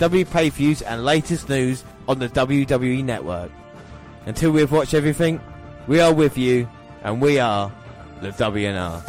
W pay-views and latest news on the WWE Network. Until we've watched everything, we are with you, and we are the WNR.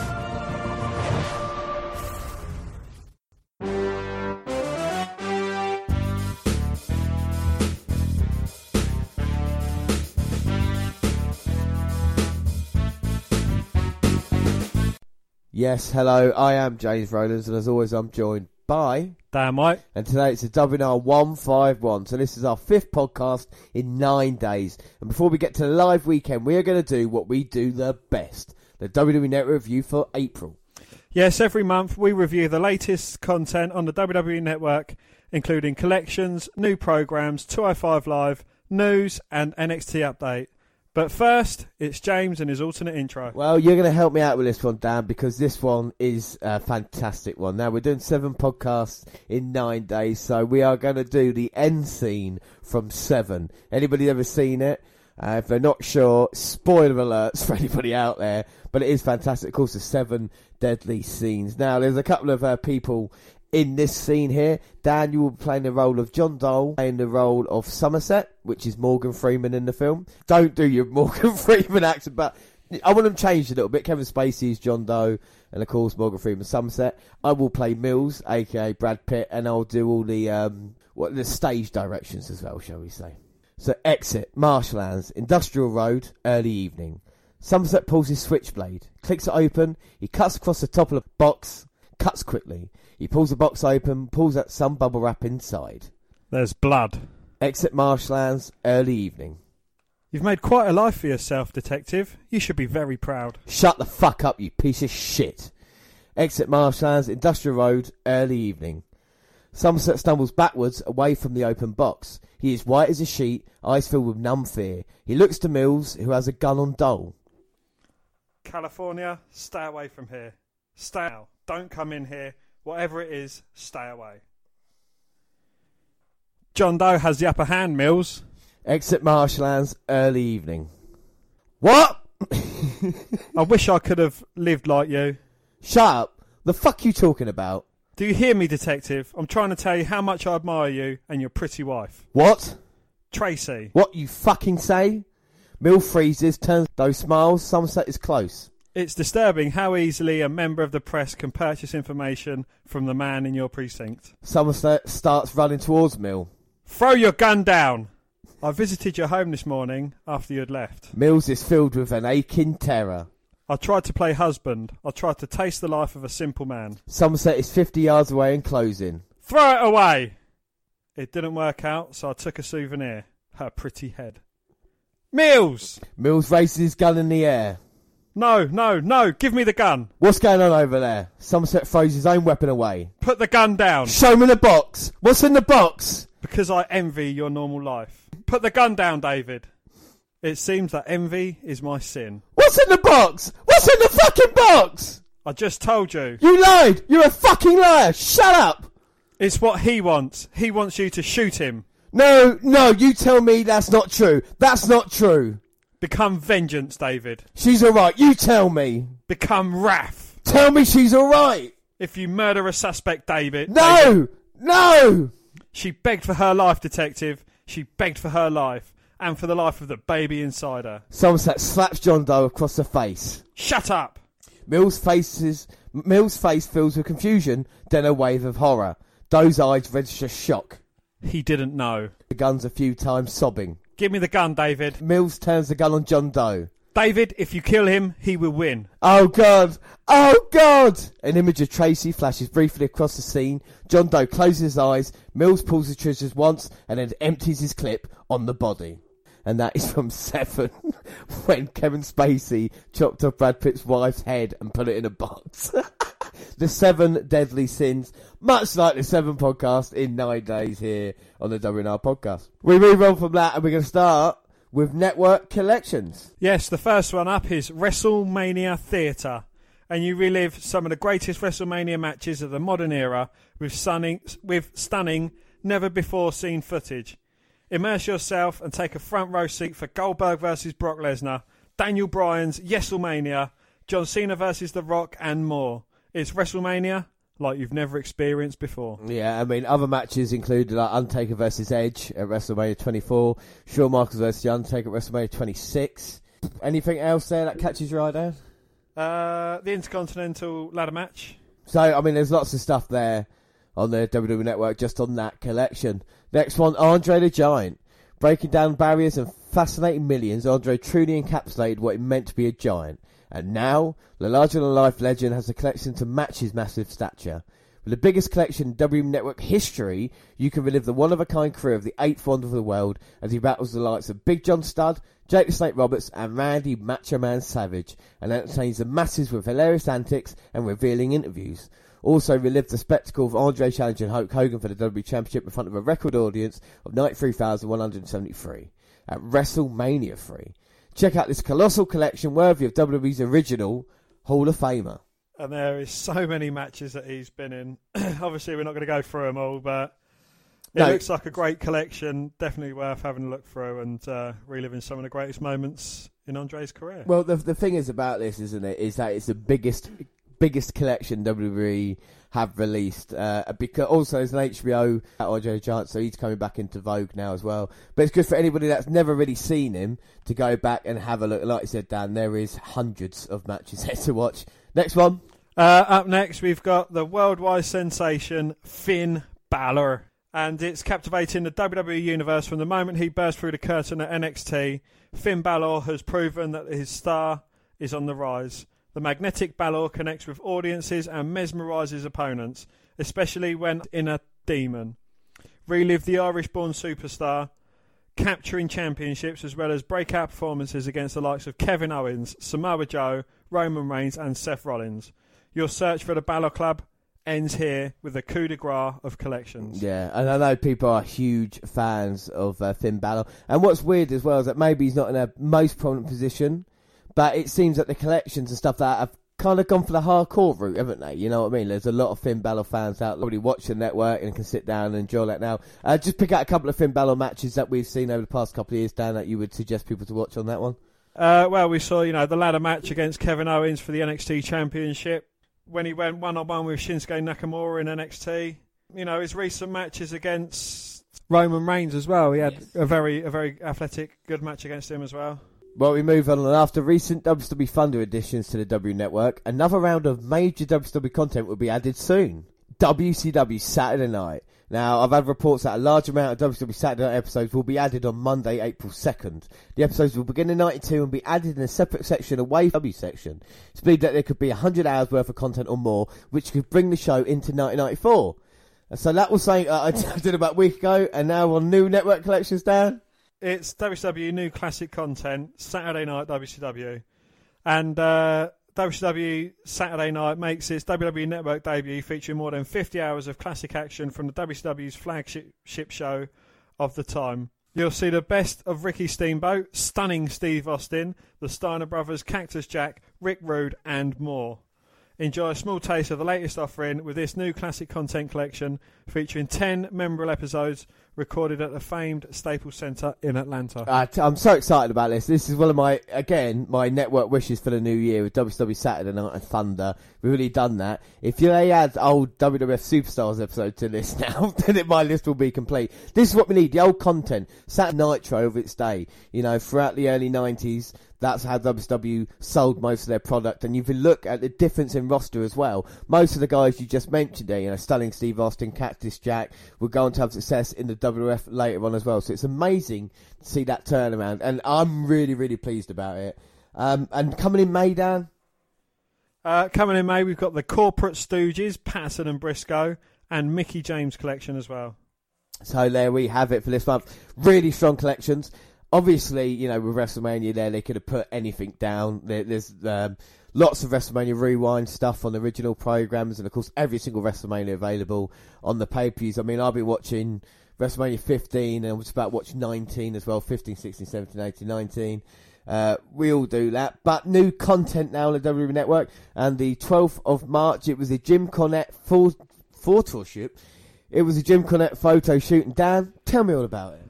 Yes, hello, I am James Rowlands, and as always, I'm joined by. Damn right. And today it's a WNR 151. So this is our fifth podcast in nine days. And before we get to the live weekend, we are going to do what we do the best the WWE Network review for April. Yes, every month we review the latest content on the WWE Network, including collections, new programs, 205 Live, news, and NXT update. But first, it's James and his alternate intro. Well, you're going to help me out with this one, Dan, because this one is a fantastic one. Now, we're doing seven podcasts in nine days, so we are going to do the end scene from seven. Anybody ever seen it? Uh, if they're not sure, spoiler alerts for anybody out there, but it is fantastic. Of course, the seven deadly scenes. Now, there's a couple of uh, people in this scene here. Dan, you will be playing the role of John Doe, playing the role of Somerset, which is Morgan Freeman in the film. Don't do your Morgan Freeman accent, but I want them changed a little bit. Kevin Spacey is John Doe, and of course Morgan Freeman Somerset. I will play Mills, aka Brad Pitt, and I'll do all the um, what the stage directions as well, shall we say? So exit Marshlands, Industrial Road, early evening. Somerset pulls his switchblade, clicks it open. He cuts across the top of the box, cuts quickly. He pulls the box open, pulls out some bubble wrap inside. There's blood. Exit Marshlands, early evening. You've made quite a life for yourself, Detective. You should be very proud. Shut the fuck up, you piece of shit. Exit Marshlands, Industrial Road, early evening. Somerset stumbles backwards away from the open box. He is white as a sheet, eyes filled with numb fear. He looks to Mills, who has a gun on Doe. California, stay away from here. Stay out. Don't come in here. Whatever it is, stay away. John Doe has the upper hand, Mills. Exit Marshlands, early evening. What? I wish I could have lived like you. Shut up. The fuck you talking about? Do you hear me, Detective? I'm trying to tell you how much I admire you and your pretty wife. What? Tracy. What you fucking say? Mill freezes, turns, Doe smiles, Somerset is close. It's disturbing how easily a member of the press can purchase information from the man in your precinct. Somerset starts running towards Mill. Throw your gun down! I visited your home this morning after you had left. Mills is filled with an aching terror. I tried to play husband. I tried to taste the life of a simple man. Somerset is 50 yards away and closing. Throw it away! It didn't work out, so I took a souvenir. Her pretty head. Mills! Mills raises his gun in the air. No, no, no, give me the gun. What's going on over there? Somerset throws his own weapon away. Put the gun down. Show me the box. What's in the box? Because I envy your normal life. Put the gun down, David. It seems that envy is my sin. What's in the box? What's in the fucking box? I just told you. You lied. You're a fucking liar. Shut up. It's what he wants. He wants you to shoot him. No, no, you tell me that's not true. That's not true. Become vengeance, David. She's alright. You tell me. Become wrath. Tell me she's alright. If you murder a suspect, David. No! David, No! she begged for her life, detective. She begged for her life. And for the life of the baby inside her. Somerset slaps John Doe across the face. Shut up! Mill's faces, Mill's face fills with confusion, then a wave of horror. Doe's eyes register shock. He didn't know. The guns a few times, sobbing. Give me the gun, David. Mills turns the gun on John Doe. David, if you kill him, he will win. Oh God! Oh God! An image of Tracy flashes briefly across the scene. John Doe closes his eyes. Mills pulls the triggers once and then empties his clip on the body. And that is from Seven, when Kevin Spacey chopped off Brad Pitt's wife's head and put it in a box. the seven deadly sins, much like the seven podcast in nine days here on the WNR podcast. We move on from that and we're going to start with network collections. Yes, the first one up is WrestleMania Theatre. And you relive some of the greatest WrestleMania matches of the modern era with stunning, with stunning, never before seen footage. Immerse yourself and take a front row seat for Goldberg versus Brock Lesnar, Daniel Bryan's WrestleMania, John Cena versus The Rock, and more. It's WrestleMania like you've never experienced before. Yeah, I mean, other matches included like Undertaker versus Edge at WrestleMania 24, Shawn Michaels versus The Undertaker at WrestleMania 26. Anything else there that catches your eye, Dan? Uh, the Intercontinental ladder match. So, I mean, there's lots of stuff there on the WWE Network just on that collection. Next one, Andre the Giant. Breaking down barriers and fascinating millions, Andre truly encapsulated what it meant to be a giant. And now, the larger-than-life legend has a collection to match his massive stature. With the biggest collection in WWE Network history, you can relive the one-of-a-kind career of the eighth wonder of the world as he battles the likes of Big John Studd, Jake the Snake Roberts, and Randy Macho Man Savage, and entertains the masses with hilarious antics and revealing interviews. Also relive the spectacle of Andre challenging Hulk Hogan for the WWE Championship in front of a record audience of 93,173 at WrestleMania 3. Check out this colossal collection worthy of WWE's original Hall of Famer. And there is so many matches that he's been in. Obviously, we're not going to go through them all, but it No. looks like a great collection. Definitely worth having a look through and uh, reliving some of the greatest moments in Andre's career. Well, the the thing is about this, isn't it, is that it's the biggest biggest collection WWE have released. Uh, because also there's an HBO at the Giant, so he's coming back into vogue now as well. But it's good for anybody that's never really seen him to go back and have a look. Like I said, Dan, there is hundreds of matches there to watch. Next one. Uh, up next, we've got the worldwide sensation Finn Balor. And it's captivating the WWE universe from the moment he burst through the curtain at NXT. Finn Balor has proven that his star is on the rise. The magnetic Balor connects with audiences and mesmerizes opponents, especially when in a demon. Relive the Irish born superstar, capturing championships as well as breakout performances against the likes of Kevin Owens, Samoa Joe, Roman Reigns, and Seth Rollins. Your search for the Balor Club ends here with a coup de grace of collections. Yeah, and I know people are huge fans of uh, Finn Balor. And what's weird as well is that maybe he's not in a most prominent position, but it seems that the collections and stuff that have kind of gone for the hardcore route, haven't they? You know what I mean? There's a lot of Finn Balor fans out there already watch the network and can sit down and enjoy that now. Uh, just pick out a couple of Finn Balor matches that we've seen over the past couple of years, Dan, that you would suggest people to watch on that one. Uh, well, we saw, you know, the ladder match against Kevin Owens for the NXT Championship when he went one on one with Shinsuke Nakamura in NXT. You know, his recent matches against Roman Reigns as well. He had a very, a very athletic, good match against him as well. Well, we move on, and after recent WWE Thunder additions to the W Network, another round of major WWE content will be added soon. WCW Saturday Night. Now, I've had reports that a large amount of WCW Saturday Night episodes will be added on Monday, April 2nd. The episodes will begin in 92 and be added in a separate section away from W section. It's believed that there could be 100 hours worth of content or more, which could bring the show into 1994. So that was something I did about a week ago, and now on new network collections, Dan. It's WCW new classic content, Saturday night WCW. And uh, WCW Saturday night makes its WWE Network debut featuring more than 50 hours of classic action from the WCW's flagship ship show of the time. You'll see the best of Ricky Steamboat, stunning Steve Austin, the Steiner brothers, Cactus Jack, Rick Rude, and more. Enjoy a small taste of the latest offering with this new classic content collection featuring 10 memorable episodes recorded at the famed Staples Center in Atlanta. Uh, t- I'm so excited about this. This is one of my, again, my network wishes for the new year with WCW Saturday Night and Thunder. We've already done that. If you add old WWF Superstars episode to this now, then it, my list will be complete. This is what we need, the old content. Saturday Nitro of its day. You know, throughout the early 90s, that's how WCW sold most of their product. And if you look at the difference in roster as well, most of the guys you just mentioned there, you know, Stunning Steve Austin, Cactus Jack, will go on to have success in the WF later on as well. So it's amazing to see that turnaround. And I'm really, really pleased about it. Um, and coming in May, Dan, Uh, coming in May, we've got the Corporate Stooges, Patterson and Briscoe, and Mickie James collection as well. So there we have it for this month. Really strong collections. Obviously, you know, with WrestleMania there, they could have put anything down. There, there's um, lots of WrestleMania rewind stuff on the original programs, and of course, every single WrestleMania available on the pay per views. I mean, I'll be watching WrestleMania 15, and I was about to watch 19 as well 15, 16, 17, 18, 19. Uh, we all do that, but new content now on the WWE Network. And the 12th of March, it was a Jim Cornette photo shoot. It was a Jim Cornette photo shoot. And Dan, tell me all about it.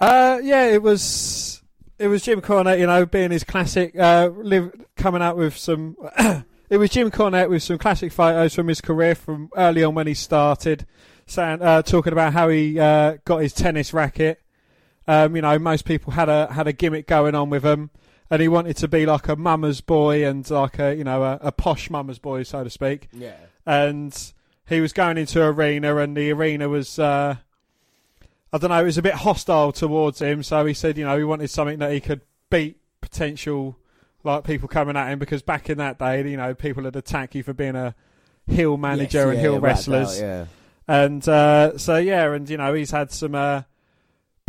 Uh, yeah, it was it was Jim Cornette, you know, being his classic, uh, live, coming out with some. it was Jim Cornette with some classic photos from his career from early on when he started, saying, uh, talking about how he uh, got his tennis racket. Um, you know, most people had a had a gimmick going on with him, and he wanted to be like a mama's boy and like a you know a, a posh mama's boy, so to speak. Yeah. And he was going into arena, and the arena was. I don't know, it was a bit hostile towards him. So he said, you know, he wanted something that he could beat potential like people coming at him because back in that day, you know, people would attack you for being a heel manager Yes, and yeah, heel wrestlers. doubt, yeah. And uh, so yeah, and you know, he's had some uh,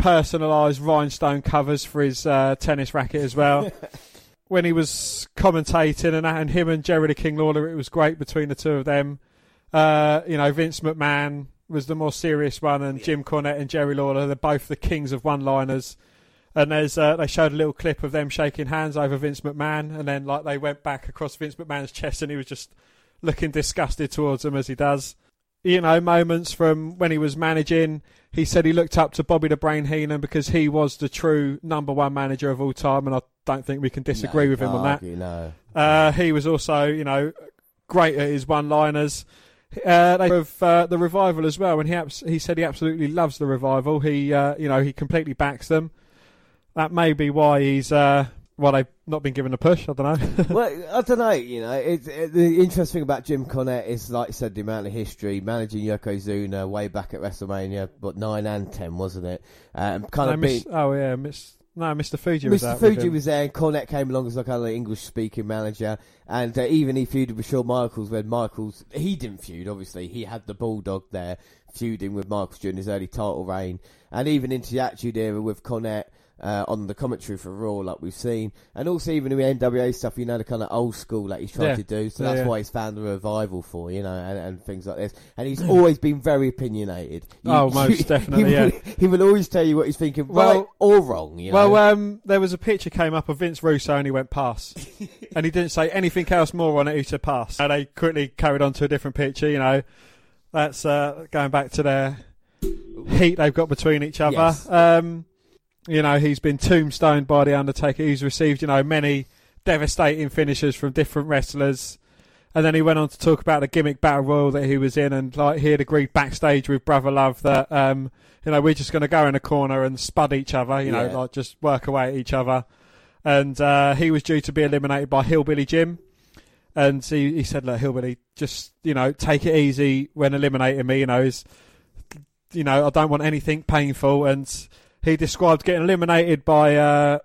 personalised rhinestone covers for his uh, tennis racket as well. when he was commentating and and him and Jerry the King Lawler, it was great between the two of them. Uh, you know, Vince McMahon was the more serious one, and Jim Cornette and Jerry Lawler, they're both the kings of one-liners. And there's uh, they showed a little clip of them shaking hands over Vince McMahon, and then like they went back across Vince McMahon's chest, and he was just looking disgusted towards them as he does. You know, moments from when he was managing. He said he looked up to Bobby the Brain Heenan because he was the true number one manager of all time, and I don't think we can disagree No, with him on that. No. Uh, he was also, you know, great at his one-liners. Uh, they have uh, the revival as well, and he abs- he said he absolutely loves the revival. He, uh, you know, he completely backs them. That may be why he's uh, why they've not been given a push. I don't know. well, I don't know. You know, it, it, the interesting thing about Jim Cornette is, like you said, the amount of history managing Yokozuna way back at WrestleMania, but nine and ten, wasn't it? Um, kind of Miss, being. oh yeah, Miss. No, Mr. Fuji was Mr. out Fuji was there, and Cornette came along as like kind of English speaking manager, and uh, even he feuded with Shawn Michaels when Michaels he didn't feud. Obviously, he had the Bulldog there feuding with Michaels during his early title reign, and even into the Attitude Era with Cornette. Uh, on the commentary for Raw, like we've seen, and also even the NWA stuff, you know, the kind of old school that he's trying Yeah. to do. So that's yeah. why he's found the revival for, you know, and, and things like this. And he's always been very opinionated. You- Oh, most he definitely, will, yeah. He will always tell you what he's thinking, Well- right or wrong. You know? Well, um, there was a picture came up of Vince Russo and he went pass, and he didn't say anything else more on it. He said pass, and they quickly carried on to a different picture. You know, that's uh, going back to their heat they've got between each other. Yes. Um, you know, he's been tombstoned by the Undertaker. He's received, you know, many devastating finishes from different wrestlers. And then he went on to talk about the gimmick battle royal that he was in, and like he had agreed backstage with Brother Love that um, you know we're just going to go in a corner and spud each other, you know, Yeah. like just work away at each other. And uh, he was due to be eliminated by Hillbilly Jim, and he, he said, "Look, Hillbilly, just you know, take it easy when eliminating me. You know, is you know, I don't want anything painful." And he described getting eliminated by uh,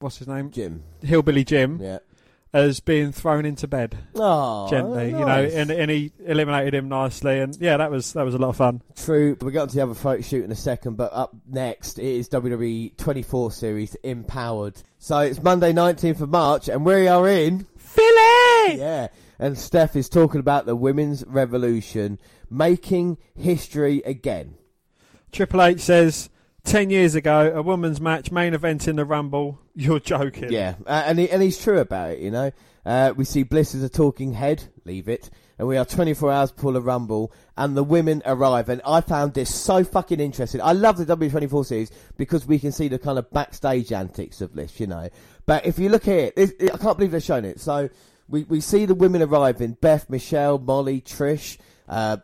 what's his name, Jim. Hillbilly Jim, Yeah. as being thrown into bed Oh, gently, you know, and, and he eliminated him nicely, and yeah, that was that was a lot of fun. True. Get on to the other photo shoot in a second, but up next it is WWE 24 Series Empowered. So it's Monday 19th of March, and we are in Philly. Yeah. And Steph is talking about the women's revolution making history again. Triple H says. Ten years ago, a women's match main event in the Rumble. You're joking. Yeah, uh, and he, and he's true about it. You know, uh, we see Bliss as a talking head. Leave it. And we are 24 hours before the Rumble, and the women arrive. And I found this so fucking interesting. I love the W24 series because we can see the kind of backstage antics of Bliss, you know. But if you look at it, this, I can't believe they're showing it. So we, we see the women arriving Beth, Michelle, Molly, Trish, uh,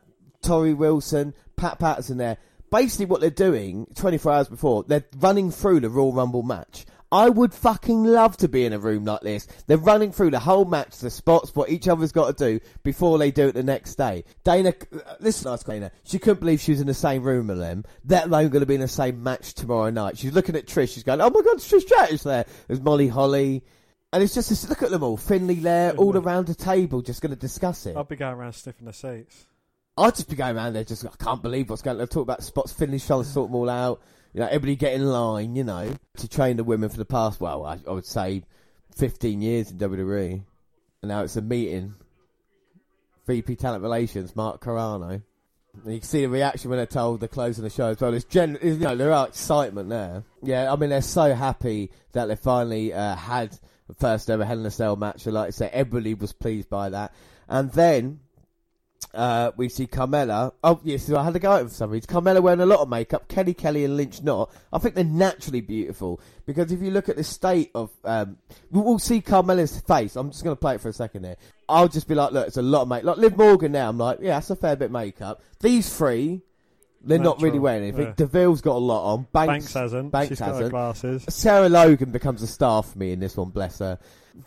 Torrie Wilson, Pat Patterson there. Basically, what they're doing 24 hours before, they're running through the Royal Rumble match. I would fucking love to be in a room like this. They're running through the whole match, the spots, what each other's got to do before they do it the next day. Dana, uh, listen, us, Dana. She couldn't believe she was in the same room with them, let alone going to be in the same match tomorrow night. She's looking at Trish. She's going, "Oh my god, Trish Stratus there." There's Molly Holly, and it's just this, look at them all. Finlay there, all around the table, just going to discuss it. I'll be going around sniffing the seats. I'd just be going around there, just I can't believe what's going. on. Talk about spots finish, trying to sort them all out. You know, everybody get in line. You know, to train the women for the past. Well, I, I would say fifteen years in WWE, and now it's a meeting. VP Talent Relations, Mark Carrano. And you can see the reaction when they're told they're closing the show as well. There's gen, you know, there are excitement there. Yeah, I mean they're so happy that they finally uh, had the first ever Hell in a Cell match. And like I say, everybody was pleased by that. And then uh, we see Carmella. Oh, yes, I had to go out for some reason. Carmella wearing a lot of makeup. Kelly Kelly and Lynch not. I think they're naturally beautiful because if you look at the state of, um, we will see Carmella's face. I'm just going to play it for a second here. I'll just be like, look, it's a lot of makeup. Like Liv Morgan now, I'm like, yeah, that's a fair bit of makeup. These three, they're not really wearing anything. yeah. Deville's got a lot on. Banks, Banks hasn't. Banks She's hasn't. glasses. Sarah Logan becomes a star for me in this one, bless her.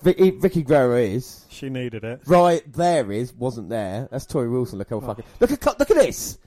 Vicky, Vickie Guerrero is. She needed it. Right there is, wasn't there. That's Torrie Wilson. Look how Oh. fucking. Look at look at this.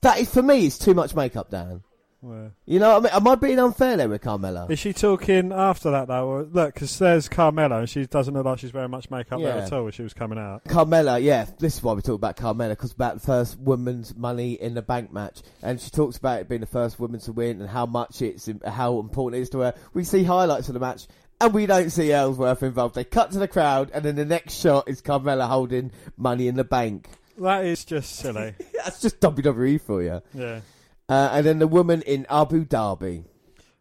That is for me. It's too much makeup, Dan. Well, You know, what I mean, am I being unfair there with Carmella? Is she talking after that though? Or, look, because there's Carmella, and she doesn't look like she's wearing much makeup there at all when she was coming out. Carmella, yeah, this is why we talk about Carmella because about the first women's Money in the Bank match, and she talks about it being the first woman to win and how much it's how important it is to her. We see highlights of the match, and we don't see Ellsworth involved. They cut to the crowd, and then the next shot is Carmella holding Money in the Bank. That is just silly. That's just WWE for you. yeah. Uh, and then the woman in Abu Dhabi.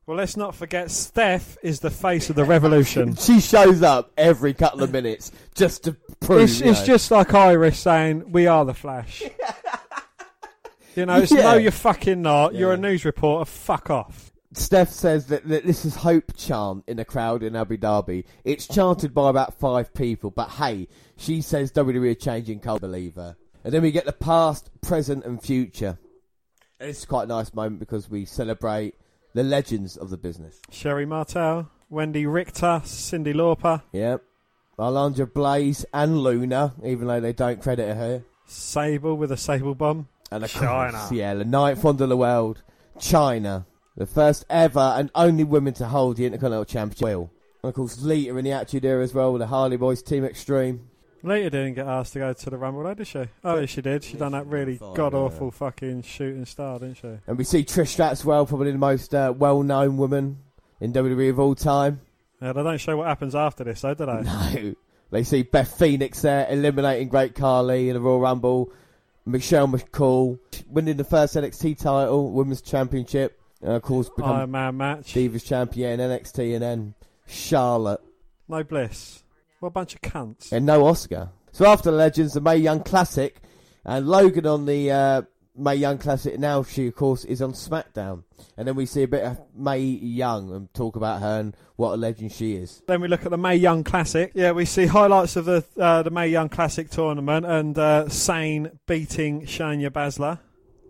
Well, let's not forget Steph is the face of the revolution. She shows up every couple of minutes just to prove. it's, it's just like Iris saying, "We are the Flash." you know, it's Yeah. no, you're fucking not. You're a news reporter. Fuck off. Steph says that, that this is hope chant in a crowd in Abu Dhabi. It's chanted by about five people, but hey, she says WWE are changing culture, believe her. And then we get the past, present, and future. And it's quite a nice moment because we celebrate the legends of the business. Sherri Martel, Wendi Richter, Cyndi Lauper, Yep. Alundra Blayze and Luna, even though they don't credit her. Sable with a Sable bomb. And of Chyna. course, yeah, the ninth wonder of the world, Chyna. The first ever and only women to hold the Intercontinental Championship. Will. And of course, Lita in the Attitude Era as well with the Hardy Boyz Team Extreme. Lita didn't get asked to go to the Rumble, though, did she? Oh, yes, she did. She Yeah, done that really god awful yeah. fucking shooting star, didn't she? And we see Trish Stratus well, probably the most uh, well-known woman in WWE of all time. Yeah, they don't show what happens after this, though, do they? No. They see Beth Phoenix there, eliminating Great Carly in the Royal Rumble. Michelle McCool winning the first NXT title, Women's Championship. And of course, become Iron Man match. Divas Champion, NXT, and then Charlotte. No bliss. What a bunch of cunts. and no Asuka. So after the Legends, the Mae Young Classic, and Logan on the uh, Mae Young Classic now, she of course is on SmackDown, and then we see a bit of Mae Young and talk about her and what a legend she is. Then we look at the Mae Young Classic. Yeah, we see highlights of the uh, the Mae Young Classic tournament and uh, Sane beating Shayna Baszler.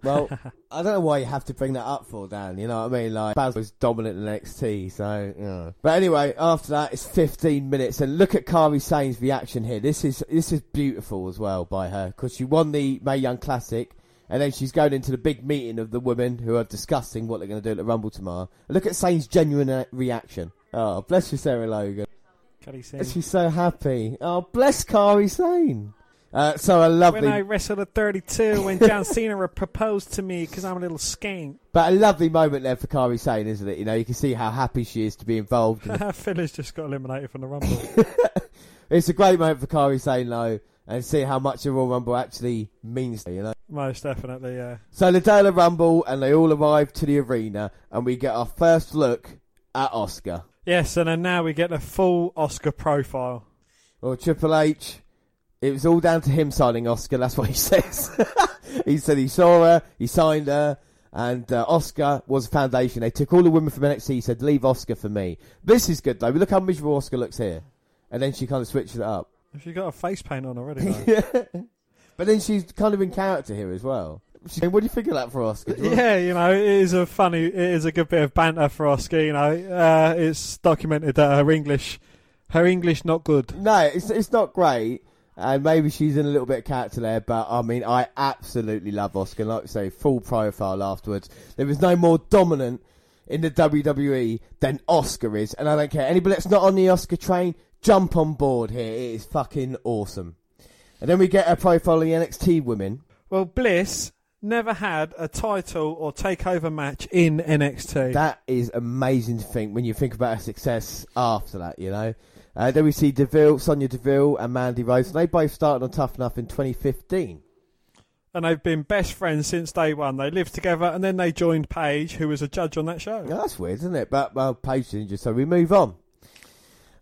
Well, I don't know why you have to bring that up for Dan. You know what I mean? Like Baz was dominant in NXT, so you know. But anyway, after that, it's 15 minutes, and look at Kairi Sane's reaction here. This is this is beautiful as well by her because she won the Mae Young Classic, and then she's going into the big meeting of the women who are discussing what they're going to do at the Rumble tomorrow. Look at Sane's genuine uh, reaction. Oh, bless you, Sarah Logan. Can you see? She's so happy. Oh, bless Kairi Sane. Uh, so a lovely. When I wrestled at 32, when John Cena proposed to me because I'm a little skank. But a lovely moment there for Kairi Sane, isn't it? You know, you can see how happy she is to be involved. In Phil's just got eliminated from the Rumble. it's a great moment for Kairi Sane, though, and see how much the Royal Rumble actually means to you, you know. Most definitely, yeah. So the day of the Rumble, and they all arrive to the arena, and we get our first look at Asuka. Yes, and then now we get the full Asuka profile. Well, Triple H, it was all down to him signing Asuka. That's what he says. he said he saw her, he signed her, and uh, Asuka was a foundation. They took all the women from NXT. He said, "Leave Asuka for me." This is good though. Look how miserable Asuka looks here, and then she kind of switches it up. If you got a face paint on already, though. but then she's kind of in character here as well. She- What do you think of that for Asuka? You yeah, you know, it is a funny, it is a good bit of banter for Asuka. You know, uh, it's documented that her English, her English not good. No, it's it's not great. And maybe she's in a little bit of character there, but I mean, I absolutely love Asuka. Like I say, full profile afterwards. There is no more dominant in the WWE than Asuka is, and I don't care. Anybody that's not on the Asuka train, jump on board here. It is fucking awesome. And then we get a profile of the NXT women. Well, Bliss never had a title or takeover match in NXT. That is amazing to think when you think about her success after that, you know. Uh, then we see Deville, Sonya Deville, and Mandy Rose. And They both started on Tough Enough in 2015. and they've been best friends since day one. They lived together, and then they joined Paige, who was a judge on that show. Yeah, that's weird, isn't it? But well, Paige didn't just so we move on.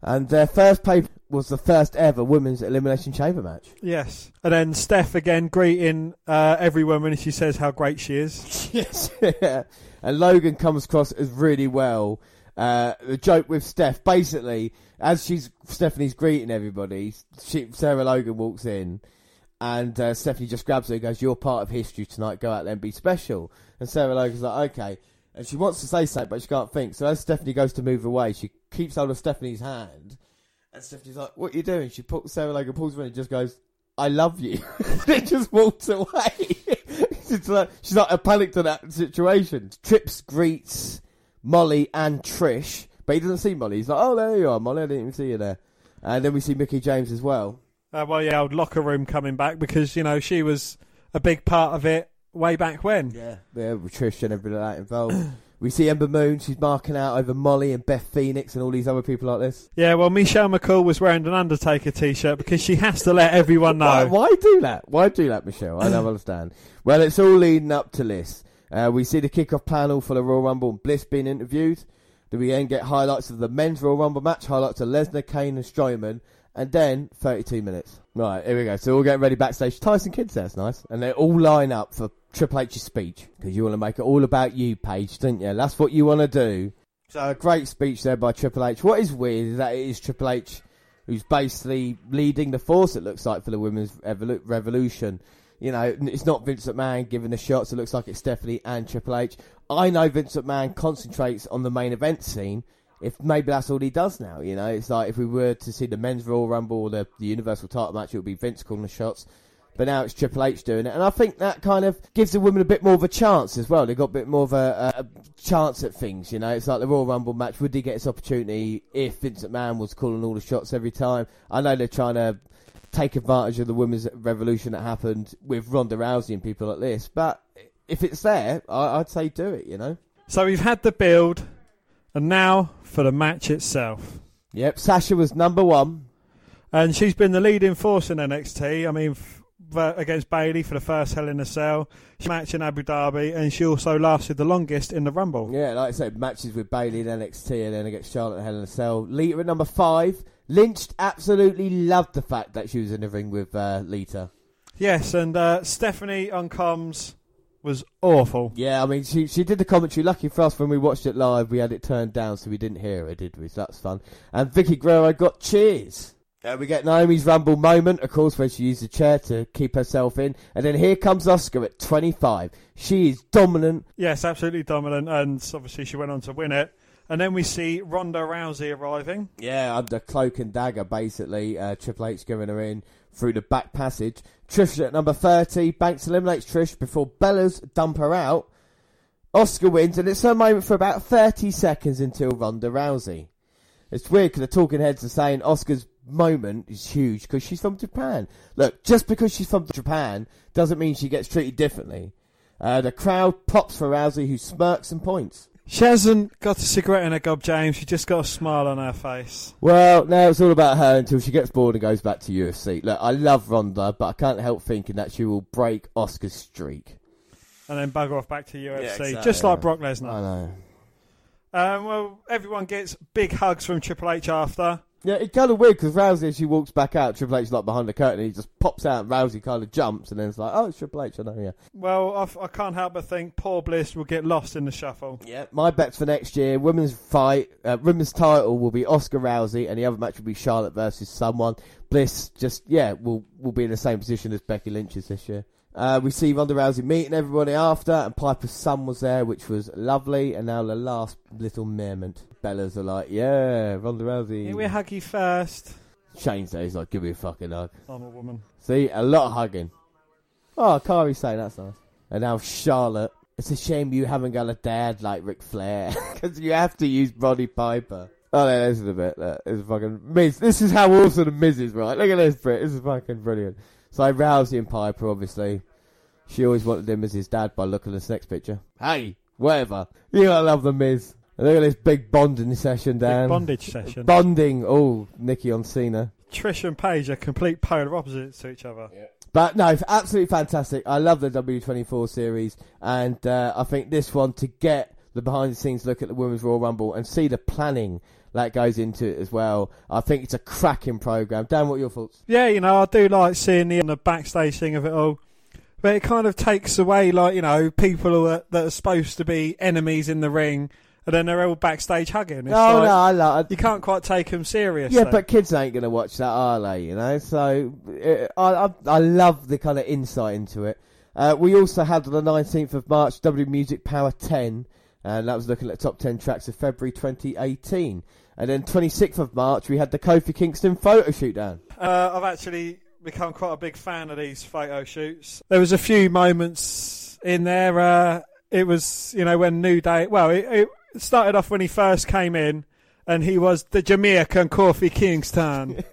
And their first pay was the first ever women's elimination chamber match. Yes. And then Steph again greeting uh, every woman, she says how great she is. Yes. and Logan comes across as really well. Uh, the joke with Steph, basically, as she's Stephanie's greeting everybody, she, Sarah Logan walks in, and uh, Stephanie just grabs her and goes, "You're part of history tonight. Go out there and be special." And Sarah Logan's like, "Okay," and she wants to say something, but she can't think. So as Stephanie goes to move away, she keeps hold of Stephanie's hand, and Stephanie's like, "What are you doing?" She pulls Sarah Logan pulls her in and just goes, "I love you." and just walks away. It's like, she's like a panicked in that situation. Trips greets Molly and Trish, but he doesn't see Molly. He's like, "Oh, there you are, Molly. I didn't even see you there." And then we see Mickie James as well. Uh, well, yeah, old locker room coming back because, you know, she was a big part of it way back when. Yeah, yeah, with Trish and everything like that involved. we see Ember Moon. She's marking out over Molly and Beth Phoenix and all these other people like this. Yeah, well, Michelle McCool was wearing an Undertaker t-shirt because she has to let everyone Why, know. why do that? Why do that, Michelle? I don't understand. Well, it's all leading up to this. Uh, we see the kickoff panel for the Royal Rumble and Bliss being interviewed. Then we then get highlights of the men's Royal Rumble match, highlights of Lesnar, Kane, and Strowman, and then 32 minutes. Right, here we go. So we're getting ready backstage. Tyson Kidd's there, nice. And they all line up for Triple H's speech because you want to make it all about you, Paige, don't you? That's what you want to do. So a great speech there by Triple H. What is weird is that it is Triple H who's basically leading the force. It looks like for the women's revolution. You know, it's not Vince McMahon giving the shots. It looks like it's Stephanie and Triple H. I know Vince McMahon concentrates on the main event scene. If maybe that's all he does now, you know, it's like if we were to see the men's Royal Rumble or the, the Universal Title match, it would be Vince calling the shots. But now it's Triple H doing it, and I think that kind of gives the women a bit more of a chance as well. They've got a bit more of a, a, chance at things, you know. It's like the Royal Rumble match. Would he get his opportunity if Vince McMahon was calling all the shots every time? I know they're trying to take advantage of the women's revolution that happened with Ronda Rousey and people like this, but if it's there, I, I'd say do it, you know. So we've had the build, and now for the match itself. Yep, Sasha was number one. And she's been the leading force in NXT. I mean, f- against Bayley for the first Hell in a Cell, she match in Abu Dhabi, and she also lasted the longest in the Rumble. Yeah, like I said, matches with Bayley in NXT and then against Charlotte Hell in a Cell. Lita at number five. Lynched absolutely loved the fact that she was in the ring with uh, Lita. Yes, and uh, Stephanie on comms was awful. Yeah, I mean, she she did the commentary. Lucky for us, when we watched it live, we had it turned down, so we didn't hear her, did we? So that's fun. And Vickie Guerrero got cheers. Uh, we get Naomi's Rumble moment, of course, when she used the chair to keep herself in. And then here comes Asuka at 25. She is dominant. Yes, absolutely dominant, and obviously she went on to win it. And then we see Ronda Rousey arriving. Yeah, under cloak and dagger, basically. Uh, Triple H giving her in through the back passage. Trish at number 30. Banks eliminates Trish before Bella's dump her out. Asuka wins, and it's her moment for about 30 seconds until Ronda Rousey. It's weird because the talking heads are saying Asuka's moment is huge because she's from Japan. Look, just because she's from Japan doesn't mean she gets treated differently. Uh, the crowd pops for Rousey, who smirks and points. She hasn't got a cigarette in her gob, James. She just got a smile on her face. Well, now it's all about her until she gets bored and goes back to UFC. Look, I love Ronda, but I can't help thinking that she will break Asuka's streak. And then bugger off back to UFC, exactly, just like Brock Lesnar. I know. Um, well, everyone gets big hugs from Triple H after. Yeah, it's kind of weird because Rousey, as she walks back out, Triple H's like behind the curtain, and he just pops out, and Rousey kind of jumps, and then it's like, oh, it's Triple H, I know, yeah. Well, I can't help but think poor Bliss will get lost in the shuffle. Yeah, my bets for next year: women's fight, uh, women's title will be Asuka Rousey, and the other match will be Charlotte versus someone. Bliss just yeah will will be in the same position as Becky Lynch is this year. Uh, we see Ronda Rousey meeting everybody after, and Piper's son was there, which was lovely. And now the last little moment, Bella's are like, yeah, Ronda Rousey. Here we hug you first. Shane's there, he's like, give me a fucking hug. I'm a woman. See, a lot of hugging. Oh, Kairi Sane that's nice. And now Charlotte. It's a shame you haven't got a dad like Ric Flair. Because you have to use Roddy Piper. Oh, no, this is a bit. Look, this is fucking Miz. This is how awesome the Miz is, right? Look at this, Brit. This is fucking brilliant. So Rousey and Piper, obviously. She always wanted him as his dad by looking at this next picture. Hey, whatever. You gotta love the Miz. And look at this big bonding session, Big Dan. bondage session. Bonding. Oh, Nikki on Cena. Trish and Paige are complete polar opposites to each other. Yeah. But no, absolutely fantastic. I love the W24 series, and uh, I think this one to get the behind the scenes look at the Women's Royal Rumble and see the planning that goes into it as well. I think it's a cracking program. Dan, what are your thoughts? Yeah, you know, I do like seeing the, the backstage thing of it all. But it kind of takes away, like, you know, people who are, that are supposed to be enemies in the ring, and then they're all backstage hugging. It's oh like, no, I love. You can't quite take them serious. Yeah, though. but kids ain't going to watch that, are they? You know, so uh, I, I I love the kind of insight into it. Uh, we also had on the 19th of March W Music Power 10, and that was looking at top 10 tracks of February 2018. And then 26th of March, we had the Kofi Kingston photo shoot down. Uh, I've actually become quite a big fan of these photo shoots. There was a few moments in there. Uh, it was, you know, when New Day. Well, it, it started off when he first came in, and he was the Jamaican Kofi Kingston.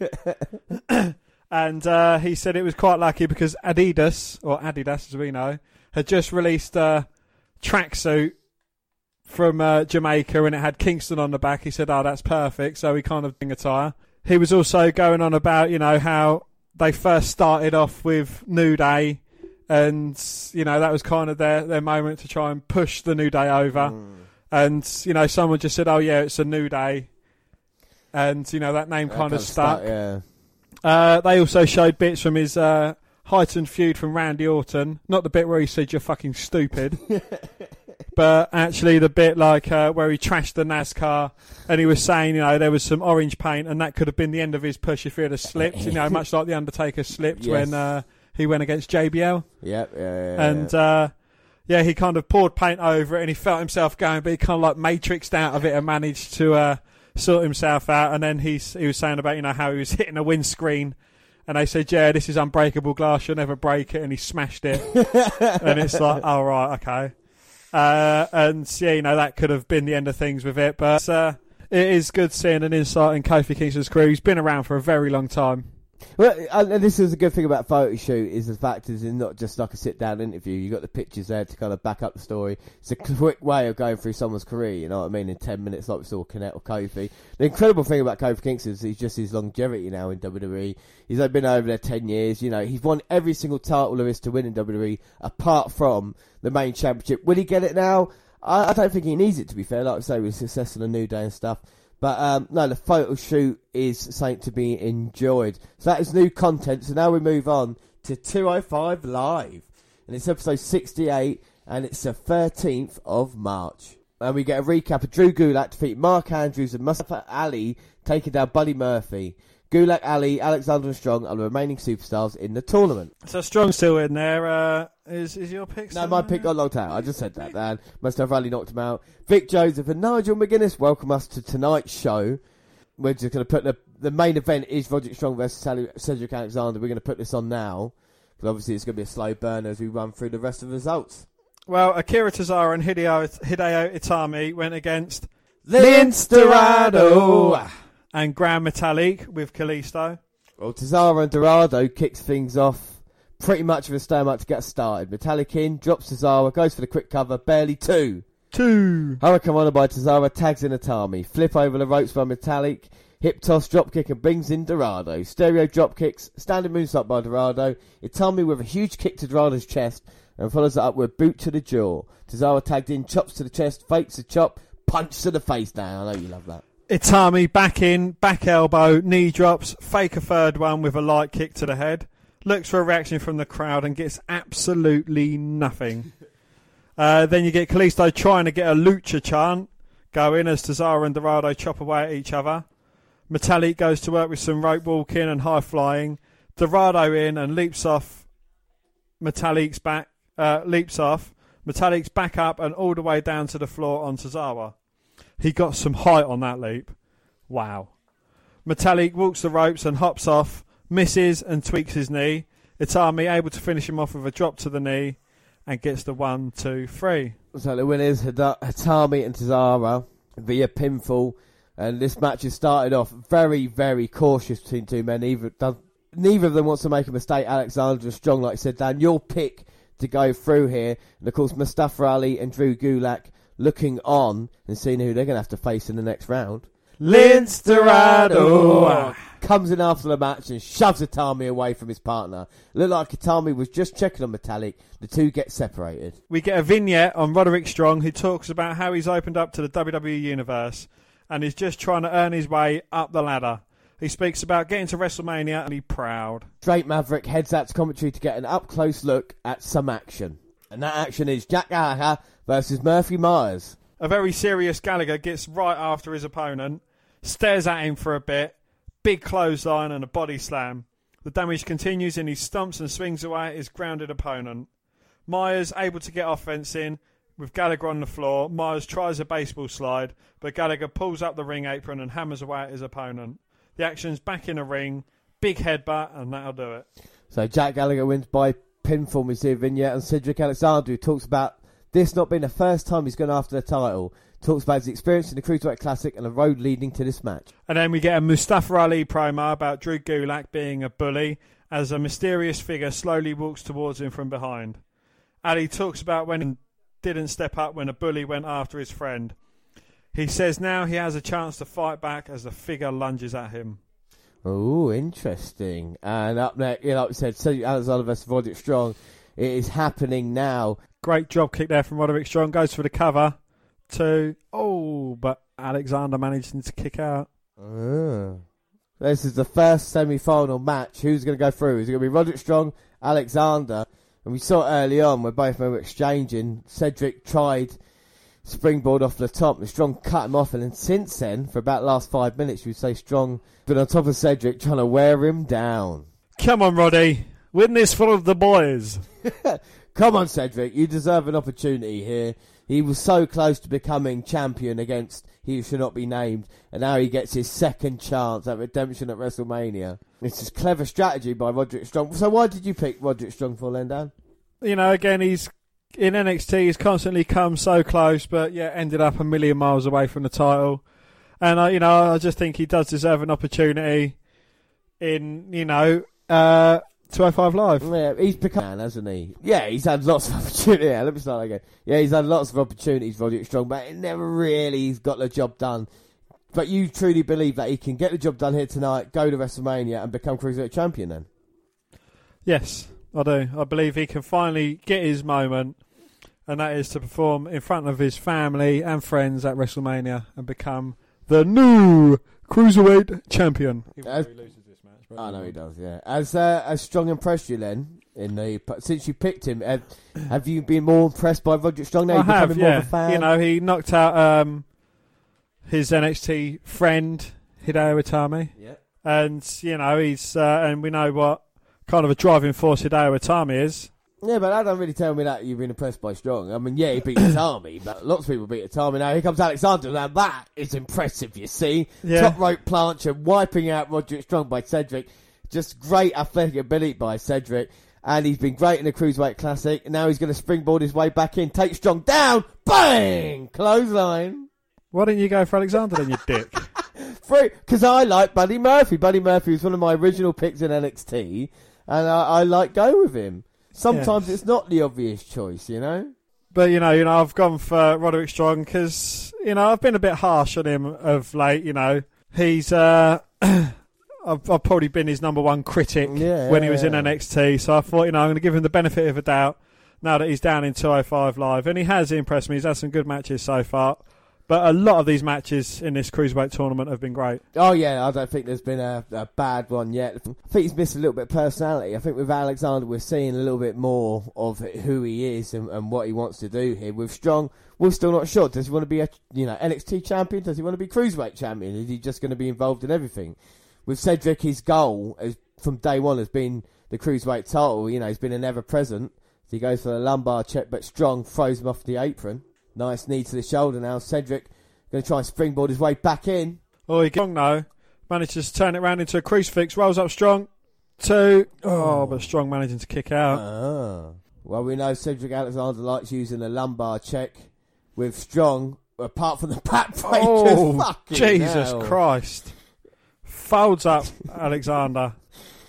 and uh, he said it was quite lucky because Adidas, or Adidas as we know, had just released a tracksuit from uh, Jamaica and it had Kingston on the back. He said, "Oh, that's perfect." So he kind of ding attire. He was also going on about you know how they first started off with New Day, and you know that was kind of their their moment to try and push the New Day over. And you know someone just said, "Oh yeah, it's a New Day," and you know that name That kind of stuck. Yeah. Uh, they also showed bits from his uh, heightened feud from Randy Orton. Not the bit where he said you're fucking stupid, but actually the bit like uh, where he trashed the NASCAR and he was saying, you know, there was some orange paint and that could have been the end of his push if he had slipped. You know, much like the Undertaker slipped Yes. when uh, he went against JBL. Yep. Yeah. yeah, yeah. And uh, yeah, he kind of poured paint over it and he felt himself going, but he kind of like matrixed out of it and managed to uh, sort himself out. And then he's, he was saying about, you know, how he was hitting a windscreen. And they said, yeah, this is unbreakable glass. You'll never break it. And he smashed it. and it's like, oh, right, okay. Uh, and yeah, you know, that could have been the end of things with it. But uh, it is good seeing an insight in Kofi Kingston's career. He's been around for a very long time. Well, uh, and this is a good thing about photo shoot is the fact is it's not just like a sit down interview. You got the pictures there to kind of back up the story. It's a quick way of going through someone's career. You know what I mean? In ten minutes, like we saw Connect or Kofi. The incredible thing about Kofi Kingston is he's just his longevity now in WWE. He's been over there ten years. You know, he's won every single title there is to win in WWE, apart from the main championship. Will he get it now? I, I don't think he needs it. To be fair, like I say, with success on a New Day and stuff. But um, no, the photo shoot is something to be enjoyed. So that is new content. So now we move on to 205 Live. And it's episode 68, and it's the 13th of March. And we get a recap of Drew Gulak defeating Mark Andrews and Mustafa Ali taking down Buddy Murphy. Gulak, Ali, Alexander and Strong are the remaining superstars in the tournament. So Strong's still in there. Uh, is is your pick? No, my pick got locked out. I just said that, man. Mustafa Ali knocked him out. Vic Joseph and Nigel McGuinness welcome us to tonight's show. We're just going to put the the main event is Roderick Strong versus Cedric Alexander. We're going to put this on now. Because obviously it's going to be a slow burner as we run through the rest of the results. Well, Akira Tozawa and Hideo, Hideo Itami went against Lince Dorado. And Grand Metalik with Kalisto. Well, Tozawa and Dorado kicks things off pretty much with a stalemate to get started. Metalik in, drops Tozawa, goes for the quick cover, barely two. Two. Hurricanrana by Tozawa tags in Itami. Flip over the ropes by Metalik. Hip toss, drop kick, and brings in Dorado. Stereo drop kicks, standing moonsault by Dorado. Itami with a huge kick to Dorado's chest and follows it up with a boot to the jaw. Tozawa tagged in, chops to the chest, fakes a chop, punch to the face Now, I know you love that. Itami back in, back elbow, knee drops, fake a third one with a light kick to the head. Looks for a reaction from the crowd and gets absolutely nothing. uh, then you get Kalisto trying to get a lucha chant going as Tozawa and Dorado chop away at each other. Metalik goes to work with some rope walking and high flying. Dorado in and leaps off Metalik's back, uh, leaps off. Metalik's back up and all the way down to the floor on Tozawa. He got some height on that leap. Wow. Metalik walks the ropes and hops off, misses and tweaks his knee. Itami able to finish him off with a drop to the knee and gets the one, two, three. So the winners, Itami and Tozawa via pinfall. And this match has started off very, very cautious between two men. Neither, neither of them wants to make a mistake. Alexander is strong, like I said, Dan. Your pick to go through here. And of course, Mustafa Ali and Drew Gulak looking on and seeing who they're going to have to face in the next round. Lince Dorado. comes in after the match and shoves Itami away from his partner. Looked like Itami was just checking on Metalik. The two get separated. We get a vignette on Roderick Strong who talks about how he's opened up to the WWE universe and is just trying to earn his way up the ladder. He speaks about getting to WrestleMania and he's proud. Drake Maverick heads out to commentary to get an up close look at some action. And that action is Jack Gallagher versus Murphy Myers. A very serious Gallagher gets right after his opponent, stares at him for a bit, big clothesline and a body slam. The damage continues and he stumps and swings away at his grounded opponent. Myers able to get offense in with Gallagher on the floor. Myers tries a baseball slide, but Gallagher pulls up the ring apron and hammers away at his opponent. The action's back in the ring, big headbutt, and that'll do it. So Jack Gallagher wins by pinfall. We see a vignette and Cedric Alexander who talks about this not being the first time he's gone after the title. Talks about his experience in the Cruiserweight Classic and the road leading to this match. And then we get a Mustafa Ali promo about Drew Gulak being a bully as a mysterious figure slowly walks towards him from behind. Ali talks about when he didn't step up when a bully went after his friend. He says now he has a chance to fight back as the figure lunges at him. Oh, interesting. And up next, you know, like we said, Cedric Alexander versus Roderick Strong. It is happening now. Great job kick there from Roderick Strong. Goes for the cover. Two. Oh, but Alexander managing to kick out. Ah. This is the first semi-final match. Who's going to go through? Is it going to be Roderick Strong, Alexander? And we saw early on where both men were exchanging. Cedric tried springboard off the top, and Strong cut him off. And then since then, for about the last five minutes, you say Strong been on top of Cedric, trying to wear him down. Come on, Roddy. This for the boys. Come on, Cedric. You deserve an opportunity here. He was so close to becoming champion against he should not be named, and now he gets his second chance at redemption at WrestleMania. It's just clever strategy by Roderick Strong. So why did you pick Roderick Strong for then, Dan? You know, again, he's in NXT. He's constantly come so close, but yeah, ended up a million miles away from the title. And I, you know, I just think he does deserve an opportunity in, you know, uh, 205 Live. Yeah, he's become man, hasn't he? Yeah, he's had lots of opportunities. Yeah, let me start again. Yeah, he's had lots of opportunities, Roderick Strong, but it never really he's got the job done. But you truly believe that he can get the job done here tonight, go to WrestleMania, and become Cruiserweight Champion then? Yes, I do. I believe he can finally get his moment, and that is to perform in front of his family and friends at WrestleMania and become the new Cruiserweight Champion. Even I know he does. Yeah. As uh, as Strong impressed you then in the since you picked him, have, have you been more impressed by Roger Strong now? I You're have, becoming more yeah. of a fan. You know, he knocked out um, his NXT friend Hideo Itami, Yeah. and you know he's uh, and we know what kind of a driving force Hideo Itami is. Yeah, but that don't really tell me that you've been impressed by Strong. I mean, yeah, he beat Itami, but lots of people beat Itami. Now here comes Alexander. Now that is impressive. You see, Yeah. top rope plancha wiping out Roderick Strong by Cedric. Just great athletic ability by Cedric. And he's been great in the Cruiserweight Classic. Now he's going to springboard his way back in, take Strong down, bang! Clothesline. Why didn't you go for Alexander then, you dick? Because I like Buddy Murphy. Buddy Murphy was one of my original picks in NXT, and I, I like go with him. Sometimes Yes. it's not the obvious choice, you know. But you know, you know, I've gone for Roderick Strong because you know I've been a bit harsh on him of late. You know, he's uh, I've, I've probably been his number one critic Yeah, when he was in. NXT. So I thought, you know, I'm going to give him the benefit of a doubt now that he's down in 205 Live, and he has impressed me. He's had some good matches so far, but a lot of these matches in this cruiserweight tournament have been great. Oh yeah, I don't think there's been a, a bad one yet. I think he's missed a little bit of personality. I think with Alexander, we're seeing a little bit more of who he is and, and what he wants to do here. With Strong, we're still not sure. Does he want to be a you know NXT champion? Does he want to be cruiserweight champion? Is he just going to be involved in everything? With Cedric, his goal as, from day one has been the cruiserweight title. You know, he's been an ever present. So he goes for the lumbar check, but Strong throws him off the apron. Nice knee to the shoulder now. Cedric going to try and springboard his way back in. Oh, he strong though manages to turn it round into a crucifix, rolls up Strong. Two. Oh, but Strong managing to kick out. Ah. Well, we know Cedric Alexander likes using a lumbar check with Strong, apart from the backbreakers. Oh, Jesus hell. Christ. Folds up Alexander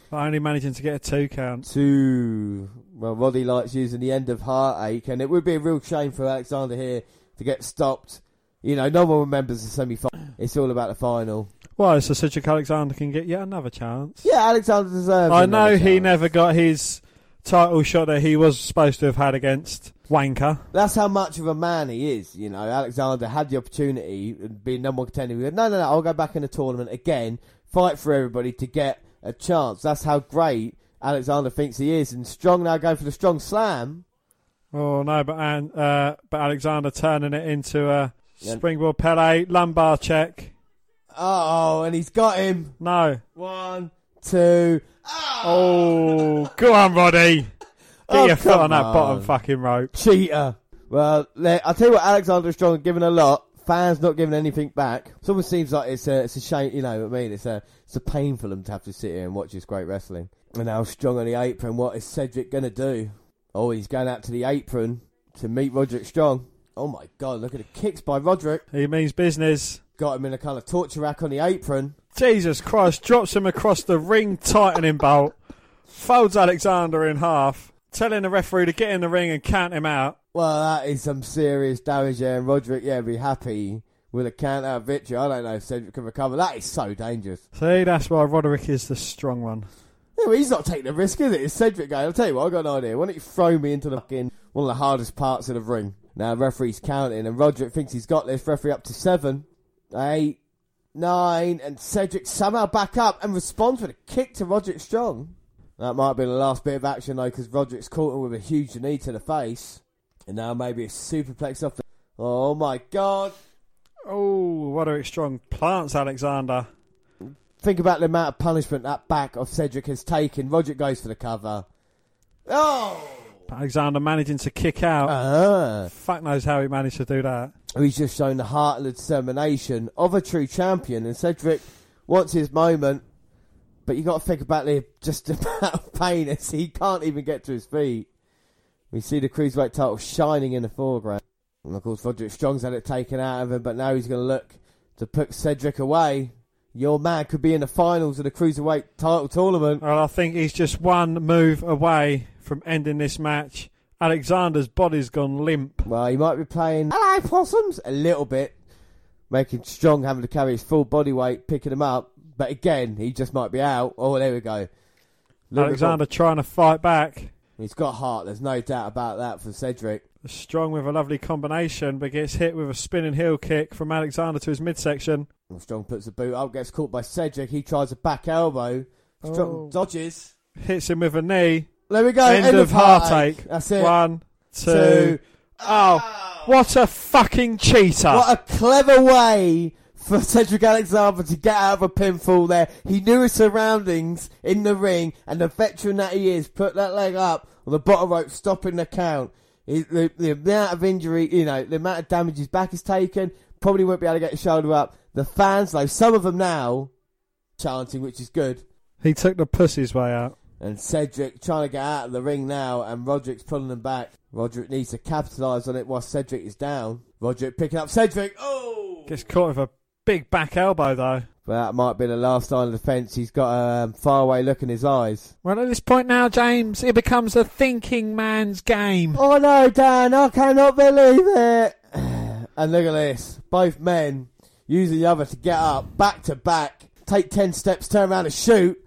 But only managing to get a two count. Two. Well, Roddy likes using the end of heartache, and it would be a real shame for Alexander here to get stopped. You know, no one remembers the semi final. It's all about the final. Why? So Cedric Alexander can get yet another chance. Yeah, Alexander deserves I know he chance. never got his title shot that he was supposed to have had against Wanker. That's how much of a man he is. You know, Alexander had the opportunity, and being number one contender. He went, no, no, no, I'll go back in the tournament again, fight for everybody to get a chance. That's how great Alexander thinks he is. And Strong now going for the strong slam. Oh no, but An- uh, but Alexander turning it into a Yeah. springboard Pele lumbar check. Oh, and he's got him. No. One, two. Oh, go on, Roddy. Get Oh, your foot come on that bottom fucking rope. Cheater. Well, I'll tell you what, Alexander Strong giving a lot. Fans not giving anything back. It almost seems like it's a, it's a shame, you know what I mean? It's a, it's a pain for them to have to sit here and watch this great wrestling. And now Strong on the apron, what is Cedric gonna do? Oh, he's going out to the apron to meet Roderick Strong. Oh my god, look at the kicks by Roderick. He means business. Got him in a kind of torture rack on the apron. Jesus Christ, drops him across the ring tightening belt, folds Alexander in half, telling the referee to get in the ring and count him out. Well, that is some serious damage there, and Roderick, yeah, be happy with a count out victory. I don't know if Cedric can recover. That is so dangerous. See, that's why Roderick is the strong one. Yeah, well, he's not taking the risk, is it? It's Cedric going, I'll tell you what, I've got an idea. Why don't you throw me into the fucking one of the hardest parts of the ring? Now, referee's counting, and Roderick thinks he's got this. Referee up to seven, eight, nine, and Cedric somehow back up and responds with a kick to Roderick Strong. That might be the last bit of action, though, because Roderick's caught him with a huge knee to the face. And now maybe a superplex off the. Oh my god. Oh, Roderick Strong plants Alexander. Think about the amount of punishment that back of Cedric has taken. Roderick goes for the cover. Oh! Alexander managing to kick out. Ah. Fuck knows how he managed to do that. He's just shown the heart and the determination of a true champion. And Cedric wants his moment, but you got to think about the just of pain as he can't even get to his feet. We see the cruiserweight title shining in the foreground. And of course, Roderick Strong's had it taken out of him, but now he's going to look to put Cedric away. Your man could be in the finals of the cruiserweight title tournament. Well, I think he's just one move away from ending this match. Alexander's body's gone limp. Well, he might be playing hello possums a little bit, making Strong having to carry his full body weight, picking him up. But again, he just might be out. Oh, there we go. Bit Alexander trying to fight back. he's got heart. There's no doubt about that for Cedric. Strong with a lovely combination, but gets hit with a spinning heel kick from Alexander to his midsection. And Strong puts the boot up, gets caught by Cedric. He tries a back elbow. Strong Oh. dodges. Hits him with a knee. There we go. End, of heartache. That's it. One, two. Two. Oh, what a fucking cheater! What a clever way for Cedric Alexander to get out of a pinfall there. He knew his surroundings in the ring, and the veteran that he is put that leg up on the bottom rope, stopping the count. He, the, the amount of injury, you know, the amount of damage his back has taken, probably won't be able to get his shoulder up. The fans, though, some of them now chanting, which is good. he took the pussy's way out. And Cedric trying to get out of the ring now, and Roderick's pulling him back. Roderick needs to capitalise on it while Cedric is down. Roderick picking up Cedric. Oh! Gets caught with a big back elbow though. But that might be the last line of defence. He's got a um, faraway look in his eyes. Well, at this point now, James, it becomes a thinking man's game. Oh no, Dan, I cannot believe it. And look at this. Both men using the other to get up, back to back, take 10 steps, turn around and shoot.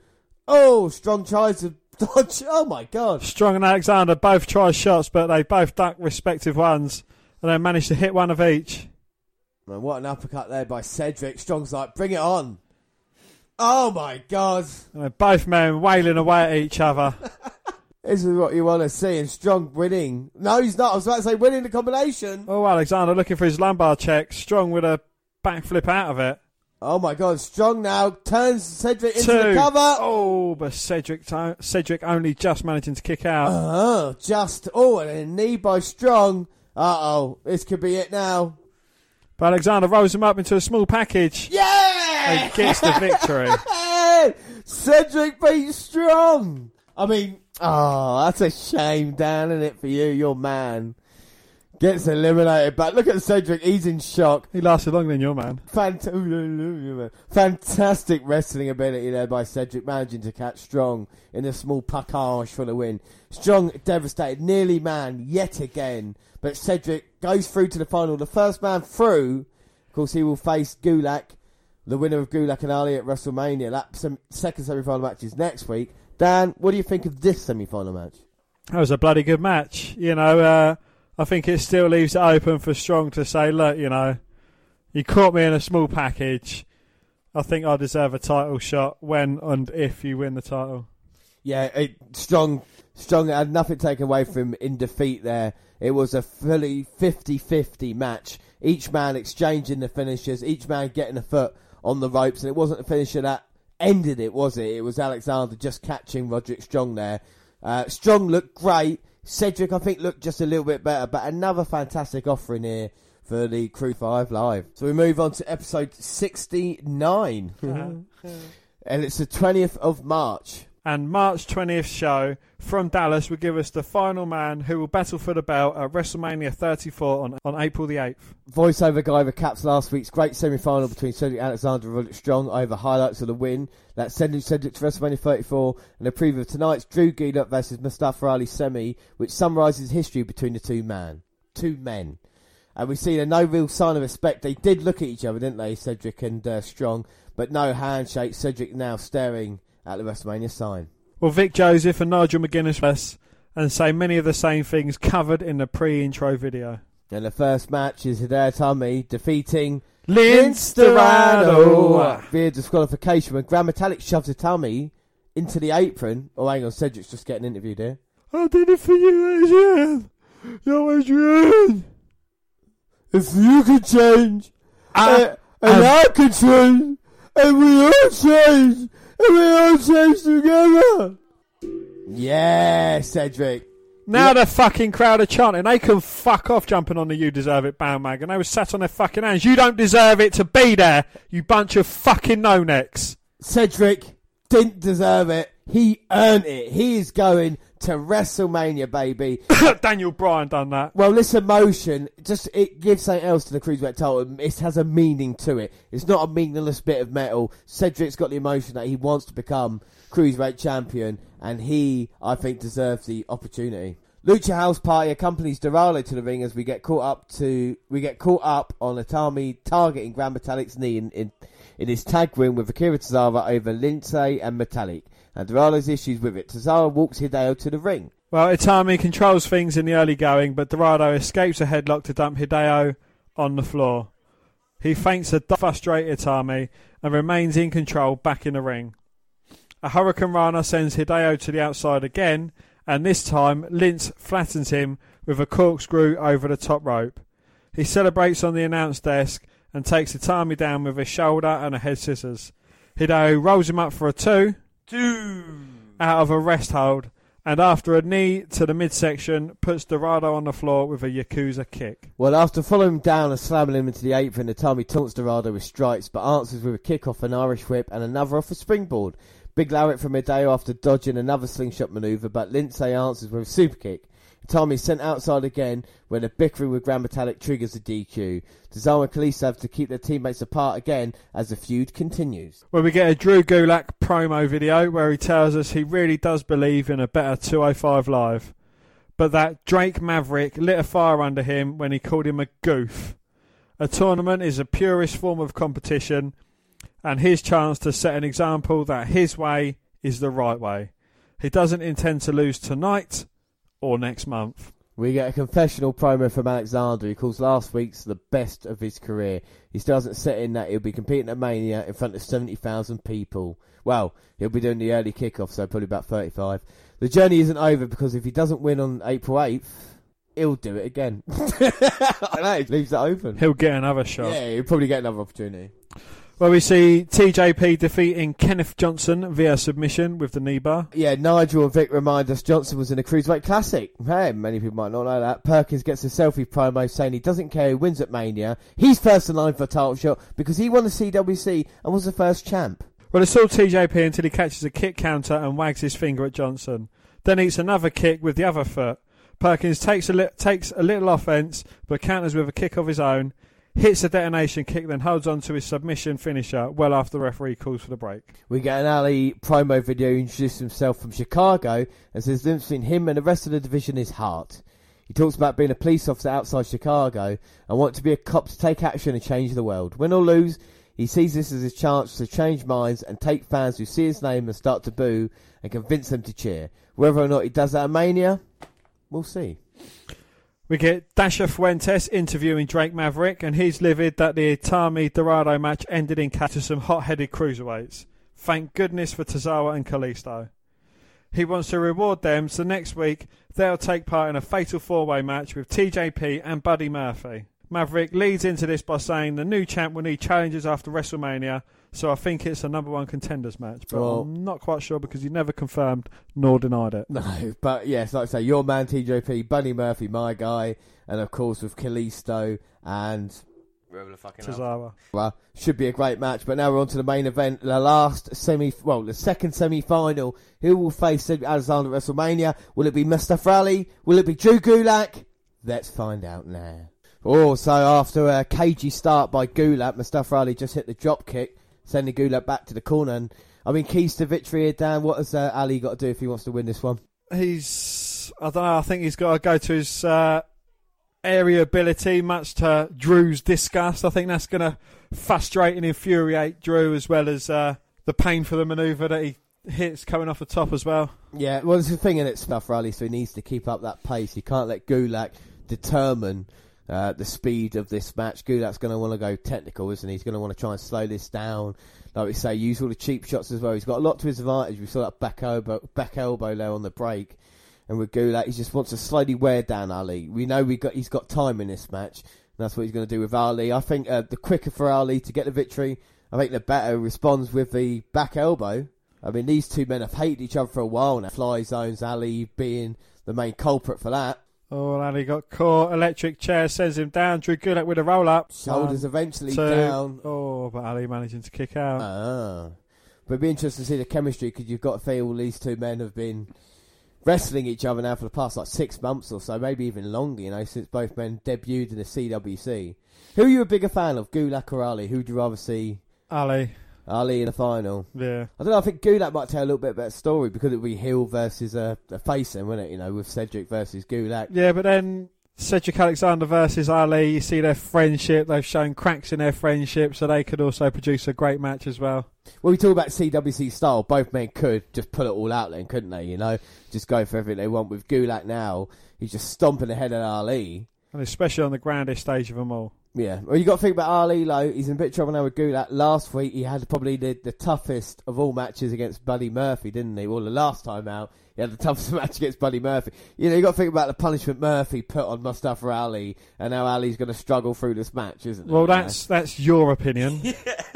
Oh, Strong tries to dodge. Oh my god. Strong and Alexander both try shots, but they both duck respective ones, and they manage to hit one of each. Man, what an uppercut there by Cedric. Strong's like, bring it on. Oh my god. And both men wailing away at each other. This is what you want to see. And Strong winning. No, he's not. I was about to say winning the combination. Oh, Alexander looking for his lumbar check. Strong with a backflip out of it. Oh my god. Strong now turns Cedric into Two. the cover. Oh, but Cedric Cedric only just managing to kick out. Oh, just. Oh, and a knee by Strong. Uh oh. This could be it now. But Alexander rolls him up into a small package Yeah! and gets the victory. Cedric beats Strong. I mean, oh, that's a shame, Dan, isn't it, for you, your man. Gets eliminated, but look at Cedric. He's in shock. He lasted longer than your man. Fant- Fantastic wrestling ability there by Cedric, managing to catch Strong in a small package for the win. Strong devastated, nearly man yet again, but Cedric goes through to the final. The first man through, of course, he will face Gulak, the winner of Gulak and Ali at WrestleMania. That second semi-final match is next week. Dan, what do you think of this semi-final match? That was a bloody good match. You know, uh, I think it still leaves it open for Strong to say, look, you know, you caught me in a small package. I think I deserve a title shot when and if you win the title. Yeah, it, strong, strong. Had nothing taken away from him in defeat. There, it was a fully 50-50 match. Each man exchanging the finishes, each man getting a foot on the ropes, and it wasn't the finisher that ended it, was it? It was Alexander just catching Roderick Strong there. Uh, Strong looked great. Cedric, I think, looked just a little bit better, but another fantastic offering here for the Crew 5 Live. So we move on to episode 69. and it's the 20th of March. And March 20th show from Dallas will give us the final man who will battle for the belt at WrestleMania 34 on, on April the 8th. Voiceover guy recaps last week's great semi-final between Cedric Alexander and Roderick Strong over highlights of the win. That's sending Cedric to WrestleMania 34 and a preview of tonight's Drew Gulak versus Mustafa Ali semi, which summarises history between the two man, two men. And we've seen a no real sign of respect. They did look at each other, didn't they, Cedric and uh, Strong, but no handshake. Cedric now staring at the WrestleMania sign. Well, Vic Joseph and Nigel McGuinness and say many of the same things covered in the pre-intro video. And the first match is Hideo Itami defeating Lince Dorado via disqualification when Grand Metalik shoves Itami into the apron. Oh, hang on, Cedric's just getting interviewed here. I did it for you, Adrian. Yo, Adrian. If you can change, I- uh, and I can change, and we all change, and we all change together. Yeah, Cedric. Now the fucking crowd are chanting. They can fuck off jumping on the You Deserve It bandwagon. They were sat on their fucking hands. You don't deserve it to be there, you bunch of fucking no-necks. Cedric didn't deserve it. He earned it. He is going to WrestleMania, baby. Daniel Bryan done that. Well, this emotion just it gives something else to the cruiserweight title. It has a meaning to it. It's not a meaningless bit of metal. Cedric's got the emotion that he wants to become cruiserweight champion, and he, I think, deserves the opportunity. Lucha House Party accompanies Dorado to the ring as we get caught up to we get caught up on Itami targeting Grand Metalik's knee in, in in his tag win with Akira Tozawa over Lince and Metalik, and Dorado's issues with it. Tozawa walks Hideo to the ring. Well, Itami controls things in the early going, but Dorado escapes a headlock to dump Hideo on the floor. He feints a frustrated Itami and remains in control back in the ring. A Hurricanrana sends Hideo to the outside again, and this time Lince flattens him with a corkscrew over the top rope. He celebrates on the announce desk and takes Itami down with a shoulder and a head scissors. Hideo rolls him up for a two, out of a rest hold, and after a knee to the midsection, puts Dorado on the floor with a Yakuza kick. Well, after following him down and slamming him into the apron, Itami taunts Dorado with strikes, but answers with a kick off an Irish whip and another off a springboard. Big Larrick from Hideo after dodging another slingshot maneuver, but Lince answers with a super kick. Is sent outside again when a bickering with Grand Metalik triggers a DQ. Tozawa and have to keep their teammates apart again as the feud continues. Where we get a Drew Gulak promo video where he tells us he really does believe in a better 205 live, but that Drake Maverick lit a fire under him when he called him a goof. A tournament is a purest form of competition, and his chance to set an example that his way is the right way. He doesn't intend to lose tonight or next month. We get a confessional promo from Alexander. He calls last week's the best of his career. He still hasn't set in that he'll be competing at Mania in front of 70,000 people. Well, he'll be doing the early kickoff, so probably about 35. The journey isn't over because if he doesn't win on April 8th, he'll do it again. I know, he leaves that open. He'll get another shot. Yeah, he'll probably get another opportunity. Where we see TJP defeating Kenneth Johnson via submission with the knee bar. Yeah, Nigel and Vic remind us Johnson was in a Cruiserweight Classic. Hey, many people might not know that. Perkins gets a selfie promo saying he doesn't care who wins at Mania. He's first in line for a title shot because he won the CWC and was the first champ. Well, it's all TJP until he catches a kick counter and wags his finger at Johnson. Then eats another kick with the other foot. Perkins takes a li- takes a little offense, but counters with a kick of his own. Hits a detonation kick, then holds on to his submission finisher well after the referee calls for the break. We get an Ali promo video. Introduces himself from Chicago and says the difference between him and the rest of the division is heart. He talks about being a police officer outside Chicago and want to be a cop to take action and change the world. Win or lose, he sees this as his chance to change minds and take fans who see his name and start to boo and convince them to cheer. Whether or not he does that at Mania, we'll see. We get Dasha Fuentes interviewing Drake Maverick, and he's livid that the Itami Dorado match ended in cat to some hot-headed cruiserweights. Thank goodness for Tozawa and Kalisto. He wants to reward them, so next week they'll take part in a fatal four-way match with TJP and Buddy Murphy. Maverick leads into this by saying the new champ will need challenges after WrestleMania, so I think it's a number one contenders match. But Well- I'm not quite sure because he never confirmed nor denied it. No, but yes, like I say, your man TJP, Buddy Murphy, my guy, and of course with Kalisto and whoever the fucking hell. Tozawa. Well, should be a great match, but now we're on to the main event, the last semi, well, the second semi-final. Who will face Cedric Alexander at WrestleMania? Will it be Mustafa Ali? Will it be Drew Gulak? Let's find out now. Oh, so after a cagey start by Gulak, Mustafa Ali just hit the drop kick, sending Gulak back to the corner. And I mean, keys to victory here, Dan. What has uh, Ali got to do if he wants to win this one? He's, I don't know, I think he's got to go to his uh, area ability, much to Drew's disgust. I think that's going to frustrate and infuriate Drew as well as uh, the pain for the manoeuvre that he hits coming off the top as well. Yeah, well, there's a thing in it, stuff, Ali, so he needs to keep up that pace. He can't let Gulak determine uh, the speed of this match. Gulak's going to want to go technical, isn't he? He's going to want to try and slow this down. Like we say, use all the cheap shots as well. He's got a lot to his advantage. We saw that back elbow, back elbow there on the break. And with Gulak, he just wants to slowly wear down Ali. We know we got he's got time in this match. And that's what he's going to do with Ali. I think uh, the quicker for Ali to get the victory, I think the better responds with the back elbow. I mean, these two men have hated each other for a while now. Fly zones, Ali being the main culprit for that. Oh, and he got caught. Electric chair sends him down. Drew Gulak with a roll up. Shoulders One, eventually two. down. Oh, but Ali managing to kick out. Ah. But it'd be interesting to see the chemistry because you've got to feel these two men have been wrestling each other now for the past like six months or so, maybe even longer, you know, since both men debuted in the CWC. Who are you a bigger fan of, Gulak or Ali? Who would you rather see Ali, Ali in the final? yeah. I don't know, I think Gulak might tell a little bit the story because it would be heel versus a, a face then, wouldn't it? You know, with Cedric versus Gulak. Yeah, but then Cedric Alexander versus Ali, you see their friendship. They've shown cracks in their friendship, so they could also produce a great match as well. Well, we talk about CWC style. Both men could just pull it all out then, couldn't they? You know, just go for everything they want. With Gulak now, he's just stomping ahead of Ali. And especially on the grandest stage of them all. Yeah. Well, you got to think about Ali. Though he's in a bit of trouble now with Gulak. Last week he had probably the, the toughest of all matches against Buddy Murphy, didn't he? Well, the last time out he had the toughest match against Buddy Murphy. You know, you got to think about the punishment Murphy put on Mustafa Ali, and how Ali's going to struggle through this match, isn't it? Well, You know? that's that's your opinion,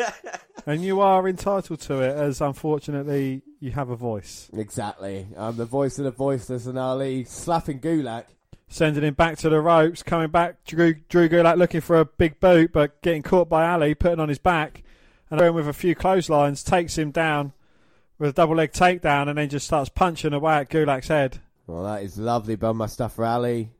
and you are entitled to it. As unfortunately, you have a voice. exactly. I'm the voice of the voiceless, and Ali slapping Gulak. Sending him back to the ropes, coming back. Drew, Drew Gulak looking for a big boot, but getting caught by Ali, putting on his back, and going with a few clotheslines, takes him down with a double leg takedown, and then just starts punching away at Gulak's head. Well, that is lovely by Mustafa Ali.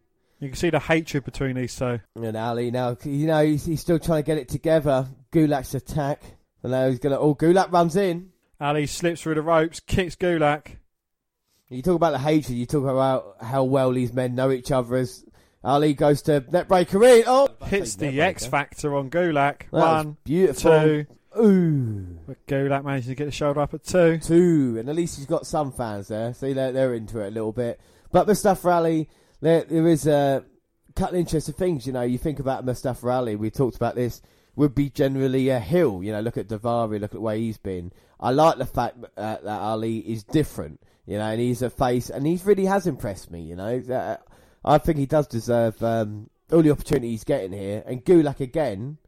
You can see the hatred between these two. And Ali now, you know, he's, he's still trying to get it together. Gulak's attack. And now he's going to. Oh, Gulak runs in. Ali slips through the ropes, kicks Gulak. You talk about the hatred. You talk about how well these men know each other. As Ali goes to net neckbreaker in. Oh, Hits the Neckbreaker. X Factor on Gulak. That One, beautiful. two. Ooh, But Gulak managed to get the shoulder up at two. two. And at least he's got some fans there, so they're, they're into it a little bit. But Mustafa Ali, there, there is a couple of interesting things. You know, you think about Mustafa Ali. We talked about this. Would be generally a hill. You know, look at Daivari. Look at the way he's been. I like the fact uh, that Ali is different. You know, and he's a face, and he really has impressed me. You know, Uh, I think he does deserve um, all the opportunity he's getting here. And Gulak again,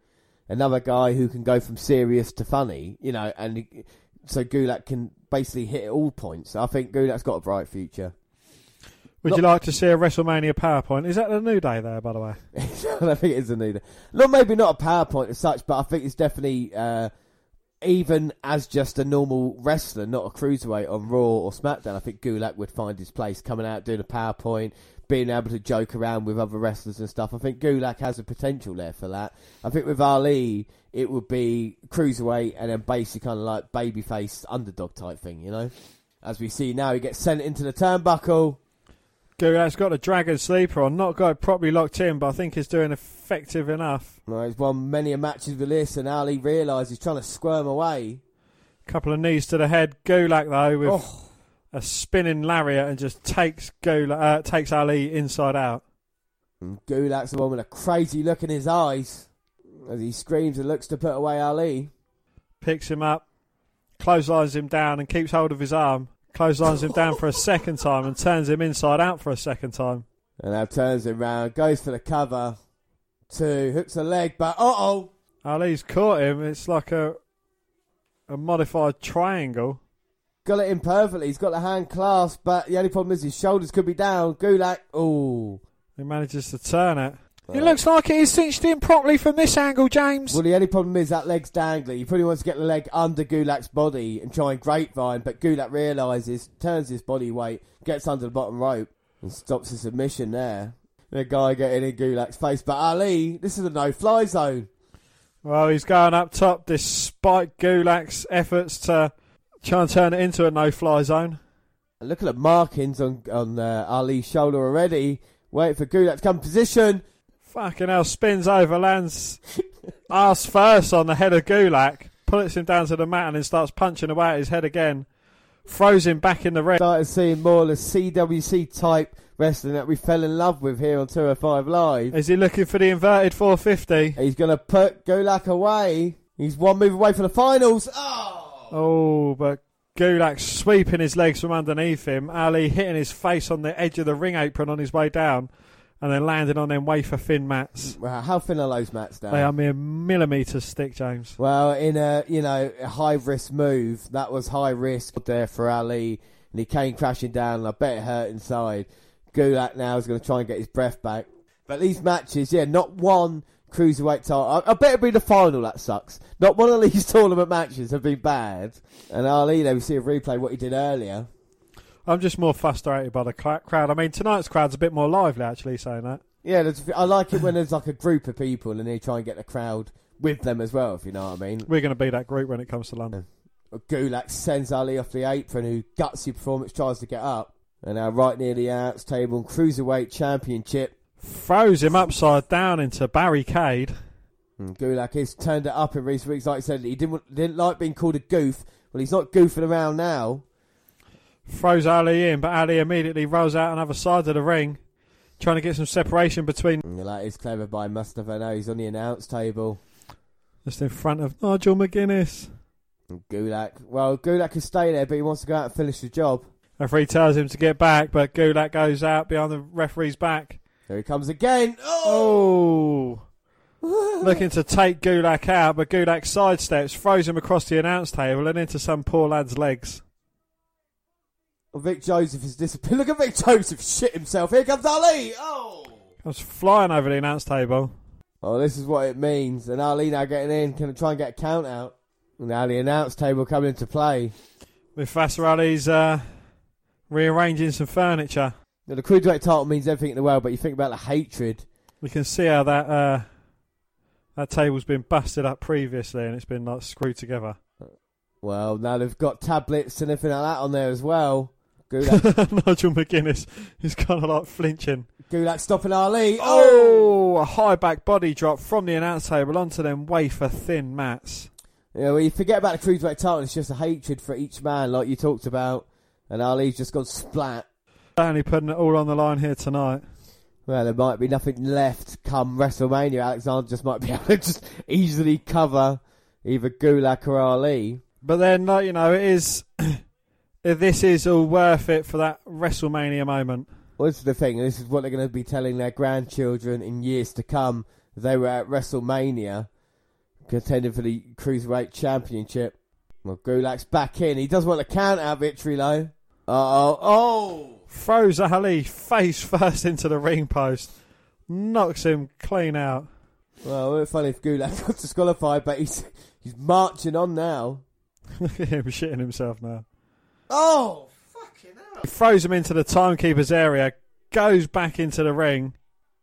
another guy who can go from serious to funny. You know, and so Gulak can basically hit all points. I think Gulak's got a bright future. Would Look- you like to see a WrestleMania PowerPoint? Is that a new day there, by the way? I think it's a new day. Not maybe not a PowerPoint as such, but I think it's definitely uh, even as just a normal wrestler, not a cruiserweight on Raw or SmackDown. I think Gulak would find his place coming out doing a PowerPoint, being able to joke around with other wrestlers and stuff. I think Gulak has a potential there for that. I think with Ali, it would be cruiserweight and then basically kind of like babyface underdog type thing, you know. As we see now, he gets sent into the turnbuckle. Gulak's got a dragon sleeper on, not got it properly locked in, but I think he's doing effective enough. He's won many a matches with this, and Ali realised he's trying to squirm away. Couple of knees to the head. Gulak though with Oh, a spinning lariat and just takes Gulak, uh, takes Ali inside out. and Gulak's the one with a crazy look in his eyes as he screams and looks to put away Ali. Picks him up, clotheslines him down, and keeps hold of his arm. Clotheslines him down for a second time and turns him inside out for a second time. And now turns him round, goes for the cover. Two, hooks a leg, but uh oh. Ali's caught him. It's like a a modified triangle. Got it in perfectly. He's got the hand clasp, but the only problem is his shoulders could be down. Gulak, ooh. He manages to turn it. It looks like it is cinched in properly from this angle, James. Well, the only problem is that leg's dangling. He probably wants to get the leg under Gulak's body and try and grapevine, but Gulak realises, turns his body weight, gets under the bottom rope, and stops the submission there. The guy getting in Gulak's face, but Ali, this is a no-fly zone. Well, he's going up top despite Gulak's efforts to try and turn it into a no-fly zone. And look at the markings on on uh, Ali's shoulder already. Wait for Gulak to come position. Fucking hell, spins over, lands ass first on the head of Gulak, puts him down to the mat and then starts punching away at his head again. Throws him back in the ring. Started seeing more of the CWC type wrestling that we fell in love with here on 205 Live. Is he looking for the inverted 450? He's going to put Gulak away. He's one move away from the finals. Oh! Oh, but Gulak sweeping his legs from underneath him. Ali hitting his face on the edge of the ring apron on his way down, and then landing on them wafer thin mats. Wow, how thin are those mats down? They are mere millimetres thick, James. Well, in a you know a high risk move, that was high risk there for Ali, and he came crashing down. And I bet it hurt inside. Gulak now is going to try and get his breath back. But these matches, yeah, not one cruiserweight title. I, I bet it'll be the final. That sucks. Not one of these tournament matches have been bad. And Ali, there we see a replay what he did earlier. I'm just more frustrated by the cl- crowd. I mean, tonight's crowd's a bit more lively, actually, saying that. Yeah, there's, I like it when there's like a group of people and they try and get the crowd with them as well. If you know what I mean. We're going to be that group when it comes to London. Gulak sends Ali off the apron, who gutsy performance tries to get up. And now right near the outs table, cruiserweight championship. Throws him upside down into barricade. And Gulak has turned it up in recent weeks. Like I said, he didn't didn't like being called a goof. Well, he's not goofing around now. Throws Ali in, but Ali immediately rolls out another side of the ring, trying to get some separation between mm, And that is clever by Mustafa. Now he's on the announce table. just in front of Nigel McGuinness. Gulak, well, Gulak can stay there, but he wants to go out and finish the job. Referee tells him to get back, but Gulak goes out behind the referee's back. Here he comes again. Oh! Oh! Looking to take Gulak out, but Gulak sidesteps, throws him across the announce table and into some poor lad's legs. Vic Joseph is disappeared. Look at Vic Joseph shit himself. Here comes Ali. Oh! Comes flying over the announce table. Oh, this is what it means. And Ali now getting in, can try and get a count out. And now the announce table coming into play. With Fasser Ali's uh, rearranging some furniture. Now, the cruiserweight title means everything in the world, but you think about the hatred. We can see how that uh, that table's been busted up previously and it's been like screwed together. Well, now they've got tablets and everything like that on there as well. Gulak, Nigel McGuinness is kind of like flinching. Gulak stopping Ali. Oh! Oh, a high back body drop from the announce table onto them wafer thin mats. Yeah, well, you forget about the cruiserweight title. It's just a hatred for each man, like you talked about. And Ali's just gone splat. Only putting it all on the line here tonight. Well, there might be nothing left come WrestleMania. Alexander just might be able to just easily cover either Gulak or Ali. But then, like you know, it is. this is all worth it for that WrestleMania moment. Well, this is the thing. This is what they're going to be telling their grandchildren in years to come. They were at WrestleMania contending for the Cruiserweight Championship. Well, Gulak's back in. He does want a count out victory, though. Uh-oh. Oh! Throws Ali face first into the ring post, knocks him clean out. Well, it would be funny if Gulak got disqualified, but he's he's marching on now. Look at him shitting himself now. Oh! Fucking hell. He throws him into the timekeeper's area. goes back into the ring.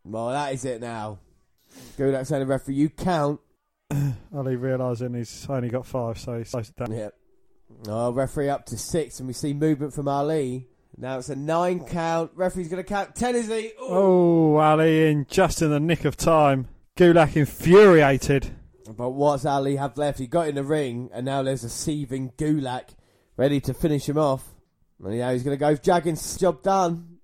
Well, that is it now. Gulak saying the referee, you count. Ali realising he's only got five, so he slows it down. Yep. Oh, referee up to six, and we see movement from Ali. Now it's a nine count. Referee's going to count ten, is he? Ooh. Oh, Ali in just in the nick of time. Gulak infuriated. But what's Ali have left? He got in the ring, and now there's a seething Gulak ready to finish him off. And yeah, he's going to go Jaggins. Job done.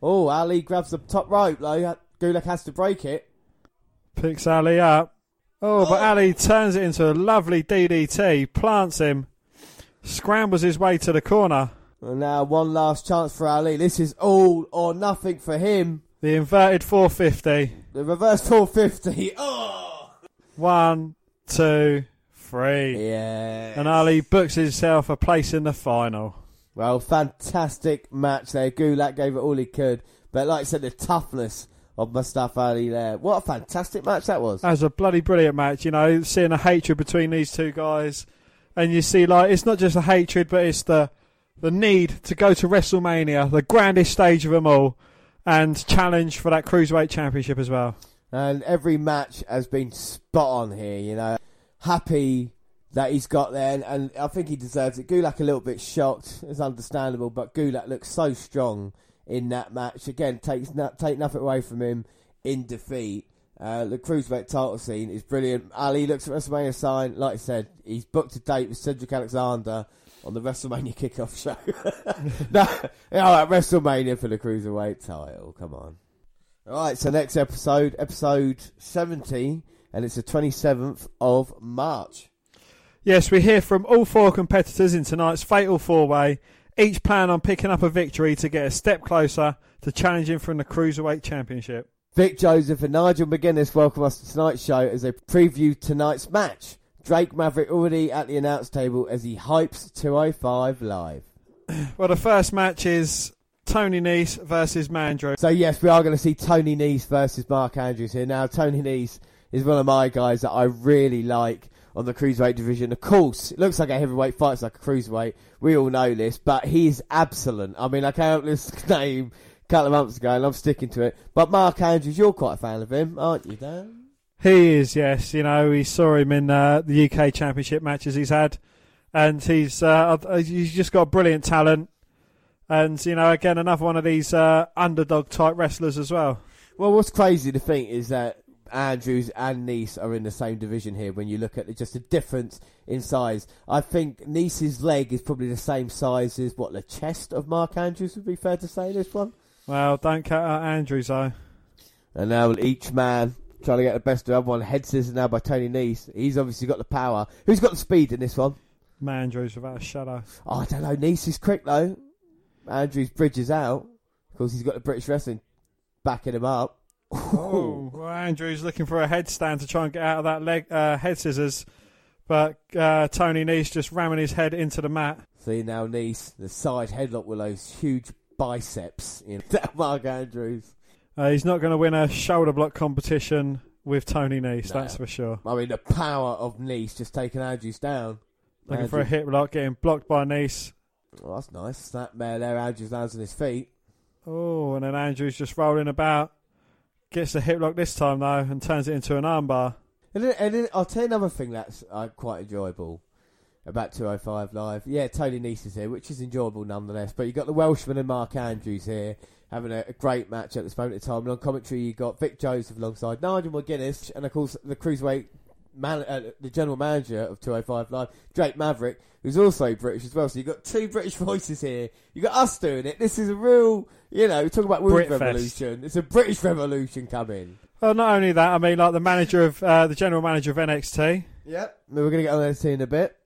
Oh, Ali grabs the top rope, though. Gulak has to break it. Picks Ali up. Oh, but oh. Ali turns it into a lovely DDT, plants him, scrambles his way to the corner. And now one last chance for Ali. This is all or nothing for him. The inverted 450. The reverse 450. Oh! One, two, three. Yeah. And Ali books himself a place in the final. Well, fantastic match there. Gulak gave it all he could. But like I said, the toughness of Mustafa Ali there. What a fantastic match that was. That was a bloody brilliant match, you know, seeing a hatred between these two guys. And you see, like, it's not just a hatred, but it's the the need to go to WrestleMania, the grandest stage of them all, and challenge for that Cruiserweight Championship as well. And every match has been spot on here, you know. Happy that he's got there, and, and I think he deserves it. Gulak a little bit shocked, it's understandable, but Gulak looks so strong in that match. Again, takes no, take nothing away from him in defeat. Uh, the cruiserweight title scene is brilliant. Ali looks at WrestleMania sign. Like I said, he's booked a date with Cedric Alexander on the WrestleMania kickoff show. no, all right, WrestleMania for the cruiserweight title. Come on. All right, so next episode, episode 70, and it's the 27th of March. Yes, we hear from all four competitors in tonight's Fatal Four Way. Each plan on picking up a victory to get a step closer to challenging for the Cruiserweight Championship. Vic Joseph and Nigel McGuinness welcome us to tonight's show as they preview tonight's match. Drake Maverick already at the announce table as he hypes 205 live. Well, the first match is Tony Nese versus Mandrew. So yes, we are going to see Tony Nese versus Mark Andrews here. Now, Tony Nese is one of my guys that I really like on the cruiserweight division. Of course, it looks like a heavyweight fights like a cruiserweight. We all know this, but he's absolute. I mean, I came up with this name a couple of months ago, and I'm sticking to it. But Mark Andrews, you're quite a fan of him, aren't you, Dan? He is, yes. You know, we saw him in uh, the UK Championship matches he's had, and he's uh, he's just got brilliant talent. And you know, again, another one of these uh, underdog type wrestlers as well. Well, what's crazy to think is that Andrews and Nese are in the same division here. When you look at it, just a difference in size, I think Nese's leg is probably the same size as what the chest of Mark Andrews would be fair to say. This one. Well, don't cut out Andrews though. And now each man trying to get the best of the other one. Head scissors now by Tony Nese. He's obviously got the power. Who's got the speed in this one? Andrews without a shadow. Oh, I don't know. Nese is quick though. Andrews bridges out. Of course, he's got the British wrestling backing him up. Oh, well, Andrews looking for a headstand to try and get out of that leg uh, head scissors, but uh, Tony Nese just ramming his head into the mat. See now, Nese, the side headlock with those huge biceps. You know, Mark Andrews. Uh, he's not going to win a shoulder block competition with Tony Nese, No. that's for sure. I mean, the power of Nese just taking Andrews down. Looking for a hip lock, getting blocked by Nese. Oh, that's nice. Snap there, there. Andrews lands on his feet. Oh, and then Andrews just rolling about. Gets the hip lock this time though, and turns it into an armbar. And then, and then I'll tell you another thing that's uh, quite enjoyable about 205 Live. Yeah, Tony Nese is here, which is enjoyable nonetheless. But you got the Welshman and Mark Andrews here having a, a great match at this moment in time. And on commentary, you got Vic Joseph alongside Nigel McGuinness, and of course the cruiserweight man, uh, the general manager of 205 Live, Drake Maverick, who's also British as well. So you've got two British voices here. You've got us doing it. This is a real, you know, talk about World Britfest. Revolution. It's a British Revolution coming. Well, not only that, I mean, like the manager of uh, the general manager of NXT, Yep. We're going to get on that in a bit.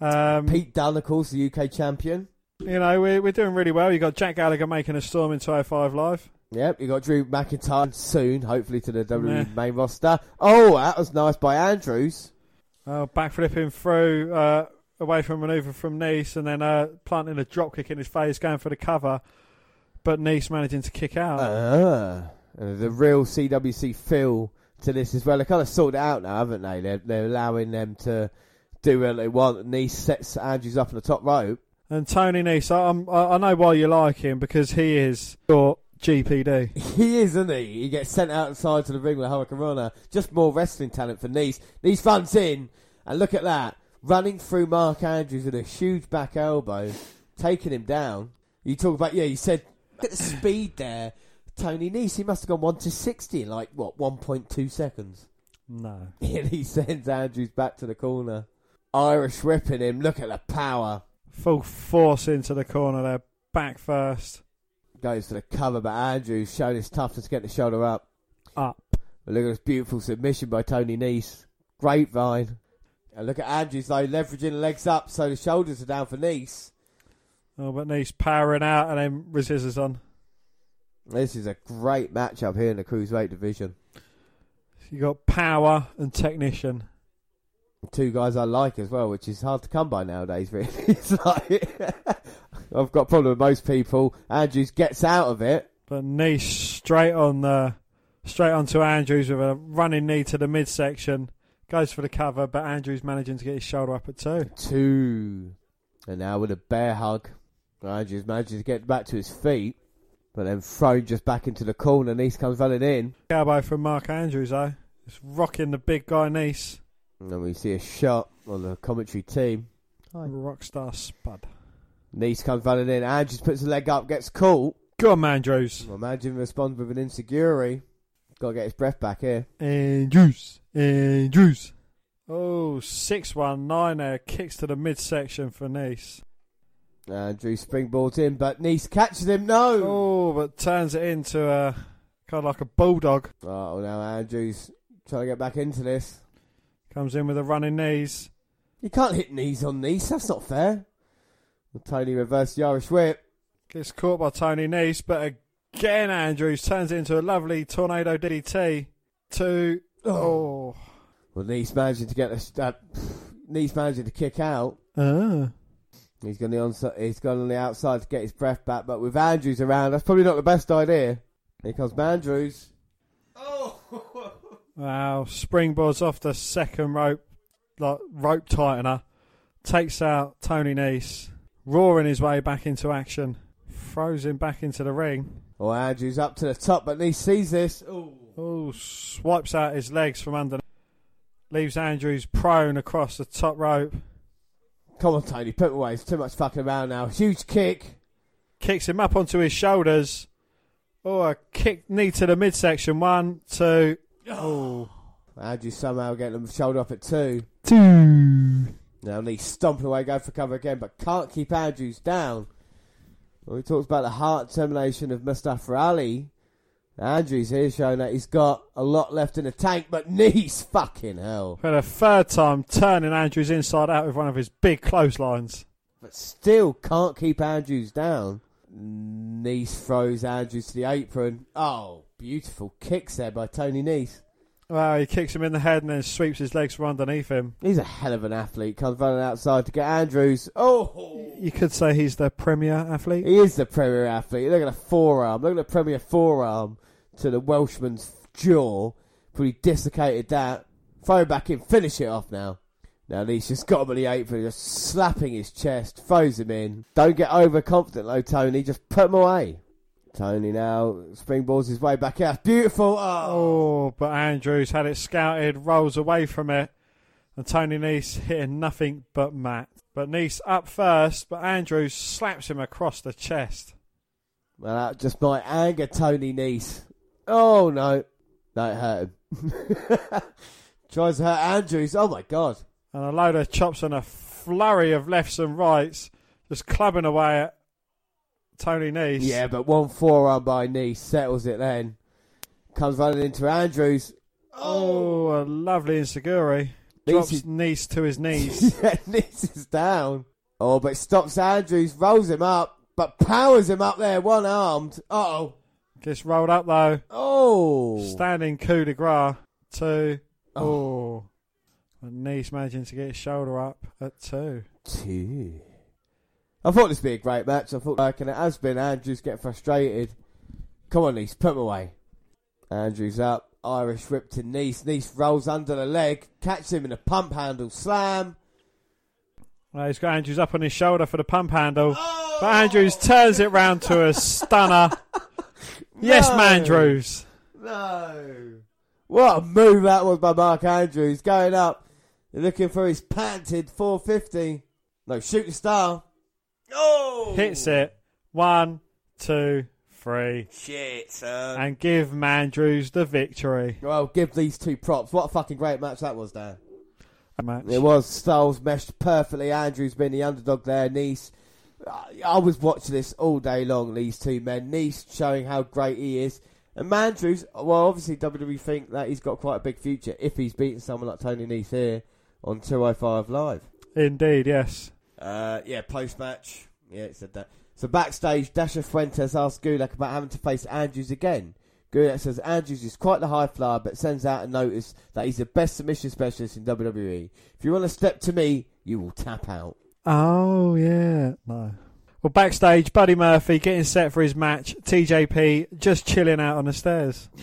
um, Pete Dunne, of course, the UK champion. you know, we're we're doing really well. You got Jack Gallagher making a storm in 205 Live. Yep, you got Drew McIntyre soon, hopefully to the WWE Yeah. main roster. Oh, that was nice by Andrews. Uh, backflipping through uh, away from manoeuvre from Nese, and then uh, planting a drop kick in his face, going for the cover, but Nese managing to kick out. Ah, the real CWC feel to this as well. They kind of sorted it out now, haven't they? They're, they're allowing them to do what they want. Nese sets Andrews up on the top rope. And Tony Nese, I, I'm- I I know why you like him because he is short, GPD. He is, isn't he? He gets sent outside to the ring with Hurricane Just more wrestling talent for Nese. Nese runs in, and look at that. Running through Mark Andrews with a huge back elbow, taking him down. You talk about, yeah, you said, at the speed there. Tony Nese, he must have gone 1 to 60 in like, what, 1.2 seconds? No. And he sends Andrews back to the corner. Irish whipping him. Look at the power. Full force into the corner there. Back first. Goes for the cover, but Andrews showing his toughness, getting the shoulder up. Up. But look at this beautiful submission by Tony Nese. Grapevine. And look at Andrews though, leveraging the legs up so the shoulders are down for Nese. Oh, but Nese powering out and then resistors on. This is a great matchup here in the cruiserweight division. You got power and technician. Two guys I like as well, which is hard to come by nowadays. Really, it's like I've got a problem with most people. Andrews gets out of it. But Nese straight on the straight onto Andrews with a running knee to the midsection. Goes for the cover, but Andrews managing to get his shoulder up at two. Two. And now with a bear hug. Andrews manages to get back to his feet. But then thrown just back into the corner. Nese comes running in. Elbow from Mark Andrews though. Just rocking the big guy Nese. And then we see a shot on the commentary team. Rockstar Spud. Nese comes running in. Andrews puts a leg up, gets caught. Go on, Andrews. Andrews responds with an enziguri. Got to get his breath back here. Andrews. Andrews. Oh, 6-1-9 there. Kicks to the midsection for Nese. Andrews springboards in, but Nese catches him. No. Oh, but turns it into a kind of like a bulldog. Oh, now Andrews trying to get back into this. Comes in with a running knees. You can't hit knees on Nese. That's not fair. Tony reversed the Irish whip. Gets caught by Tony Nese, but again Andrews turns it into a lovely tornado DDT. Two. Oh. Well, Nese managing to get a. uh, Nese managing to kick out. Ah. He's gone on the he's gone on the outside to get his breath back, but with Andrews around, that's probably not the best idea. Here comes Andrews. Oh. Wow, springboards off the second rope, like rope tightener, takes out Tony Nese, roaring his way back into action, throws him back into the ring. Oh, Andrews up to the top, but Nese sees this. Oh, oh, swipes out his legs from under, leaves Andrews prone across the top rope. Come on, Tony, put him away. It's too much fucking around now. Huge kick. Kicks him up onto his shoulders. Oh, a kick knee to the midsection. One, two. Oh. Andrews somehow getting the shoulder up at two. Two. Now Lee stomping away, going for cover again, but can't keep Andrews down. Well, he talks about the heart termination of Mustafa Ali. Andrews here showing that he's got a lot left in the tank, but knees fucking hell. For the third time, turning Andrews inside out with one of his big clotheslines. But still can't keep Andrews down. Nese throws Andrews to the apron. Oh, beautiful kicks there by Tony Nese. Wow, he kicks him in the head and then sweeps his legs from underneath him. He's a hell of an athlete. Comes running outside to get Andrews. Oh! You could say he's the premier athlete. He is the premier athlete. Look at the forearm. Look at the premier forearm to the Welshman's jaw. Pretty dislocated that. Throw back in. Finish it off now. Now he's just got him on the apron, just slapping his chest, throws him in. Don't get overconfident though, Tony. Just put him away. Tony now springboards his way back out. Beautiful. Oh. oh, but Andrews had it scouted, rolls away from it, and Tony Nese hitting nothing but mat. But Nese up first, but Andrews slaps him across the chest. Well, that just might anger Tony Nese. Oh no, that hurt him. Tries to hurt Andrews. Oh my god. And a load of chops and a flurry of lefts and rights, just clubbing away at Tony Nese. Yeah, but one forearm by Nese settles it then. Comes running into Andrews. Oh, a lovely enziguri. Drops is- Nese to his knees. yeah, Nese is down. Oh, but stops Andrews, rolls him up, but powers him up there, one armed. Uh oh. Gets rolled up though. Oh. Standing coup de grace. Two. Oh. Oh. And Nese managing to get his shoulder up at two. Two. I thought this would be a great match. I thought, like, and it has been. Andrews get frustrated. Come on, Nese, put him away. Andrews up. Irish whip to Nese. Nese rolls under the leg, catches him in a pump handle slam. Well, he's got Andrews up on his shoulder for the pump handle. But oh! Andrews turns it round to a stunner. Yes, No. Mandrews. No. What a move that was by Mark Andrews. Going up, looking for his patented 450. No, shooting star. Oh! Hits it. One, two, three. Shit, son. And give Mandrews the victory. Well, give these two props. What a fucking great match that was, Dan. A Match. It was. Styles meshed perfectly. Andrews being the underdog there. Nese. I- was watching this all day long, these two men. Nese showing how great he is. And Mandrews, well, obviously WWE think that he's got quite a big future if he's beating someone like Tony Nese here on 205 Live. Indeed, yes. Uh, yeah, post match. Yeah, it said that. So backstage, Dasha Fuentes asks Gulak about having to face Andrews again. Gulak says Andrews is quite the high flyer, but sends out a notice that he's the best submission specialist in WWE. If you want to step to me, you will tap out. Oh, yeah. No. Well, backstage, Buddy Murphy getting set for his match. TJP just chilling out on the stairs.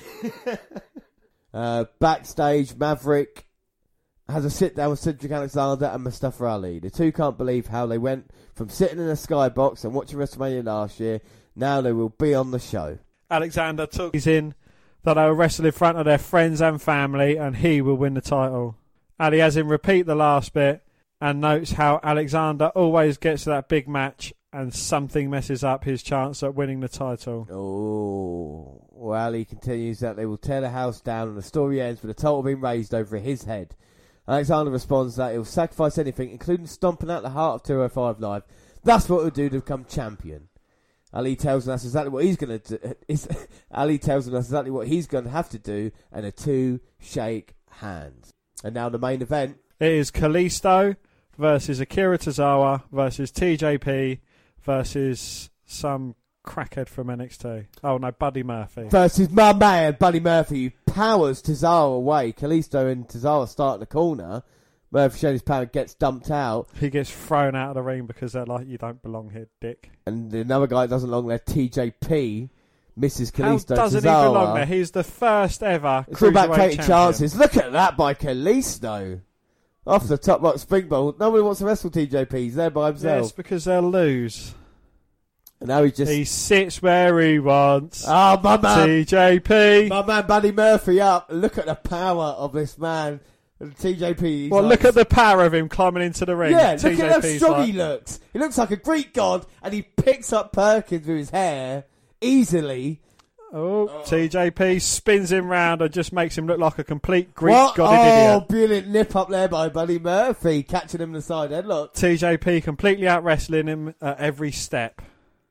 Uh, backstage, Maverick has a sit down with Cedric Alexander and Mustafa Ali. The two can't believe how they went from sitting in a skybox and watching WrestleMania last year. Now they will be on the show. Alexander took he's in that they will wrestle in front of their friends and family, and he will win the title. Ali has him repeat the last bit and notes how Alexander always gets to that big match and something messes up his chance at winning the title. Oh, well, Ali continues that they will tear the house down, and the story ends with a title being raised over his head. Alexander responds that he'll sacrifice anything, including stomping out the heart of 205 Live. That's what he'll do to become champion. Ali tells us exactly what he's going to do. Is, Ali tells us exactly what he's going to have to do, and the two shake hands. And now the main event. It is Kalisto versus Akira Tozawa versus TJP versus some crackhead from NXT. Oh no, Buddy Murphy. versus my man Buddy Murphy, who powers Tozawa away. Kalisto and Tozawa start in the corner. Murphy showing his power, gets dumped out, He gets thrown out of the ring because they're like, you don't belong here, dick. and another guy that doesn't belong there, TJP, misses How Kalisto. doesn't Tozawa. he belong there? He's the first ever It's all about champion. chances. Look at that by Kalisto. Off the top rock springboard. Nobody wants to wrestle TJP. He's there by himself. Yes, because they'll lose. And now he just. He sits where he wants. Oh, my man. TJP. My man Buddy Murphy up. Look at the power of this man. And TJP. Well, like- look at the power of him climbing into the ring. Yeah, look at how strong like, he looks. He looks like a Greek god, and he picks up Perkins with his hair easily. Oh, TJP spins him round and just makes him look like a complete Greek what? godded oh, idiot. brilliant nip up there by Buddy Murphy, catching him in the side headlock. TJP completely out wrestling him at every step.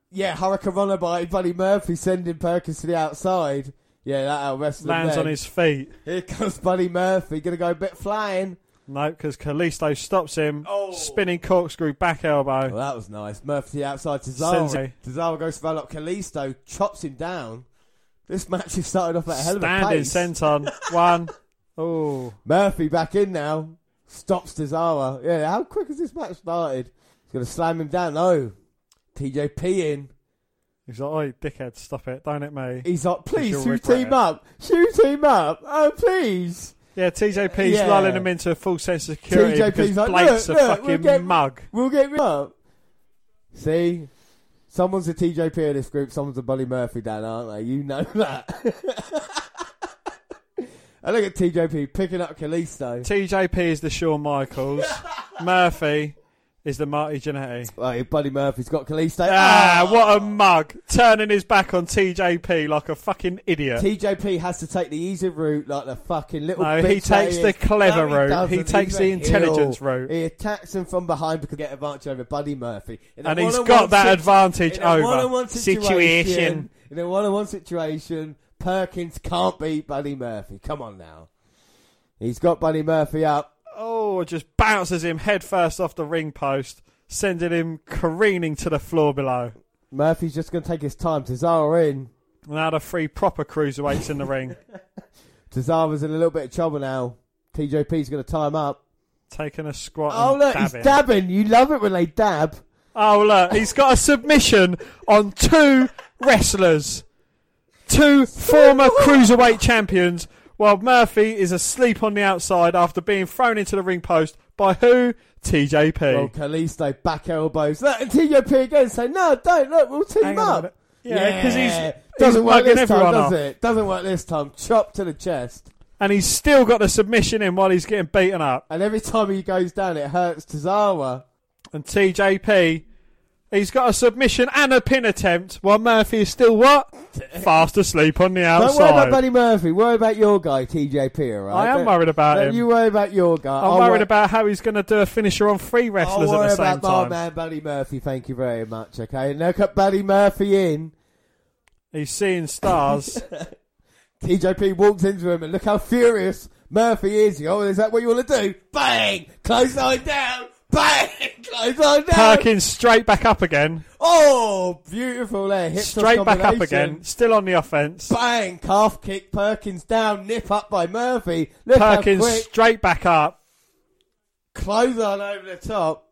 Yeah, Hurricanrana by Buddy Murphy, sending Perkins to the outside. Yeah, that out wrestling. Lands then. on his feet. Here comes Buddy Murphy, gonna go a bit flying. No, because Kalisto stops him. Oh. Spinning corkscrew back elbow. Well, that was nice. Murphy outside to Sends Tozawa. it. Tozawa goes for up. Kalisto chops him down. This match has started off at a hell of a Standing pace. senton. One. Oh. Murphy back in now. Stops Tozawa. Yeah, how quick has this match started? He's going to slam him down. No. TJP in. He's like, oi, dickhead, stop it. Don't hit me. He's like, please, shoot team it." up. Shoot team up. Oh, please. Yeah, TJP's Yeah. lulling him into a full sense of security TJP's because like, Blake's look, a look, fucking we'll get- mug. We'll get me up. See? Someone's a TJP in this group, someone's a Buddy Murphy down, aren't they? You know that. I look at TJP picking up Kalisto. TJP is the Shawn Michaels. Murphy is the Marty Jannetty. Well, Buddy Murphy's got Kalisto. Ah, what a mug. Turning his back on TJP like a fucking idiot. TJP has to take the easy route, like the fucking little. No, he takes the clever No, route. doesn't. He takes the intelligence heel. route. He attacks him from behind because he get an advantage over Buddy Murphy. And he's got that advantage over. one-on-one Situation. In a one-on-one situation, Perkins can't beat Buddy Murphy. Come on now. He's got Buddy Murphy up. Oh, just bounces him headfirst off the ring post, sending him careening to the floor below. Murphy's just going to take his time. Tozawa in. Now the three proper cruiserweights in the ring, Tozawa's in a little bit of trouble now. TJP's going to tie him up. taking a squat. Oh, look, he's dabbing. dabbing. You love it when they dab. Oh look, he's got a submission on two wrestlers, two former cruiserweight champions, while Murphy is asleep on the outside after being thrown into the ring post by who? TJP. Well, Kalisto back elbows. Look, and TJP again say, no, don't, look, we'll team Hang up. Yeah, because he's, doesn't he's work this time, does off. it? Doesn't work this time. Chop to the chest. and he's still got the submission in while he's getting beaten up. And every time he goes down, it hurts Tozawa. And TJP, he's got a submission and a pin attempt while Murphy is still what? Fast asleep on the outside. Don't worry about. Buddy Murphy. Worry about your guy, TJP, all right? I am Don't- worried about don't him. You worry about your guy. I'm I'll worried wor- about how he's going to do a finisher on three I'll wrestlers at worry the same time. worry about my man, Buddy Murphy. Thank you very much, okay? Now cut Buddy Murphy in. He's seeing stars. TJP walks into him and look how furious Murphy is. He, Oh, is that what you want to do? Bang! Close line down! Bang! Line down! Perkins straight back up again. Oh, beautiful there. Hip Straight back up again. Still on the offense. Bang! Calf kick. Perkins down. Nip up by Murphy. Look Perkins straight back up. Close on over the top.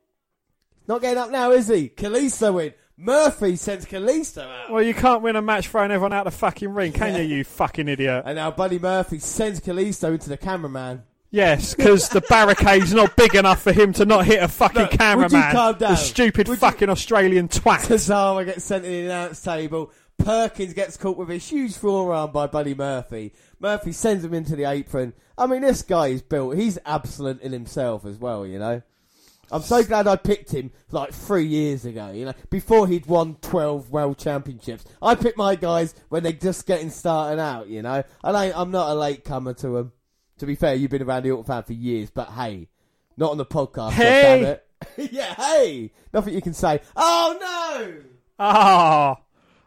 Not getting up now, is he? Kalisto in. Murphy sends Kalisto out. Well, you can't win a match throwing everyone out of the fucking ring, can you, you fucking idiot? And now Buddy Murphy sends Kalisto into the cameraman. Yes, because the barricade's not big enough for him to not hit a fucking Look, would you cameraman. calm down? The stupid Would you- fucking Australian twat. Tozawa gets sent in the announce table. Perkins gets caught with a huge forearm by Buddy Murphy. Murphy sends him into the apron. I mean, this guy is built. He's absolute in himself as well, you know. I'm so glad I picked him like three years ago, you know, before he'd won 12 world championships. I pick my guys when they're just getting started out, you know. And I, I'm not a late comer to them. To be fair, you've been around the Auto fan for years, but hey, not on the podcast, Hey! yeah, hey! Nothing you can say. Oh no! Ah.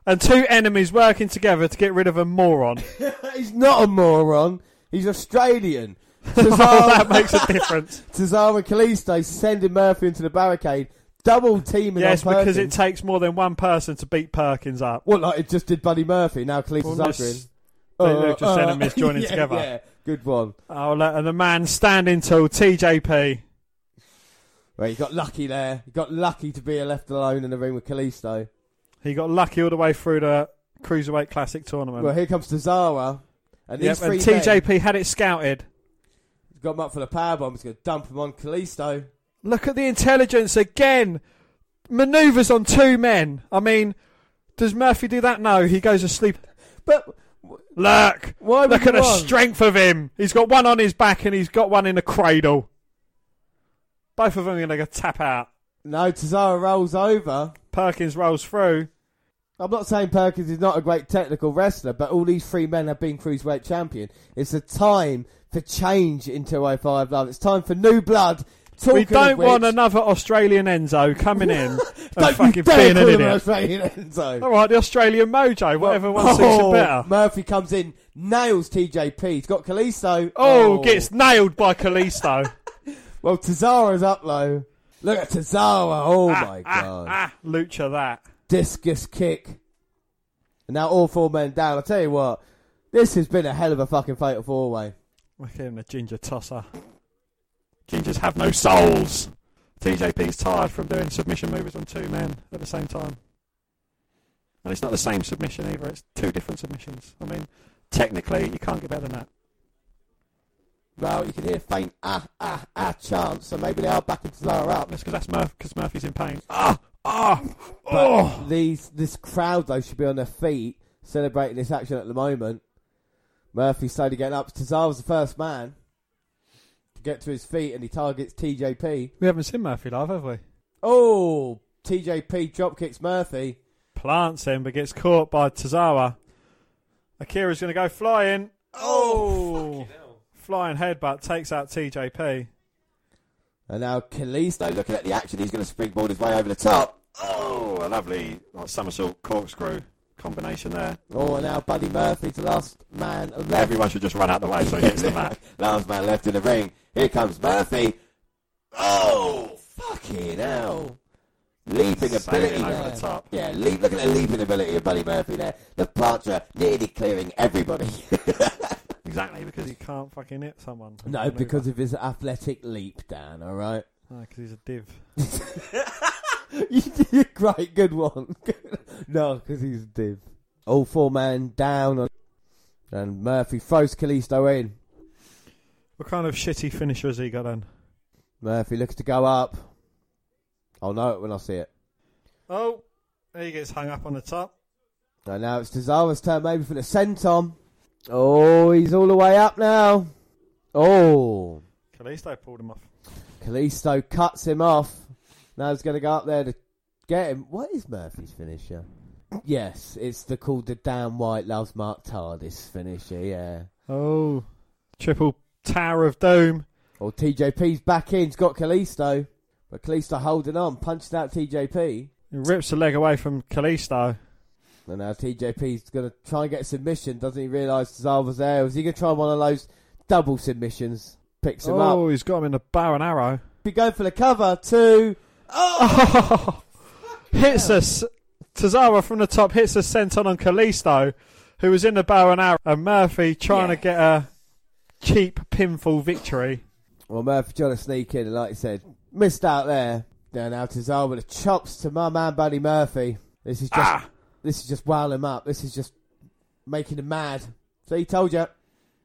And two enemies working together to get rid of a moron. He's not a moron. He's Australian. oh, that makes a difference. Cesaro and Kalisto sending Murphy into the barricade, double teaming yes, because it takes more than one person to beat Perkins up. Well, like it just did Buddy Murphy. Now Kalisto's Well, they look just enemies joining yeah, together. Yeah, good one. Oh, look, and the man standing tall, TJP. Well, he got lucky there. He got lucky to be left alone in the ring with Kalisto. He got lucky all the way through the Cruiserweight Classic tournament. Well, here comes Cesaro. And Yep, these three and men TJP had it scouted. He's got him up for the powerbomb. He's going to dump him on Kalisto. Look at the intelligence again. Maneuvers on two men. I mean, does Murphy do that? No, he goes asleep. But Look, why look at the want? strength of him. He's got one on his back and he's got one in the cradle. Both of them are going to tap out. No, Cesaro rolls over. Perkins rolls through. I'm not saying Perkins is not a great technical wrestler, but all these three men have been cruiserweight champion. It's a time for change in 205 Live. It's time for new blood. Talking we don't which, want another Australian Enzo coming in and fucking being an idiot. Australian Enzo. All right, the Australian mojo, whatever one suits Oh, better. Murphy comes in, nails TJP. He's got Kalisto. Oh, gets nailed by Kalisto. Well, Tozawa's up low. Look at Tozawa. Oh my ah, god. ah, lucha that. Discus kick. And now all four men down. I'll tell you what. This has been a hell of a fucking fatal four way. Look at him, the ginger tosser. Gingers have no souls. TJP's tired from doing submission moves on two men at the same time. And it's not the same submission either, it's two different submissions. I mean, technically, you can't get better than that. Well, you can hear faint ah ah ah chants, so maybe they are backing Cesaro up. That's because that's Murph, cause Murphy's in pain. Ah! Ah! But Oh! these this crowd though should be on their feet celebrating this action at the moment. Murphy's slowly getting up. Tozawa's the first man to get to his feet, and he targets TJP. We haven't seen Murphy live, have we? Oh, TJP drop kicks Murphy. Plants him, but gets caught by Tozawa. Akira's going to go flying. Oh! oh! Flying headbutt takes out TJP. And now Kalisto looking at the action. He's going to springboard his way over the top. Oh, a lovely like, somersault corkscrew combination there. Oh, and now Buddy Murphy's the last man left. Everyone should just run out the way so he hits the mat. last man left in the ring. Here comes Murphy. Oh, fucking hell. Leaping Sailing ability over there. the top. Yeah, leap, look at the leaping ability of Buddy Murphy there. The plancha nearly clearing everybody. Exactly, because he can't fucking hit someone. no, because of his athletic leap, Dan, alright? because he's a div. you did a great, good one. no, because he's a div. All four men down, on, and Murphy throws Kalisto in. What kind of shitty finisher has he got then? Murphy looks to go up. I'll know it when I see it. Oh, he gets hung up on the top. And now it's Tozawa's turn maybe for the senton. Oh, he's all the way up now. Oh, Kalisto pulled him off. Kalisto cuts him off. Now he's going to go up there to get him. What is Murphy's finisher? Yes, it's the called the Dan White loves Mark TARDIS finisher. Yeah. Oh, triple Tower of Doom. Oh, TJP's back in. He's got Kalisto, but Kalisto holding on, punched out TJP. He rips the leg away from Kalisto. And now TJP's going to try and get a submission. Doesn't he realise was there? Was he going to try one of those double submissions? Picks him oh, up. Oh, he's got him in a bow and arrow. He going for the cover. Two. Oh! hits us. Tozawa from the top hits a senton on Kalisto, who was in the bow and arrow, and Murphy trying Yeah. to get a cheap pinfall victory. Well, Murphy trying to sneak in, and like you said, missed out there. Now, now Cesaro with the chops to my man, Buddy Murphy. This is just, Ah! this is just wowing him up. This is just making him mad. So he told you.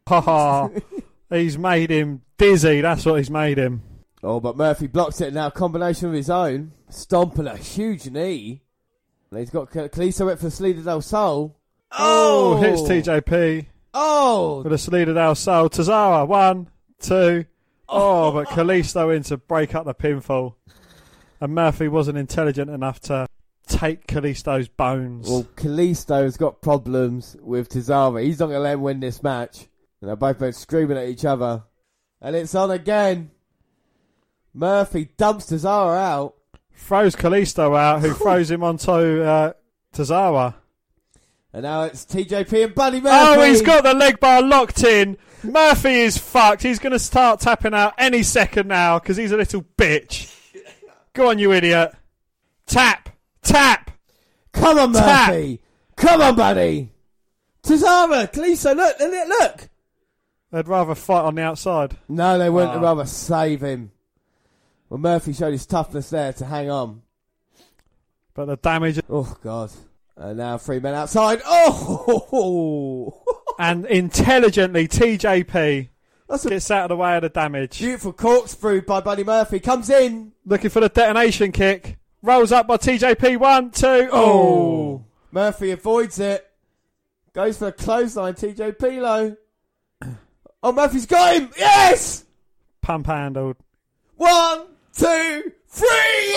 Ha ha! He's made him dizzy. That's what he's made him. Oh, but Murphy blocks it now. Combination of his own, stomping a huge knee. And he's got Kalisto went for the Salida del Sol. Oh, hits TJP Oh, with a Salida del Sol. Tozawa, one, two. Oh, but Kalisto in to break up the pinfall. And Murphy wasn't intelligent enough to take Kalisto's bones. Well, Kalisto's got problems with Tozawa. He's not going to let him win this match. And they're both been screaming at each other. And it's on again. Murphy dumps Tozawa out. throws Kalisto out, who throws him onto uh, Tozawa. And now it's TJP and Buddy Murphy. Oh, he's got the leg bar locked in. Murphy is fucked. He's going to start tapping out any second now because he's a little bitch. Go on, you idiot. Tap. Tap. Come on, Tap. Murphy. Come on, buddy. Tozawa, Kalisto, look, look, look. They'd rather fight on the outside. No, they wouldn't Ah. rather save him. Well, Murphy showed his toughness there to hang on. But the damage Oh, God. And now three men outside. Oh! and intelligently TJP That's a gets out of the way of the damage. beautiful corkscrew by Buddy Murphy. Comes in. Looking for the detonation kick. Rolls up by TJP. One, two. Oh! oh. Murphy avoids it. Goes for the clothesline. TJP low. Oh, Murphy's got him. Yes! Pump handled. One, two, three.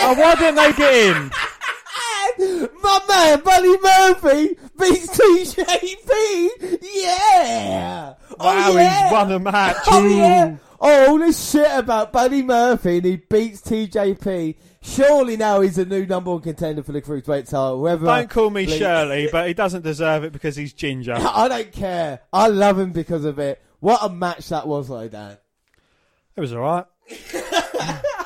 Oh, why didn't they get in? My man, Buddy Murphy, beats TJP. Yeah. Oh, wow, oh, yeah. he's won a match. Oh, Ooh. yeah. Oh, all this shit about Buddy Murphy and he beats TJP. Surely now he's a new number one contender for the Cruiserweight title. Whoever Don't call me. Shirley, but he doesn't deserve it because he's ginger. I don't care. I love him because of it. What a match that was, though, Dan. It was alright.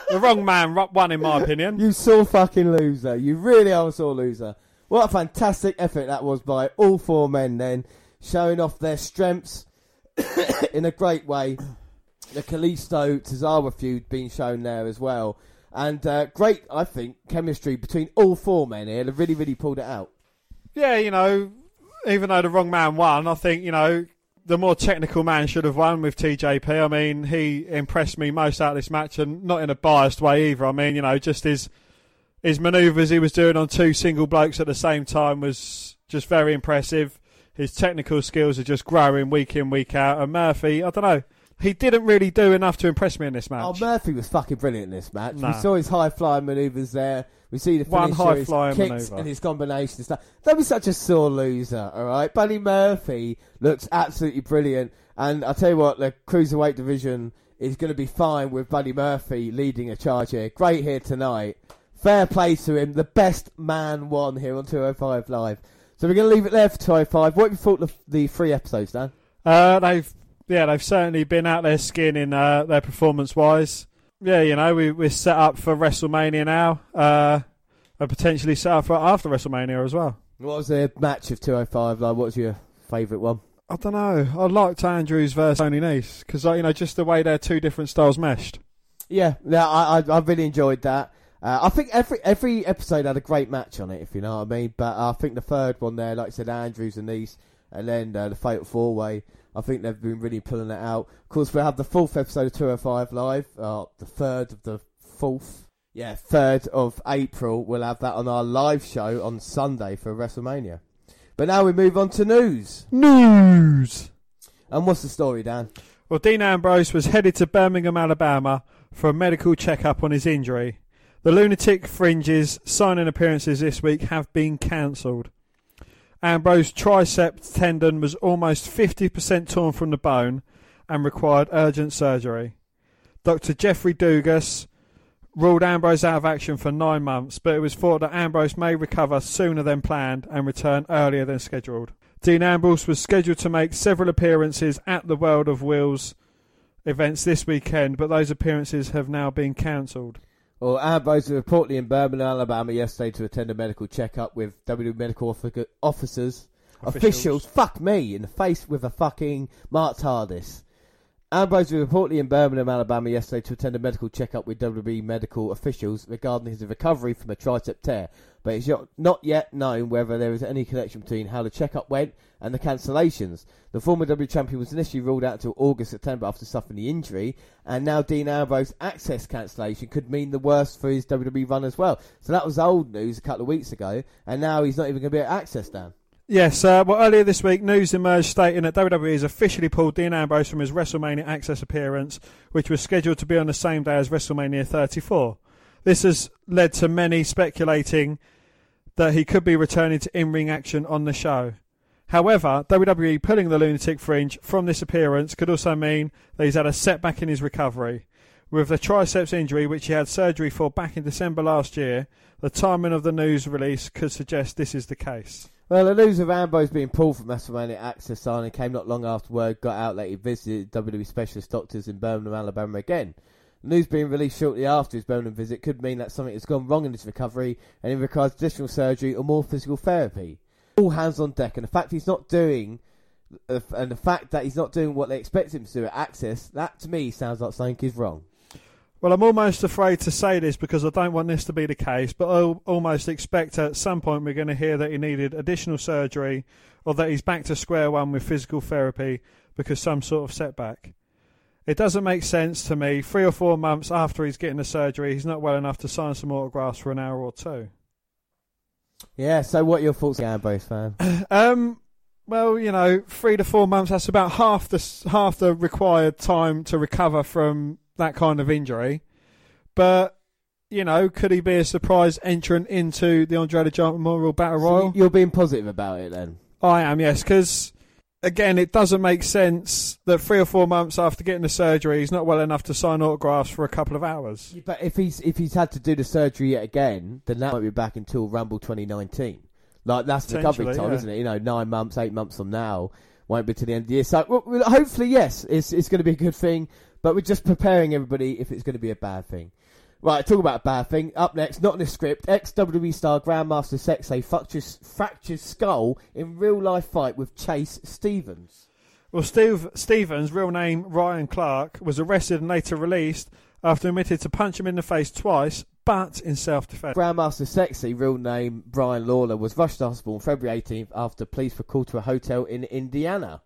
the wrong man won, in my opinion. You sore fucking loser. You really are a sore loser. What a fantastic effort that was by all four men then, showing off their strengths in a great way. The Kalisto Tazawa feud being shown there as well. And uh, great, I think, chemistry between all four men here. They've really, really pulled it out. Yeah, you know, even though the wrong man won, I think, you know, the more technical man should have won with TJP. I mean, he impressed me most out of this match and not in a biased way either. I mean, you know, just his his manoeuvres he was doing on two single blokes at the same time was just very impressive. His technical skills are just growing week in, week out. And Murphy, I don't know, he didn't really do enough to impress me in this match. Oh, Murphy was fucking brilliant in this match. Nah. We saw his high flying manoeuvres there. We see the One finisher, high-flying kicks and his combination and stuff. Don't be such a sore loser, all right? Buddy Murphy looks absolutely brilliant, and I'll tell you what, the cruiserweight division is going to be fine with Buddy Murphy leading a charge here. Great here tonight. Fair play to him. The best man won here on 205 Live. So we're going to leave it there for 205. What have you thought of the three episodes, Dan? Uh, they've yeah, they've certainly been out their skin in uh, their performance wise. Yeah, you know, we we're set up for WrestleMania now, uh, and potentially set up for after WrestleMania as well. What was the match of 205 Live? What was your favourite one? I don't know. I liked Andrews versus Tony Nese because you know just the way their two different styles meshed. Yeah, yeah, I, I, I really enjoyed that. Uh, I think every every episode had a great match on it, if you know what I mean. But I think the third one there, like I said, Andrews and Nese, and then uh, the Fatal Four Way. I think they've been really pulling it out. Of course, we'll have the fourth episode of 205 Live, uh, the third of the fourth. Yeah, third of April. We'll have that on our live show on Sunday for WrestleMania. But now we move on to news. News. And what's the story, Dan? Well, Dean Ambrose was headed to Birmingham, Alabama for a medical checkup on his injury. The Lunatic Fringe's signing appearances this week have been cancelled. Ambrose's tricep tendon was almost 50% torn from the bone and required urgent surgery. Dr. Jeffrey Dugas ruled Ambrose out of action for nine months, but it was thought that Ambrose may recover sooner than planned and return earlier than scheduled. Dean Ambrose was scheduled to make several appearances at the World of Wheels events this weekend, but those appearances have now been cancelled. Well, Ambrose was reportedly in Birmingham, Alabama yesterday to attend a medical checkup with WWE medical officers, Officials. officials, fuck me, in the face with a fucking Mark Tardis. Ambrose was reportedly in Birmingham, Alabama yesterday to attend a medical checkup with WWE medical officials regarding his recovery from a tricep tear, but it's not yet known whether there is any connection between how the checkup went and the cancellations. The former WWE champion was initially ruled out until August, September after suffering the injury, and now Dean Ambrose's access cancellation could mean the worst for his WWE run as well. So that was old news a couple of weeks ago, and now he's not even going to be at access, Dan. Yes, uh, well, earlier this week, news emerged stating that WWE has officially pulled Dean Ambrose from his WrestleMania Access appearance, which was scheduled to be on the same day as WrestleMania 34. This has led to many speculating that he could be returning to in-ring action on the show. However, WWE pulling the Lunatic Fringe from this appearance could also mean that he's had a setback in his recovery. With the triceps injury, which he had surgery for back in December last year, the timing of the news release could suggest this is the case. Well, the news of Ambrose being pulled from WrestleMania Access signing came not long after word got out that he visited WWE specialist doctors in Birmingham, Alabama again. News being released shortly after his Birmingham visit could mean that something has gone wrong in his recovery and he requires additional surgery or more physical therapy. All hands on deck, and the fact he's not doing, and the fact that he's not doing what they expect him to do at Access, that to me sounds like something is wrong. Well, I'm almost afraid to say this because I don't want this to be the case, but I almost expect at some point we're going to hear that he needed additional surgery or that he's back to square one with physical therapy because some sort of setback. It doesn't make sense to me. Three or four months after he's getting the surgery, he's not well enough to sign some autographs for an hour or two. Yeah, so what are your thoughts, Ambrose fan? Um, well, you know, three to four months—that's about half the half the required time to recover from that kind of injury. But you know, could he be a surprise entrant into the Andre the Giant Memorial Battle So Royal? you're being positive about it then? I am, yes, because again, it doesn't make sense that three or four months after getting the surgery, he's not well enough to sign autographs for a couple of hours. But if he's if he's had to do the surgery yet again, then that won't be back until Rumble 2019. Like that's the recovery time, yeah. isn't it? You know, nine months, eight months from now won't be to the end of the year. So well, hopefully, yes, it's it's going to be a good thing. But we're just preparing everybody if it's going to be a bad thing. Right, talk about a bad thing. Up next, not in the script. Ex WWE star Grandmaster Sexay fractures fractures skull in real life fight with Chase Stevens. Well, Steve Stevens, real name Ryan Clark, was arrested and later released after admitted to punch him in the face twice, but in self-defense. Grandmaster Sexay, real name Brian Lawler, was rushed to hospital on February 18th after police were called to a hotel in Indiana.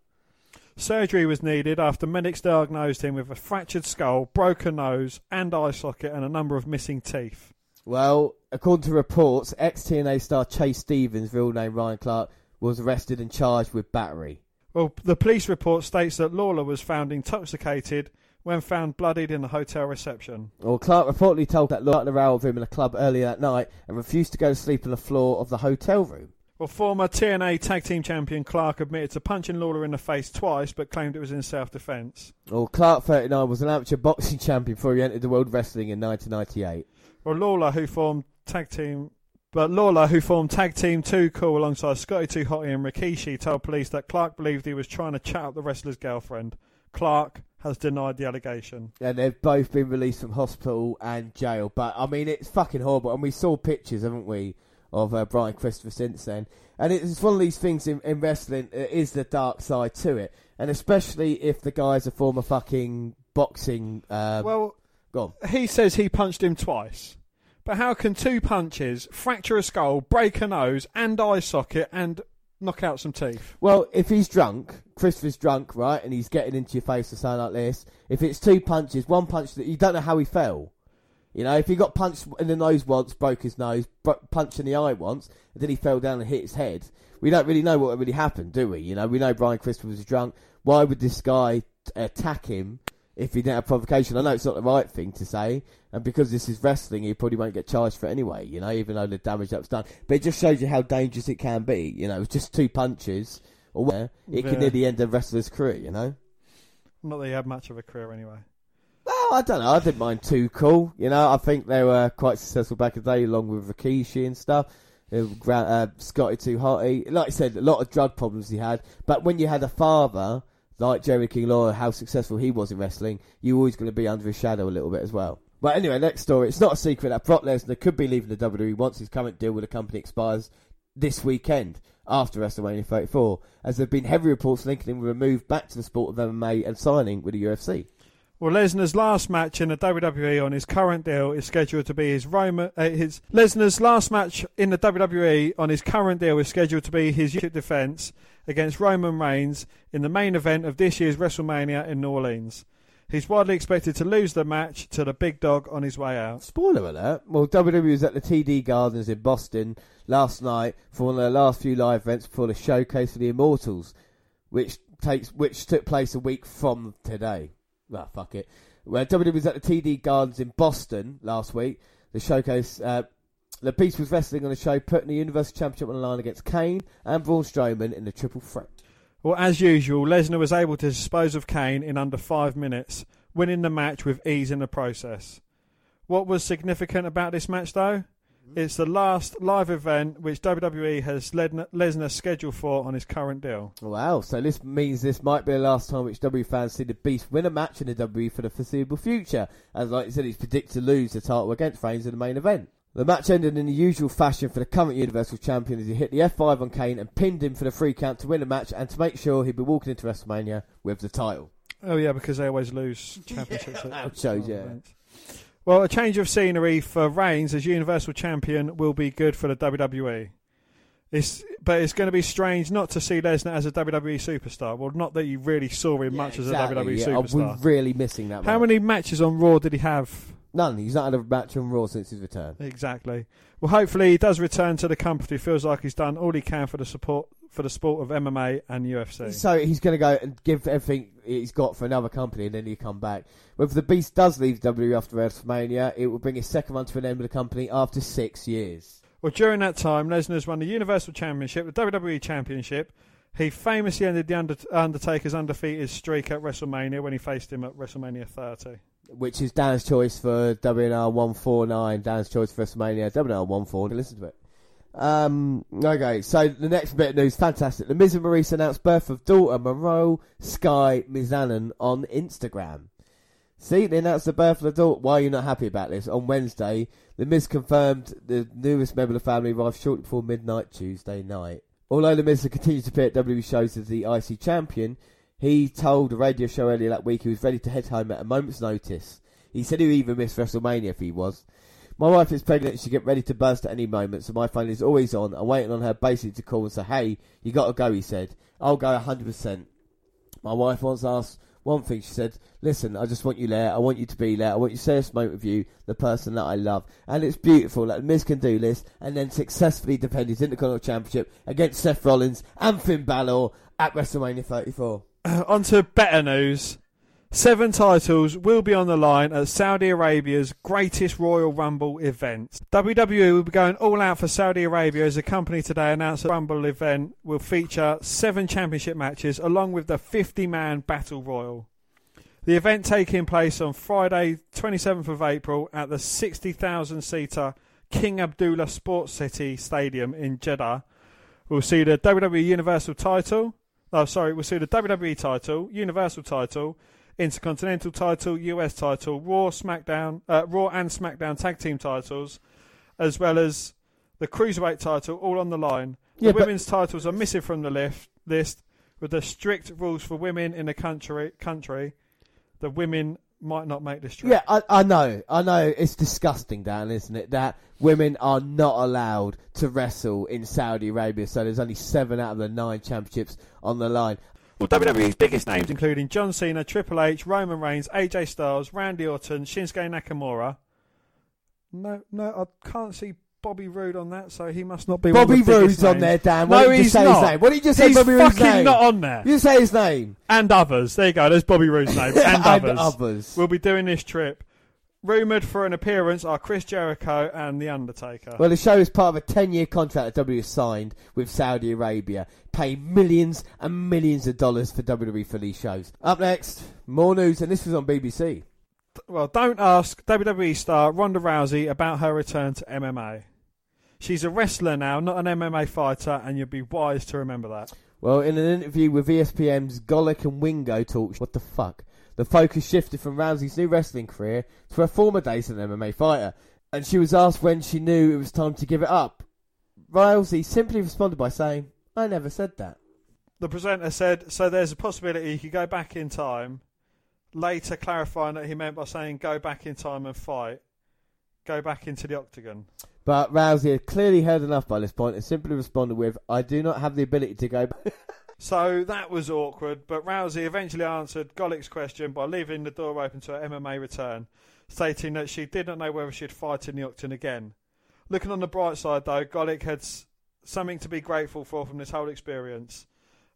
Surgery was needed after medics diagnosed him with a fractured skull, broken nose, and eye socket, and a number of missing teeth. Well, according to reports, ex TNA star Chase Stevens, real name Ryan Clark, was arrested and charged with battery. Well, the police report states that Lawler was found intoxicated when found bloodied in the hotel reception. Well, Clark reportedly told that Lawler row of him in a club earlier that night and refused to go to sleep on the floor of the hotel room. Well, former TNA Tag Team Champion Clark admitted to punching Lawler in the face twice, but claimed it was in self-defense. Well, Clark, 39, was an amateur boxing champion before he entered the World Wrestling in 1998. Well, Lawler, who formed tag team, but Lawler, who formed tag team Too Cool alongside Scotty Too Hotty and Rikishi, told police that Clark believed he was trying to chat up the wrestler's girlfriend. Clark has denied the allegation. And they've both been released from hospital and jail. But, I mean, it's fucking horrible. And we saw pictures, haven't we, of uh, Brian Christopher since then. And it's one of these things in, in wrestling, it is the dark side to it. And especially if the guy's a former fucking boxing. Um, Well, go on. he says he punched him twice. But how can two punches fracture a skull, break a nose, and eye socket, and knock out some teeth? Well, if he's drunk, Christopher's drunk, right, and he's getting into your face or something like this. If it's two punches, one punch that you don't know how he fell. You know, if he got punched in the nose once, broke his nose, bro- punched in the eye once, and then he fell down and hit his head, we don't really know what really happened, do we? You know, we know Brian Christopher was drunk. Why would this guy attack him if he didn't have provocation? I know it's not the right thing to say, and because this is wrestling, he probably won't get charged for it anyway, you know, even though the damage that was done. But it just shows you how dangerous it can be, you know, it's just two punches, or where it Yeah. can nearly end a wrestler's career, you know? Not that he had much of a career anyway. Well, I don't know. I didn't mind Too Cool. You know, I think they were quite successful back in the day, along with Rikishi and stuff. Uh, Scotty Too Hotty. Like I said, a lot of drug problems he had. But when you had a father like Jerry King Lawler, how successful he was in wrestling, you're always going to be under his shadow a little bit as well. But anyway, next story. It's not a secret that Brock Lesnar could be leaving the WWE once his current deal with the company expires this weekend after WrestleMania 34, as there have been heavy reports linking him with a move back to the sport of MMA and signing with the UFC. Well, Lesnar's last match in the WWE on his current deal is scheduled to be his Roman. Uh, his Lesnar's last match in the WWE on his current deal is scheduled to be his defense against Roman Reigns in the main event of this year's WrestleMania in New Orleans. He's widely expected to lose the match to the big dog on his way out. Spoiler alert. Well, WWE was at the TD Gardens in Boston last night for one of their last few live events before the showcase of the Immortals, which takes which took place a week from today. Well, fuck it. Well, WWE was at the TD Gardens in Boston last week. The showcase, uh, the Beast was wrestling on the show, putting the Universal Championship on the line against Kane and Braun Strowman in the triple threat. Well, as usual, Lesnar was able to dispose of Kane in under five minutes, winning the match with ease in the process. What was significant about this match, though? Mm-hmm. It's the last live event which WWE has Lesnar Lesnar scheduled for on his current deal. Wow, so this means this might be the last time which W fans see the Beast win a match in the WWE for the foreseeable future, as like I said, he's predicted to lose the title against Reigns in the main event. The match ended in the usual fashion for the current Universal Champion as he hit the F5 on Kane and pinned him for the free count to win the match and to make sure he'd be walking into WrestleMania with the title. Oh yeah, because they always lose championships. at- that shows, yeah. events. Well, a change of scenery for Reigns as Universal Champion will be good for the WWE. It's, but it's going to be strange not to see Lesnar as a WWE superstar. Well, not that you really saw him much as a WWE yeah, superstar. We're really missing that. How many matches on Raw did he have? None. He's not had a match on Raw since his return. Exactly. Well, hopefully he does return to the company. Feels like he's done all he can for the support for the sport of MMA and UFC. So he's going to go and give everything he's got for another company, and then he'll come back. If the Beast does leave WWE after WrestleMania, it will bring his second run to an end with the company after six years. Well, during that time, Lesnar's won the Universal Championship, the WWE Championship. He famously ended the Undertaker's undefeated streak at WrestleMania when he faced him at WrestleMania 30. Which is Dan's choice for WNR 149, Dan's choice for WrestleMania, WNR 149. Listen to it. Um, okay, so the next bit of news, fantastic. The Miz and Maryse announced birth of daughter Monroe Sky Mizanin on Instagram. See, they announced the birth of the daughter. Why are you not happy about this? On Wednesday, the Miz confirmed the newest member of the family arrived shortly before midnight Tuesday night. Although the Miz continues to appear at WWE shows as the IC champion, he told a radio show earlier that week he was ready to head home at a moment's notice. He said he would even miss WrestleMania if he was. My wife is pregnant she get ready to burst at any moment, so my phone is always on. I'm waiting on her basically to call and say, hey, you got to go, he said. I'll go 100%. My wife once asked one thing. She said, listen, I just want you there. I want you to be there. I want you to share this moment with you, the person that I love. And it's beautiful that Miz can do this and then successfully defend his Intercontinental Championship against Seth Rollins and Finn Balor at WrestleMania 34. on to better news. Seven titles will be on the line at Saudi Arabia's greatest Royal Rumble event. WWE will be going all out for Saudi Arabia as the company today announced the Rumble event will feature seven championship matches along with the 50 man Battle Royal. The event taking place on Friday, 27th of April at the 60,000 seater King Abdullah Sports City Stadium in Jeddah will see the WWE Universal title, Oh, sorry, we'll see the WWE title, Universal title, Intercontinental title, US title, Raw, SmackDown, uh, Raw and SmackDown tag team titles, as well as the Cruiserweight title, all on the line. The Yeah, but- women's titles are missing from the list, list with the strict rules for women in the country. Country, the women might not make this trip. Yeah, I, I know, I know. It's disgusting, Dan, isn't it? That women are not allowed to wrestle in Saudi Arabia. So there's only seven out of the nine championships on the line. Well, WWE's biggest names, including John Cena, Triple H, Roman Reigns, AJ Styles, Randy Orton, Shinsuke Nakamura, No, no, I can't see Bobby Roode on that, so he must not be. Bobby one of the biggest Roode's on there, Dan. No, Why you he's say not. his name? What did you just say He's Bobby Roode's fucking name? not on there. You say his name. And others. There you go. There's Bobby Roode's name. And, others. others. We'll be doing this trip. Rumoured for an appearance are Chris Jericho and The Undertaker. Well, the show is part of a 10 year contract that W signed with Saudi Arabia, paying millions and millions of dollars for WWE for these shows. Up next, more news, and this was on BBC. well, don't ask WWE star Ronda Rousey about her return to MMA. She's a wrestler now, not an MMA fighter, and you'd be wise to remember that. Well, in an interview with ESPN's Golic and Wingo talk, what the fuck? The focus shifted from Rousey's new wrestling career to her former days as an MMA fighter, and she was asked when she knew it was time to give it up. Rousey simply responded by saying, I never said that. The presenter said, so there's a possibility he could go back in time, later clarifying that he meant by saying go back in time and fight, go back into the octagon. But Rousey had clearly heard enough by this point and simply responded with, I do not have the ability to go back. So that was awkward, but Rousey eventually answered Golic's question by leaving the door open to her MMA return, stating that she did not know whether she'd fight in the octagon again. Looking on the bright side, though, Golic had something to be grateful for from this whole experience.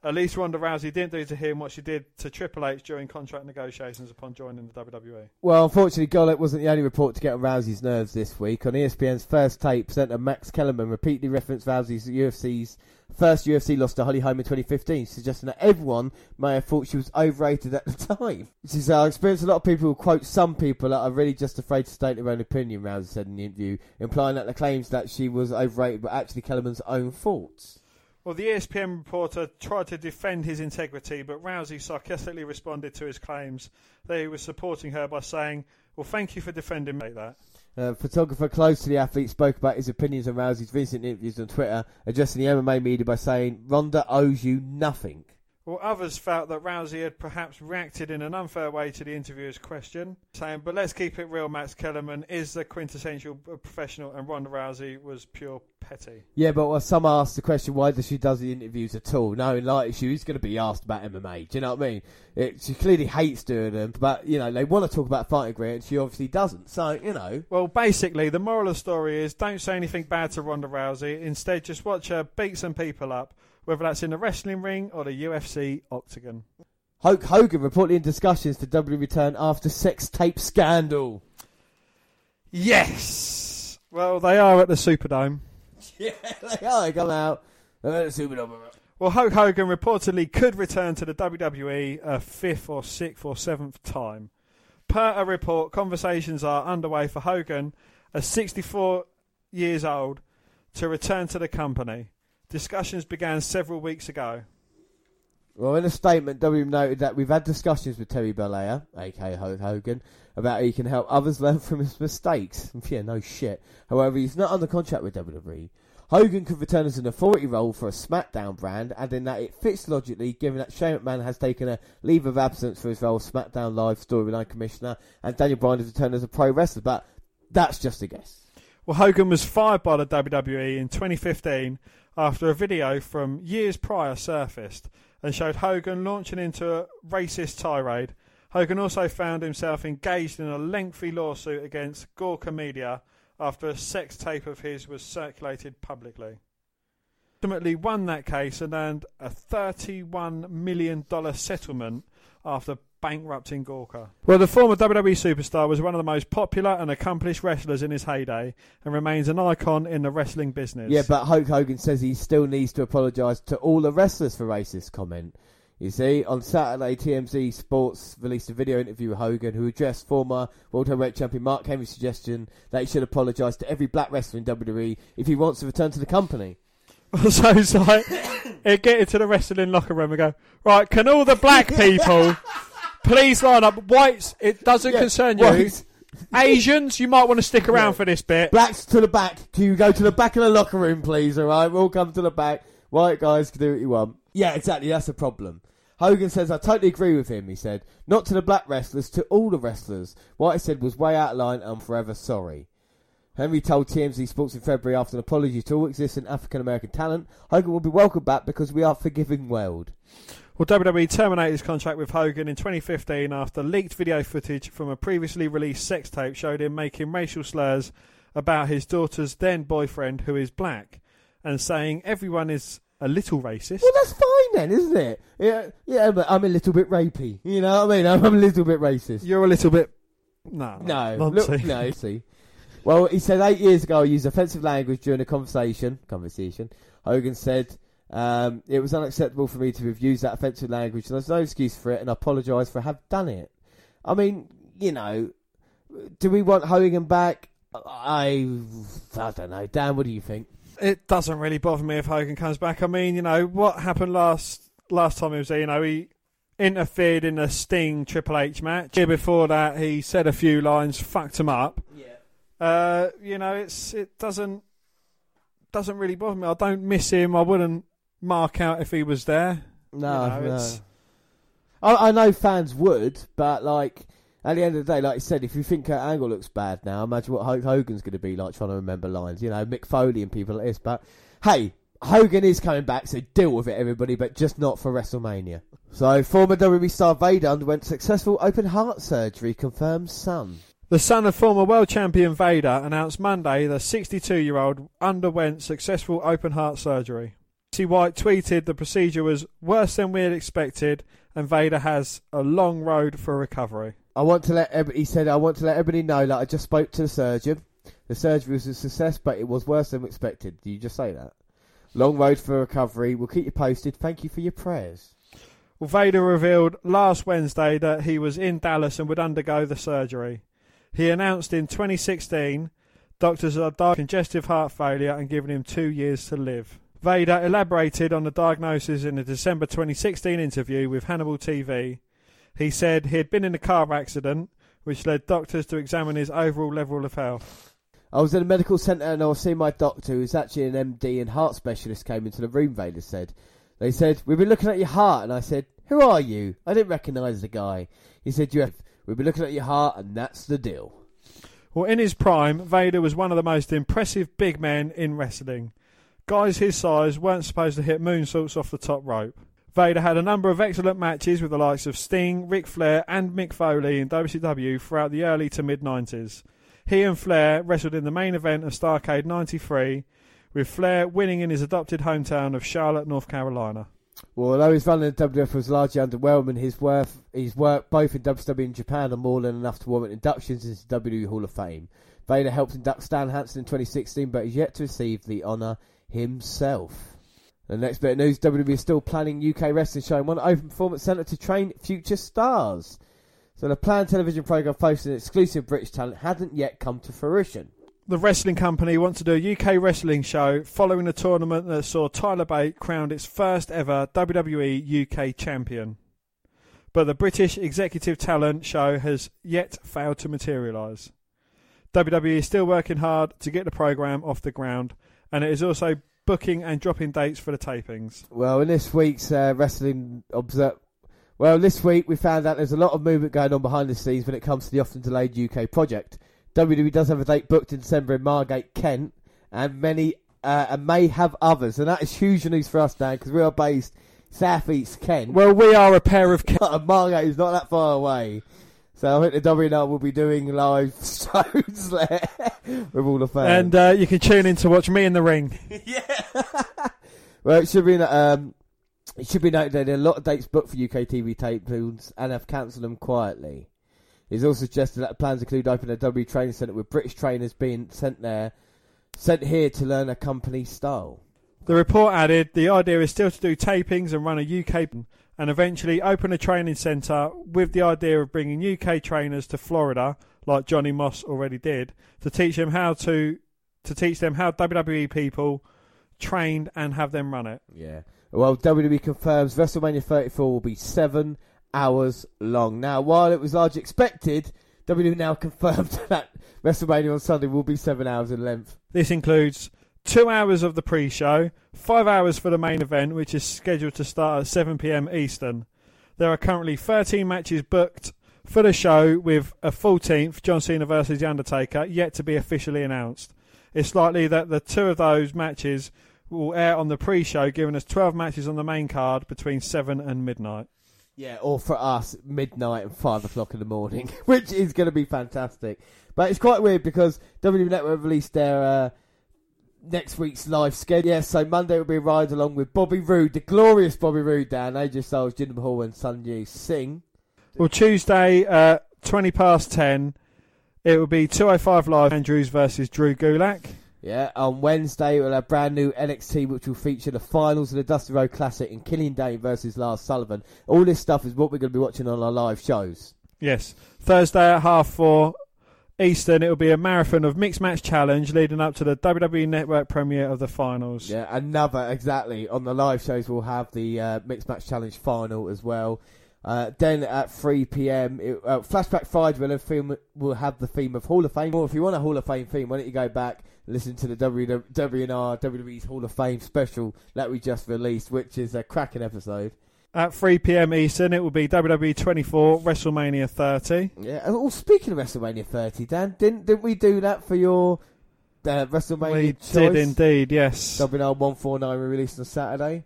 At least Ronda Rousey didn't do to him what she did to Triple H during contract negotiations upon joining the. WWE. Well, unfortunately, Golic wasn't the only report to get on Rousey's nerves this week. On ESPN's First Take, presenter Max Kellerman repeatedly referenced Rousey's UFC's first UFC loss to Holly Holm in 2015, suggesting that everyone may have thought she was overrated at the time. She said, I experienced a lot of people who quote some people that are really just afraid to state their own opinion, Rousey said in the interview, implying that the claims that she was overrated were actually Kellerman's own thoughts. Well, the ESPN reporter tried to defend his integrity, but Rousey sarcastically responded to his claims that he was supporting her by saying, Well, thank you for defending me that. A photographer close to the athlete spoke about his opinions on Rousey's recent interviews on Twitter, addressing the MMA media by saying, Ronda owes you nothing. Well, others felt that Rousey had perhaps reacted in an unfair way to the interviewer's question, saying, But let's keep it real, Max Kellerman is the quintessential uh, professional, and Ronda Rousey was pure petty. Yeah, but well, some asked the question, why does she does the interviews at all? Knowing like she's going to be asked about MMA. Do you know what I mean? It, she clearly hates doing them, but you know they want to talk about fighting career, and she obviously doesn't. So you know, Well, basically, the moral of the story is don't say anything bad to Ronda Rousey. Instead, just watch her beat some people up, whether that's in the wrestling ring or the UFC octagon. Hulk Hogan reportedly in discussions to W return after sex tape scandal. Yes! Well, they are at the Superdome. Yeah, they are. They come out. Uh, super Well, Hulk Hogan reportedly could return to the WWE a fifth or sixth or seventh time. Per a report, conversations are underway for Hogan, at 64 years old, to return to the company. Discussions began several weeks ago. Well, in a statement, W noted that we've had discussions with Terry Bollea, aka Hulk Hogan, about how he can help others learn from his mistakes. yeah, no shit. However, he's not under contract with WWE. Hogan could return as an authority role for a SmackDown brand, adding that it fits logically given that Shane McMahon has taken a leave of absence for his role as SmackDown Live storyline commissioner, and Daniel Bryan has returned as a pro wrestler. But that's just a guess. Well, Hogan was fired by the WWE in 2015 after a video from years prior surfaced and showed Hogan launching into a racist tirade. Hogan also found himself engaged in a lengthy lawsuit against Gawker Media after a sex tape of his was circulated publicly. Ultimately won that case and earned a $31 million settlement after bankrupting Gawker. Well, the former WWE superstar was one of the most popular and accomplished wrestlers in his heyday and remains an icon in the wrestling business. Yeah, but Hulk Hogan says he still needs to apologise to all the wrestlers for racist comment. You see, on Saturday, TMZ Sports released a video interview with Hogan, who addressed former World Heavyweight Champion Mark Henry's suggestion that he should apologise to every black wrestler in WWE if he wants to return to the company. so it's like, it get into the wrestling locker room and go, right, can all the black people please line up? Whites, it doesn't Yeah, concern you. whites. Asians, you might want to stick around for this bit. Blacks to the back. Can you go to the back of the locker room, please? All right, we'll come to the back. White guys can do what you want. Yeah, exactly. That's the problem. Hogan says, I totally agree with him, he said. Not to the black wrestlers, to all the wrestlers. What I said was way out of line, I'm forever sorry. Henry told TMZ Sports in February after an apology to all existing African American talent, Hogan will be welcomed back because we are a forgiving world. Well, WWE terminated his contract with Hogan in 2015 after leaked video footage from a previously released sex tape showed him making racial slurs about his daughter's then boyfriend who is black and saying everyone is a little racist. Well, that's fine then, isn't it? Yeah, yeah, but I'm a little bit rapey. You know what I mean? I'm, I'm a little bit racist. You're a little bit. No. No, Nancy. look, no. See, well, he said eight years ago I used offensive language during a conversation. Conversation. Hogan said um, it was unacceptable for me to have used that offensive language, and there's no excuse for it, and I apologise for have done it. I mean, you know, do we want Hogan back? I, I don't know. Dan, what do you think? It doesn't really bother me if Hogan comes back. I mean, you know, what happened last last time he was there, you know, he interfered in a Sting Triple H match. Year before that, he said a few lines, fucked him up. Yeah. Uh, you know, it's it doesn't doesn't really bother me. I don't miss him. I wouldn't mark out if he was there. No, You know, no. it's- I, I know fans would, but like at the end of the day, like you said, if you think Kurt Angle looks bad now, imagine what Hulk Hogan's going to be like trying to remember lines. You know, Mick Foley and people like this. But hey, Hogan is coming back, so deal with it, everybody, but just not for WrestleMania. So former WWE star Vader underwent successful open heart surgery, confirms son. The son of former world champion Vader announced Monday the 62 year old underwent successful open heart surgery. C. White tweeted the procedure was worse than we had expected, and Vader has a long road for recovery. I want to let every, he said I want to let everybody know that I just spoke to the surgeon. The surgery was a success, but it was worse than expected. Did you just say that? Long road for recovery. We'll keep you posted. Thank you for your prayers. Well, Vader revealed last Wednesday that he was in Dallas and would undergo the surgery. He announced in 2016 doctors had died of congestive heart failure and given him two years to live. Vader elaborated on the diagnosis in a December 2016 interview with Hannibal TV. He said he had been in a car accident, which led doctors to examine his overall level of health. I was in a medical centre and I was seeing my doctor, who's actually an MD and heart specialist, came into the room. Vader said, "They said we've been looking at your heart," and I said, "Who are you?" I didn't recognise the guy. He said, "You have. We've been looking at your heart, and that's the deal." Well, in his prime, Vader was one of the most impressive big men in wrestling. Guys his size weren't supposed to hit moonsaults off the top rope. Vader had a number of excellent matches with the likes of Sting, Ric Flair, and Mick Foley in WCW throughout the early to mid 90s. He and Flair wrestled in the main event of Starcade 93, with Flair winning in his adopted hometown of Charlotte, North Carolina. Well, although his run in the WWF was largely underwhelming, his worth, his work both in WWE and Japan are more than enough to warrant inductions into the WWE Hall of Fame. Vader helped induct Stan Hansen in 2016, but is yet to receive the honour himself. The next bit of news: WWE is still planning UK wrestling show in one open performance centre to train future stars. So the planned television programme focusing on exclusive British talent hadn't yet come to fruition. The wrestling company wants to do a UK wrestling show following a tournament that saw Tyler Bate crowned its first ever WWE UK champion. But the British Executive Talent show has yet failed to materialise. WWE is still working hard to get the programme off the ground, and it is also booking and dropping dates for the tapings. Well, in this week's uh, wrestling observe. Well, this week we found out there's a lot of movement going on behind the scenes when it comes to the often delayed UK project. WWE does have a date booked in December in Margate, Kent, and many uh, and may have others, and that is huge news for us, Dan, because we are based South East Kent. Well, we are a pair of. and Margate is not that far away. So I think the WNR will be doing live shows there with all the fans. And uh, you can tune in to watch me in the ring. Yeah. well, it should be um, it should be noted that there are a lot of dates booked for UK TV tapings and have cancelled them quietly. It's also suggested that plans include opening a W training centre with British trainers being sent there, sent here to learn a company style. The report added the idea is still to do tapings and run a UK and eventually open a training centre with the idea of bringing UK trainers to Florida, like Johnny Moss already did, to teach them how to to teach them how WWE people trained and have them run it. Yeah. Well, WWE confirms WrestleMania 34 will be seven hours long. Now, while it was largely expected, WWE now confirmed that WrestleMania on Sunday will be seven hours in length. This includes two hours of the pre-show, five hours for the main event, which is scheduled to start at 7 p.m. Eastern. There are currently 13 matches booked for the show, with a 14th, John Cena versus The Undertaker, yet to be officially announced. It's likely that the two of those matches will air on the pre-show, giving us 12 matches on the main card between 7 and midnight. Yeah, or for us, midnight and five o'clock in the morning, which is going to be fantastic. But it's quite weird because WWE Network released their uh, next week's live schedule. Yeah, so Monday will be a ride along with Bobby Roode, the glorious Bobby Roode, down AJ Styles, Jinder Mahal, and Sanjay Singh. Well, Tuesday, uh, 20 past 10, it will be 205 Live Andrews versus Drew Gulak. Yeah, on Wednesday we'll have brand new NXT, which will feature the finals of the Dusty Road Classic and Killian Dain versus Lars Sullivan. All this stuff is what we're going to be watching on our live shows. Yes. Thursday at half four Eastern, it will be a marathon of mixed match challenge leading up to the WWE Network premiere of the finals. Yeah, another exactly on the live shows. We'll have the uh, mixed match challenge final as well. Uh, then at 3 p.m., it, uh, Flashback Friday will have, film, will have the theme of Hall of Fame. Or if you want a Hall of Fame theme, why don't you go back and listen to the WNR WWE's Hall of Fame special that we just released, which is a cracking episode. At 3 p.m. Eastern, it will be WWE 24 WrestleMania 30. Yeah. Well, speaking of WrestleMania 30, Dan, didn't didn't we do that for your uh, WrestleMania we choice? did indeed, yes. WNR 149 we released on Saturday.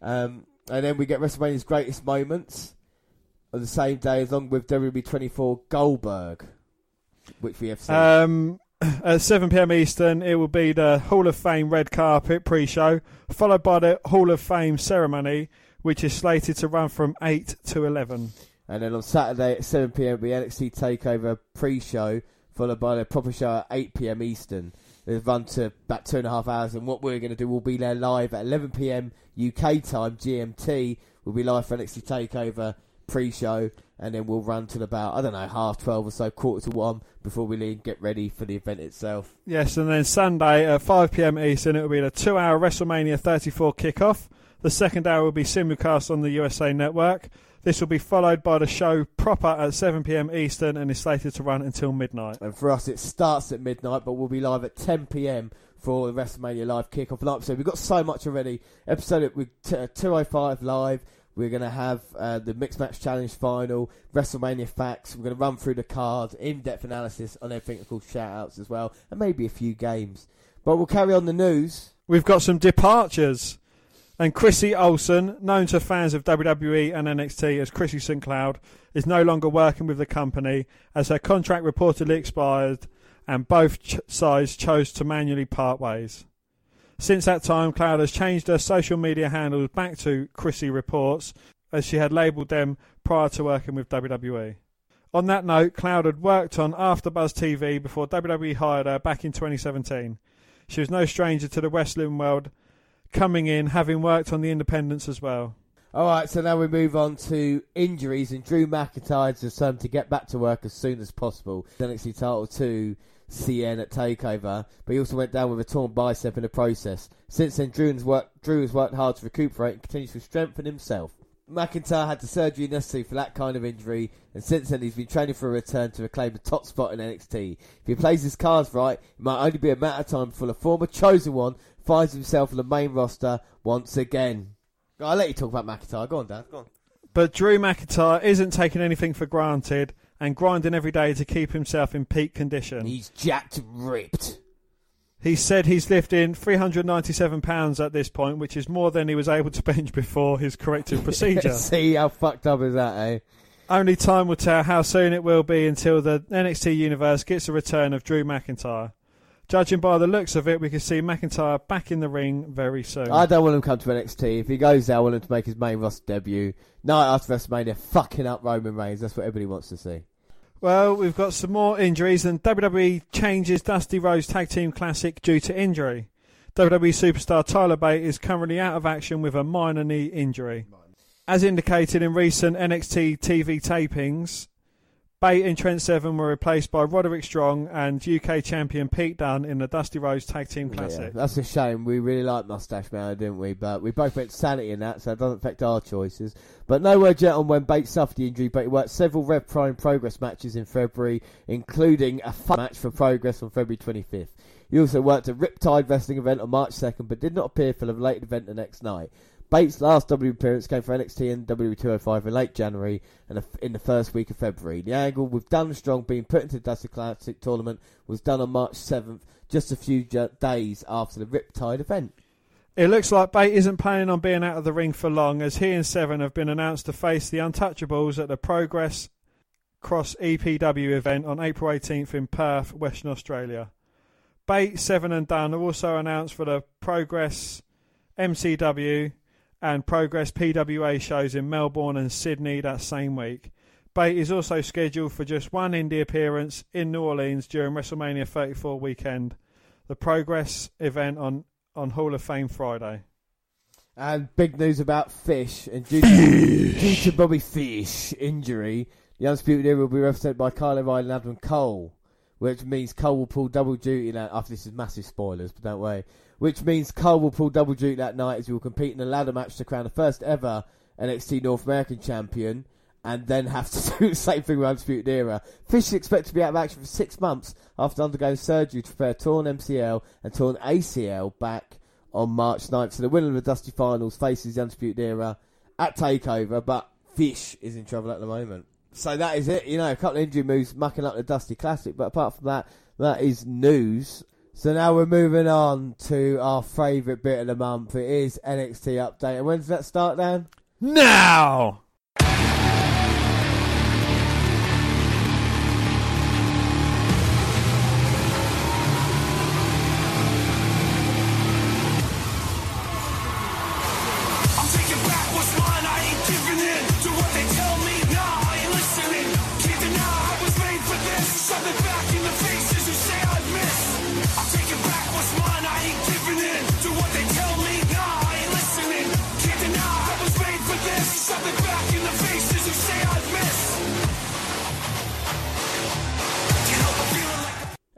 Um, and then we get WrestleMania's greatest moments on the same day, along with WWE 24 Goldberg, which we have seen. Um, at 7 p.m. Eastern, it will be the Hall of Fame red carpet pre-show, followed by the Hall of Fame ceremony, which is slated to run from 8 to 11. and then on Saturday at 7 pm, the NXT Takeover pre-show, followed by the proper show at 8 pm Eastern. It'll run to about two and a half hours, and what we're going to do, we'll be there live at 11 pm UK time, GMT. We'll be live for NXT Takeover pre-show, and then we'll run till about I don't know half twelve or so, quarter to one, before we leave, get ready for the event itself. Yes, and then Sunday at 5 p.m. Eastern, it will be the two-hour WrestleMania 34 kickoff. The second hour will be simulcast on the USA Network. This will be followed by the show proper at 7 p.m. Eastern and is slated to run until midnight. And for us, it starts at midnight, but we'll be live at 10 p.m. for the WrestleMania live kickoff. And said, we've got so much already. Episode with t- uh, 205 live. We're going to have uh, the Mixed Match Challenge final, WrestleMania facts. We're going to run through the card, in depth analysis on everything, of course, shout outs as well, and maybe a few games. But we'll carry on the news. We've got some departures. And Chrissy Olsen, known to fans of WWE and NXT as Chrissy St. Cloud, is no longer working with the company as her contract reportedly expired and both ch- sides chose to manually part ways. Since that time, Cloud has changed her social media handles back to Chrissy Reports as she had labelled them prior to working with WWE. On that note, Cloud had worked on AfterBuzz TV before WWE hired her back in 2017. She was no stranger to the wrestling world, coming in having worked on the independents as well. All right, so now we move on to injuries, and Drew McIntyre has determined to get back to work as soon as possible. NXT title to Cien at Takeover, but he also went down with a torn bicep in the process. Since then, Drew has worked, Drew has worked hard to recuperate and continues to strengthen himself. McIntyre had the surgery necessary for that kind of injury, and since then he's been training for a return to reclaim the top spot in NXT. If he plays his cards right, it might only be a matter of time before the former chosen one finds himself on the main roster once again. I'll let you talk about McIntyre. Go on, Dan. Go on. But Drew McIntyre isn't taking anything for granted and grinding every day to keep himself in peak condition. He's jacked ripped. He said he's lifting 397 pounds at this point, which is more than he was able to bench before his corrective procedure. See how fucked up is that, eh? Only time will tell how soon it will be until the NXT universe gets a return of Drew McIntyre. Judging by the looks of it, we can see McIntyre back in the ring very soon. I don't want him to come to NXT. If he goes there, I want him to make his main roster debut. Night after WrestleMania, fucking up Roman Reigns. That's what everybody wants to see. Well, we've got some more injuries, and WWE changes Dusty Rhodes Tag Team Classic due to injury. WWE superstar Tyler Bate is currently out of action with a minor knee injury. As indicated in recent NXT TV tapings, Bate and Trent Seven were replaced by Roderick Strong and UK champion Pete Dunne in the Dusty Rhodes Tag Team Yeah, Classic. that's a shame. We really liked Mustache Man, didn't we? But we both went sanity in that, so it doesn't affect our choices. But no word yet on when Bates suffered the injury, but he worked several Rev Prime Progress matches in February, including a fun match for Progress on February 25th. He also worked a Riptide Wrestling event on March 2nd, but did not appear for the related event the next night. Bates' last W appearance came for NXT and W205 in late January and in the first week of February. The angle with Dunne Strong being put into the Dusty Classic tournament was done on March 7th, just a few days after the Riptide event. It looks like Bate isn't planning on being out of the ring for long, as he and Seven have been announced to face the Untouchables at the Progress Cross EPW event on April 18th in Perth, Western Australia. Bate, Seven and Dunne are also announced for the Progress MCW and Progress PWA shows in Melbourne and Sydney that same week. Bate is also scheduled for just one indie appearance in New Orleans during WrestleMania 34 weekend, the Progress event on, on Hall of Fame Friday. And big news about Fish. And due to, due to Bobby Fish injury, the Undisputed Era will be represented by Kyle O'Reilly and Adam Cole, which means Cole will pull double duty now. After this is massive spoilers, but don't worry. Which means Cole will pull double duty that night as he will compete in a ladder match to crown the first ever NXT North American champion. And then have to do the same thing with Undisputed Era. Fish is expected to be out of action for six months after undergoing surgery to repair torn MCL and torn ACL back on March 9th. So the winner of the Dusty Finals faces the Undisputed Era at TakeOver, but Fish is in trouble at the moment. So that is it. You know, a couple of injury moves mucking up the Dusty Classic, but apart from that, that is news. So now we're moving on to our favourite bit of the month. It is NXT Update. And when does that start, Dan? Now!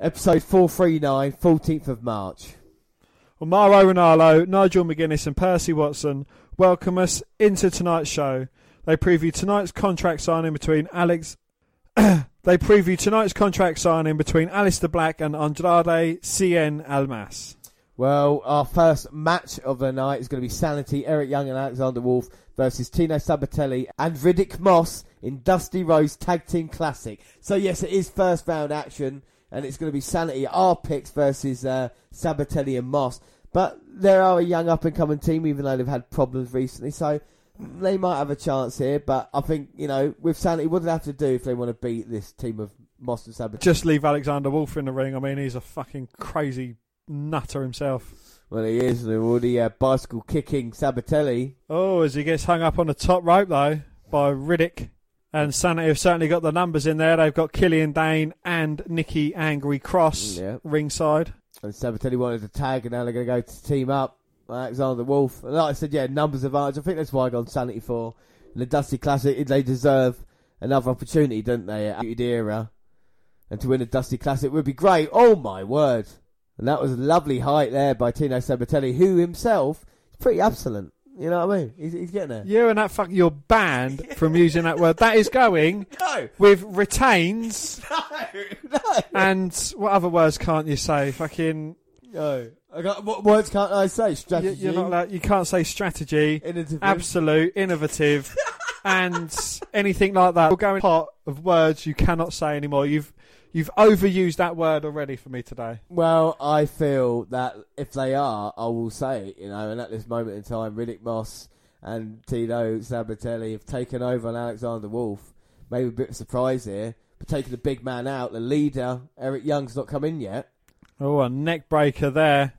Episode 439, 14th of March. Well, Mauro Ranallo, Nigel McGuinness, and Percy Watson welcome us into tonight's show. They preview tonight's contract signing between Alex. they preview tonight's contract signing between Aleister Black and Andrade Cien Almas. Well, our first match of the night is going to be Sanity, Eric Young and Alexander Wolfe versus Tino Sabbatelli and Riddick Moss in Dusty Rhodes Tag Team Classic. So yes, it is first round action, and it's going to be Sanity, our picks versus uh, Sabbatelli and Moss. But they are a young up and coming team, even though they've had problems recently. So they might have a chance here. But I think you know, with Sanity, what do they have to do if they want to beat this team of Moss and Sabbatelli? Just leave Alexander Wolfe in the ring. I mean, he's a fucking crazy nutter himself. Well, he is. They're already uh, bicycle kicking Sabbatelli. Oh, as he gets hung up on the top rope though by Riddick. And Sanity have certainly got the numbers in there. They've got Killian Dain and Nikki Angry Cross Yeah. ringside. and Sabbatelli wanted to tag, and now they're going to go to team up. Alexander Wolfe. And like I said, yeah, numbers of advantage. I think that's why I got Sanity for. In the Dusty Classic, they deserve another opportunity, don't they, at Era? And to win a Dusty Classic would be great. Oh, my word. And that was a lovely height there by Tino Sabbatelli, who himself is pretty excellent. You know what I mean? He's, he's getting there. You and that fuck, you're banned from using that word. That is going No, with retains no, no, and what other words can't you say? Fucking, no. I got, what words can't I say? you, Strategy. you're not allowed, you can't say strategy, innovative. absolute, innovative, and anything like that. We're going pot of words you cannot say anymore. You've you've overused that word already for me today. Well, I feel that if they are, I will say it, you know, and at this moment in time, Riddick Moss and Tino Sabbatelli have taken over on Alexander Wolfe. Maybe a bit of surprise here, but taking the big man out, the leader, Eric Young's not come in yet. Oh, a neck breaker there.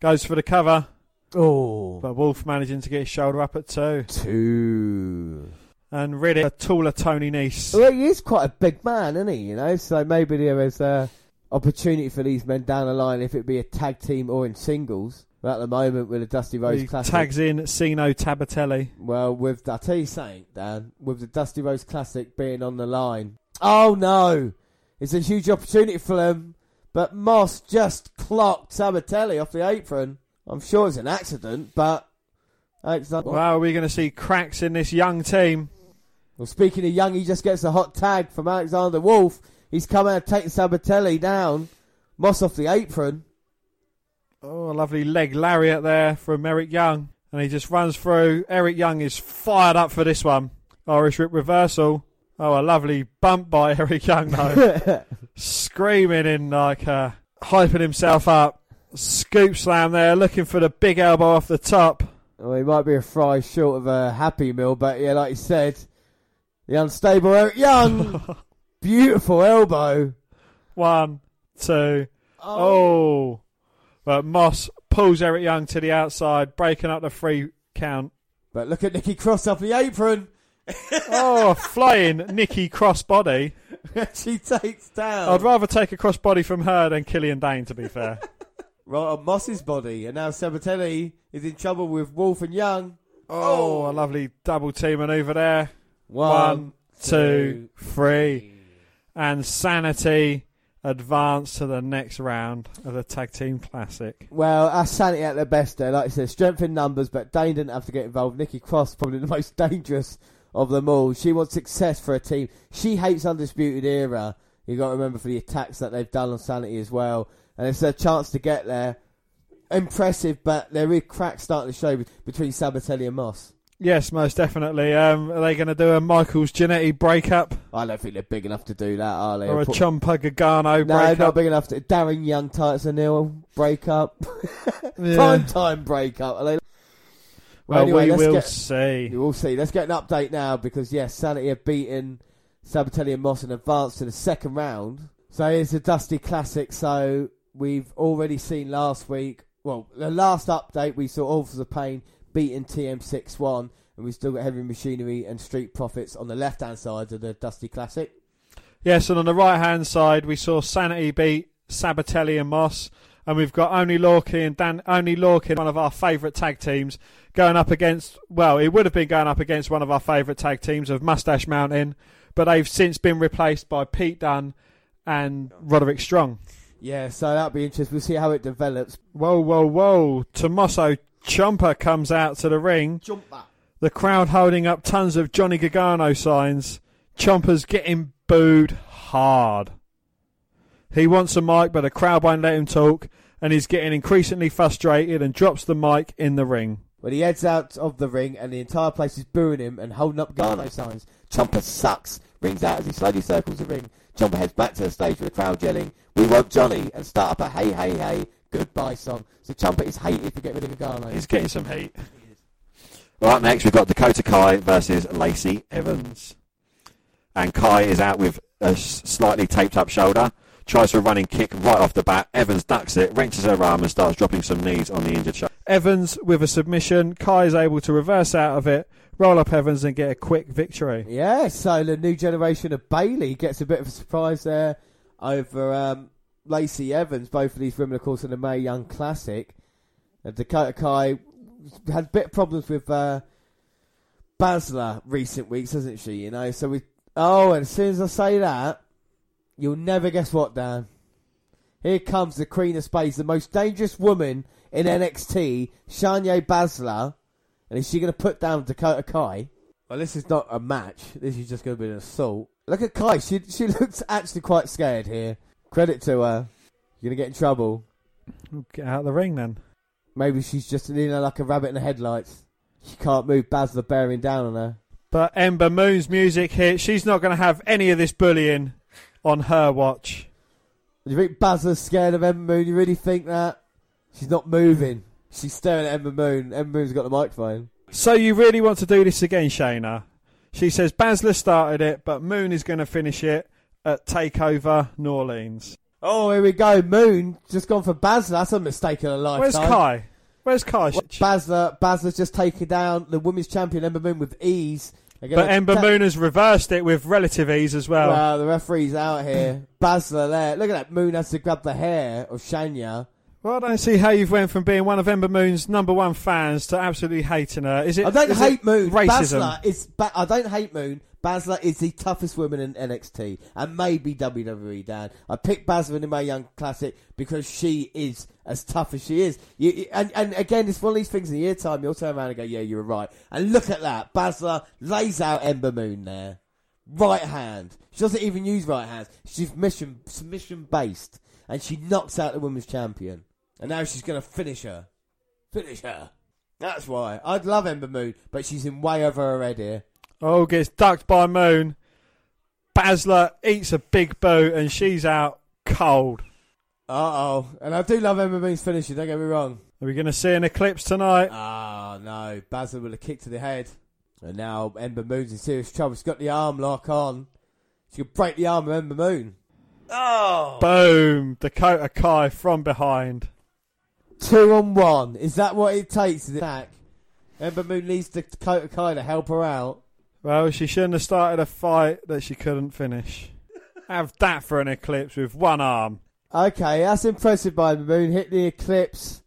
Goes for the cover, Oh. but Wolfe managing to get his shoulder up at two. Two. And Riddick, a taller Tony Nese. Well, he is quite a big man, isn't he, you know, so maybe there is a opportunity for these men down the line if it be a tag team or in singles. But at the moment, with the Dusty Rhodes He Classic. tags in Tino Sabbatelli. Well, with I'll tell you something, Dan. With the Dusty Rhodes Classic being on the line, oh no, it's a huge opportunity for them. But Moss just clocked Sabbatelli off the apron. I'm sure it's an accident, but Alexander. Wow, we're going to see cracks in this young team. Well, speaking of young, he just gets a hot tag from Alexander Wolfe. He's come out taking Sabbatelli down. Moss off the apron. Oh, a lovely leg lariat there from Eric Young. And he just runs through. Eric Young is fired up for this one. Irish whip reversal. Oh, a lovely bump by Eric Young, though. Screaming in, like, uh, hyping himself up. Scoop slam there, looking for the big elbow off the top. Well, he might be a fry short of a Happy Meal, but yeah, like you said, the unstable Eric Young. Beautiful elbow. One, two. Oh. But Moss pulls Eric Young to the outside, breaking up the free count. But look at Nikki Cross off the apron. Oh, flying Nikki crossbody. she takes down. I'd rather take a crossbody from her than Killian Dain, to be fair. right on Moss's body. And now Sabbatelli is in trouble with Wolfe and Young. Oh, oh. a lovely double team maneuver there. One, One, two, three. And Sanity advance to the next round of the Tag Team Classic. Well, us Sanity at their best there. Like I said, strength in numbers, but Dain didn't have to get involved. Nikki Cross, probably the most dangerous of them all. She wants success for a team. She hates Undisputed Era. you got to remember for the attacks that they've done on Sanity as well. And it's a chance to get there. Impressive, but there is cracks starting to show between Sabbatelli and Moss. Yes, most definitely. Um, are they going to do a Michaels Jannetty breakup I don't think they're big enough to do that, are they? or a Put- Ciampa Gargano no, breakup? not big enough to. Darren Young, Titus O'Neill breakup. Yeah. Prime time breakup. Are they? Well, anyway, we will get- see. You will see. Let's get an update now because yes, Sanity have beaten Sabbatelli and Moss and advanced to the second round. So it's a Dusty Classic. So we've already seen last week. Well, the last update we saw Authors of Pain beating TM-61 and we've still got Heavy Machinery and Street Profits on the left hand side of the Dusty Classic. Yes, and on the right hand side, we saw Sanity beat Sabbatelli and Moss, and we've got Oney Lorcan and Dan. Oney Lorcan, one of our favourite tag teams, going up against. Well, it would have been going up against one of our favourite tag teams of Mustache Mountain, but they've since been replaced by Pete Dunne and Roderick Strong. Yeah, so that'll be interesting. We'll see how it develops. Whoa, whoa, whoa! Tommaso Ciampa comes out to the ring. Jump back. The crowd holding up tons of Johnny Gargano signs. Ciampa's getting booed hard. He wants a mic, but the crowd won't let him talk, and he's getting increasingly frustrated and drops the mic in the ring. When he heads out of the ring and the entire place is booing him and holding up Garno signs, Ciampa sucks, rings out as he slowly circles the ring. Ciampa heads back to the stage with the crowd yelling, We want Johnny, and start up a hey, hey, hey, goodbye song. So Ciampa is hated for getting rid of Garno. He's getting some heat. Right, next we've got Dakota Kai versus Lacey Evans. And Kai is out with a slightly taped up shoulder. Tries for a running kick right off the bat. Evans ducks it, wrenches her arm and starts dropping some knees on the injured shoulder. Evans with a submission. Kai is able to reverse out of it, roll up Evans, and get a quick victory. Yeah, so the new generation of Bayley gets a bit of a surprise there over um, Lacey Evans. Both of these women, of course, in the Mae Young Classic. And Dakota Kai had a bit of problems with uh, Baszler recent weeks, hasn't she? You know, so we. Oh, and as soon as I say that, you'll never guess what, Dan. Here comes the Queen of Spades, the most dangerous woman in NXT, Shayna Baszler. And is she going to put down Dakota Kai? Well, this is not a match. This is just going to be an assault. Look at Kai. She she looks actually quite scared here. Credit to her. You're going to get in trouble. Get out of the ring then. Maybe she's just you know like a rabbit in the headlights. She can't move. Baszler bearing down on her. But Ember Moon's music hit. She's not going to have any of this bullying on her watch. Do you think Baszler's scared of Ember Moon? You really think that? She's not moving. She's staring at Ember Moon. Ember Moon's got the microphone. So you really want to do this again, Shayna? She says Baszler started it, but Moon is going to finish it at Takeover New Orleans. Oh, here we go. Moon just gone for Baszler. That's a mistake of a lifetime. Where's Kai? Where's Kai? Baszler, Baszler's just taken down the women's champion Ember Moon with ease. They're but Ember ta- Moon has reversed it with relative ease as well. Well, the referee's out here. Baszler there. Look at that. Moon has to grab the hair of Shayna. Well, I don't see how you've went from being one of Ember Moon's number one fans to absolutely hating her. Is it? I don't hate Moon. Racism. Baszler is. Ba- I don't hate Moon. Baszler is the toughest woman in NXT and maybe WWE. Dan, I picked Baszler in my young classic because she is as tough as she is. You, and and again, it's one of these things in the year time. You'll turn around and go, "Yeah, you were right." And look at that. Baszler lays out Ember Moon there, right hand. She doesn't even use right hands. She's submission submission based, and she knocks out the women's champion. And now she's going to finish her. Finish her. That's why. I'd love Ember Moon, but she's in way over her head here. Oh, gets ducked by Moon. Baszler eats a big boot and she's out cold. Uh oh. And I do love Ember Moon's finishing, don't get me wrong. Are we going to see an eclipse tonight? Ah, no. Baszler with a kick to the head. And now Ember Moon's in serious trouble. She's got the arm lock on. She could break the arm of Ember Moon. Oh! Boom! Dakota Kai from behind. Two on one. Is that what it takes to attack? Ember Moon needs Dakota Kai to help her out. Well, she shouldn't have started a fight that she couldn't finish. Have that for an eclipse with one arm. Okay, that's impressive by Ember Moon. Hit the eclipse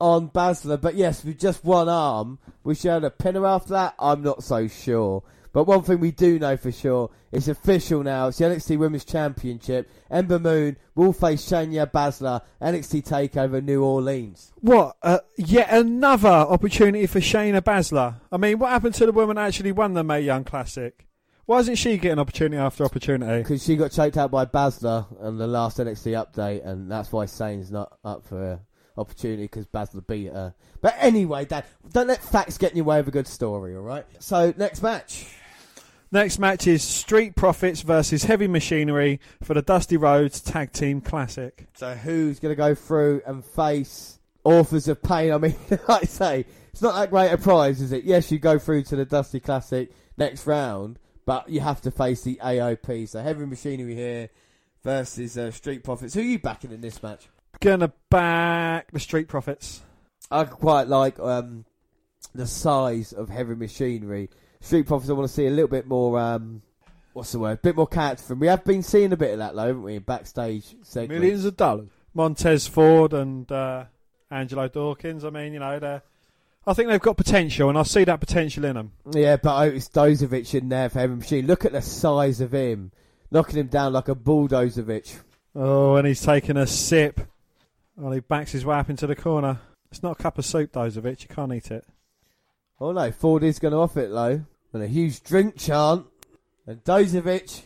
on Baszler, but yes, with just one arm, we should have a pinner after that. I'm not so sure. But one thing we do know for sure, it's official now. It's the NXT Women's Championship. Ember Moon will face Shayna Baszler, NXT Takeover New Orleans. What? Uh, yet another opportunity for Shayna Baszler. I mean, what happened to the woman that actually won the Mae Young Classic? Why isn't she getting opportunity after opportunity? Because she got choked out by Baszler on the last NXT update, and that's why Sane's not up for a opportunity because Baszler beat her. But anyway, Dad, don't let facts get in your way of a good story, alright? So, next match. Next match is Street Profits versus Heavy Machinery for the Dusty Rhodes Tag Team Classic. So who's going to go through and face Authors of Pain? I mean, like I say, it's not that great a prize, is it? Yes, you go through to the Dusty Classic next round, but you have to face the AOP. So Heavy Machinery here versus uh, Street Profits. Who are you backing in this match? Gonna back the Street Profits. I quite like um, the size of Heavy Machinery. Street Profits, I want to see a little bit more. Um, what's the word? A bit more character from. We have been seeing a bit of that, though, haven't we? in Backstage segments. Millions of dollars. Montez Ford and uh, Angelo Dawkins. I mean, you know, they're. I think they've got potential, and I see that potential in them. Yeah, but Otis Dozovic in there for Heavy Machine. Look at the size of him, knocking him down like a bulldozovich. Oh, and he's taking a sip. Well, he backs his way up into the corner. It's not a cup of soup, Dozovic. You can't eat it. Oh no, Ford is going to off it low. And a huge drink chant. And Dozovic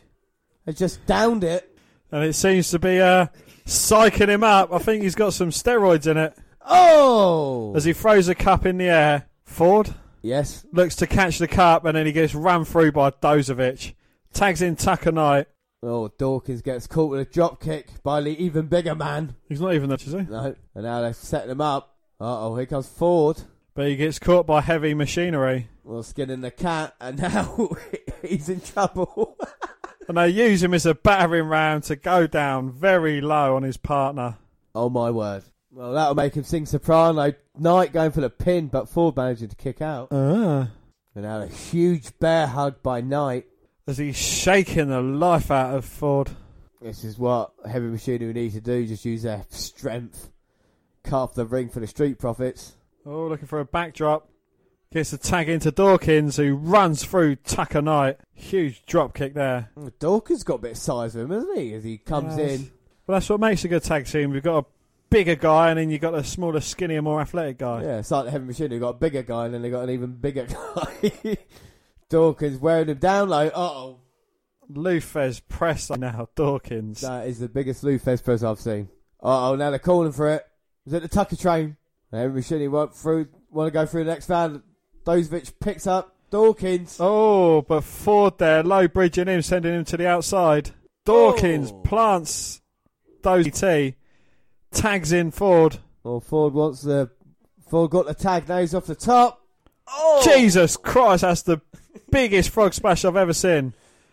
has just downed it. And it seems to be uh, psyching him up. I think he's got some steroids in it. Oh! As he throws a cup in the air, Ford Yes. looks to catch the cup and then he gets run through by Dozovic. Tags in Tucker Knight. Oh, Dawkins gets caught with a drop kick by the even bigger man. He's not even there, is he? No. And now they're setting him up. Uh oh, here comes Ford. But he gets caught by heavy machinery. Well, skinning the cat, and now he's in trouble. And they use him as a battering ram to go down very low on his partner. oh my word. Well, that'll make him sing soprano. Knight going for the pin, but Ford managing to kick out. Ah. And now a huge bear hug by Knight. As he's shaking the life out of Ford. This is what Heavy Machinery need to do. Just use their strength. Off the ring for the Street Profits. Oh, looking for a backdrop. Gets a tag into Dawkins, who runs through Tucker Knight. Huge drop kick there. Oh, Dawkins got a bit of size with him, hasn't he? As he comes Yes. in. Well, that's what makes a good tag team. We've got a bigger guy, and then you've got a smaller, skinnier, more athletic guy. Yeah, it's like the Heavy Machinery got a bigger guy and then they've got an even bigger guy. Dawkins wearing him down low. Uh oh. Lou Thesz press now, Dawkins. That is the biggest Lou Thesz press I've seen. Uh oh, now they're calling for it. Is it the Tucker train? Heavy Machinery want through want to go through the next round. Dozovic picks up Dawkins. Oh, but Ford there, low bridging him, sending him to the outside. Dawkins Oh. plants Dozy T, tags in Ford. Well, Ford wants the Ford got the tag. Now he's off the top. Oh, Jesus Christ, that's the biggest frog splash I've ever seen.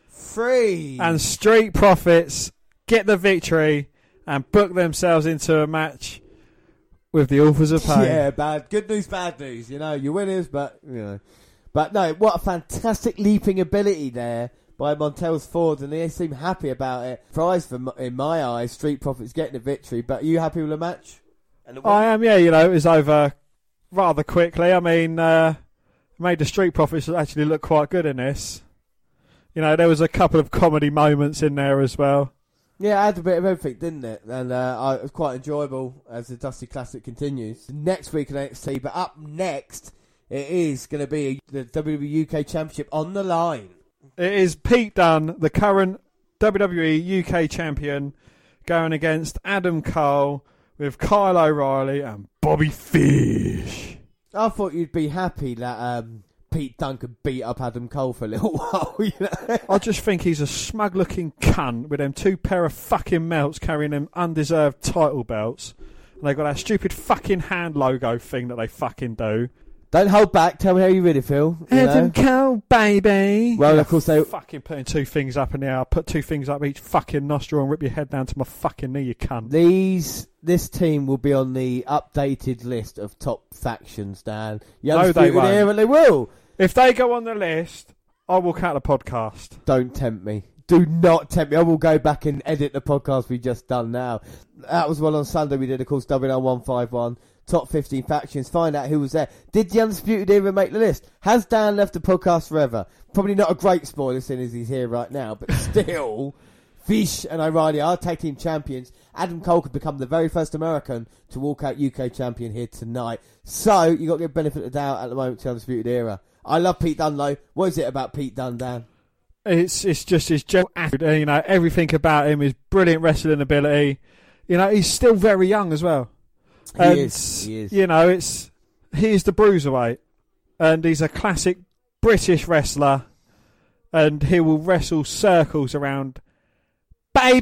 Free. And Street Profits get the victory and book themselves into a match with the Authors of Pain. Yeah, bad. Good news, bad news. You know, you're winners, but you know, but no. What a fantastic leaping ability there by Montez Ford, and they seem happy about it. Prize for in my eyes, Street Profits getting a victory. But are you happy with the match? And the I am, yeah, you know, it was over rather quickly. I mean, uh, made the Street Profits actually look quite good in this. You know, there was a couple of comedy moments in there as well. Yeah, it had a bit of everything, didn't it? And uh, it was quite enjoyable as the Dusty Classic continues. Next week on NXT, but up next, it is going to be the WWE UK Championship on the line. It is Pete Dunne, the current WWE UK champion, going against Adam Cole with Kyle O'Reilly and Bobby Fish. I thought you'd be happy that um, Pete Dunne could beat up Adam Cole for a little while. You know? I just think he's a smug looking cunt with them two pair of fucking melts carrying them undeserved title belts. And they've got that stupid fucking hand logo thing that they fucking do. Don't hold back. Tell me how you really feel. you know? Cole, baby. Well, of course they're fucking putting two things up in the air. Put two things up each fucking nostril and rip your head down to my fucking knee, you cunt. These this team will be on the updated list of top factions, Dan. You No, they won't. era, they will. If they go on the list, I will cut the podcast. Don't tempt me. Do not tempt me. I will go back and edit the podcast we just done now. That was one on Sunday. We did, of course, WNR151, top 15 factions. Find out who was there. Did the Undisputed Era make the list? Has Dan left the podcast forever? Probably not a great spoiler, seeing as he's here right now, but still. Fish and O'Reilly are tag team champions. Adam Cole could become the very first American to walk out UK champion here tonight. So, you got to give benefit of the doubt at the moment to the Undisputed Era. I love Pete Dunne, though. What is it about Pete Dunne, Dan? It's it's just his general attitude. You know, everything about him is brilliant wrestling ability. You know, he's still very young as well. He And, is. He is. You know, it's he's the bruiserweight, and he's a classic British wrestler, and he will wrestle circles around. Baby,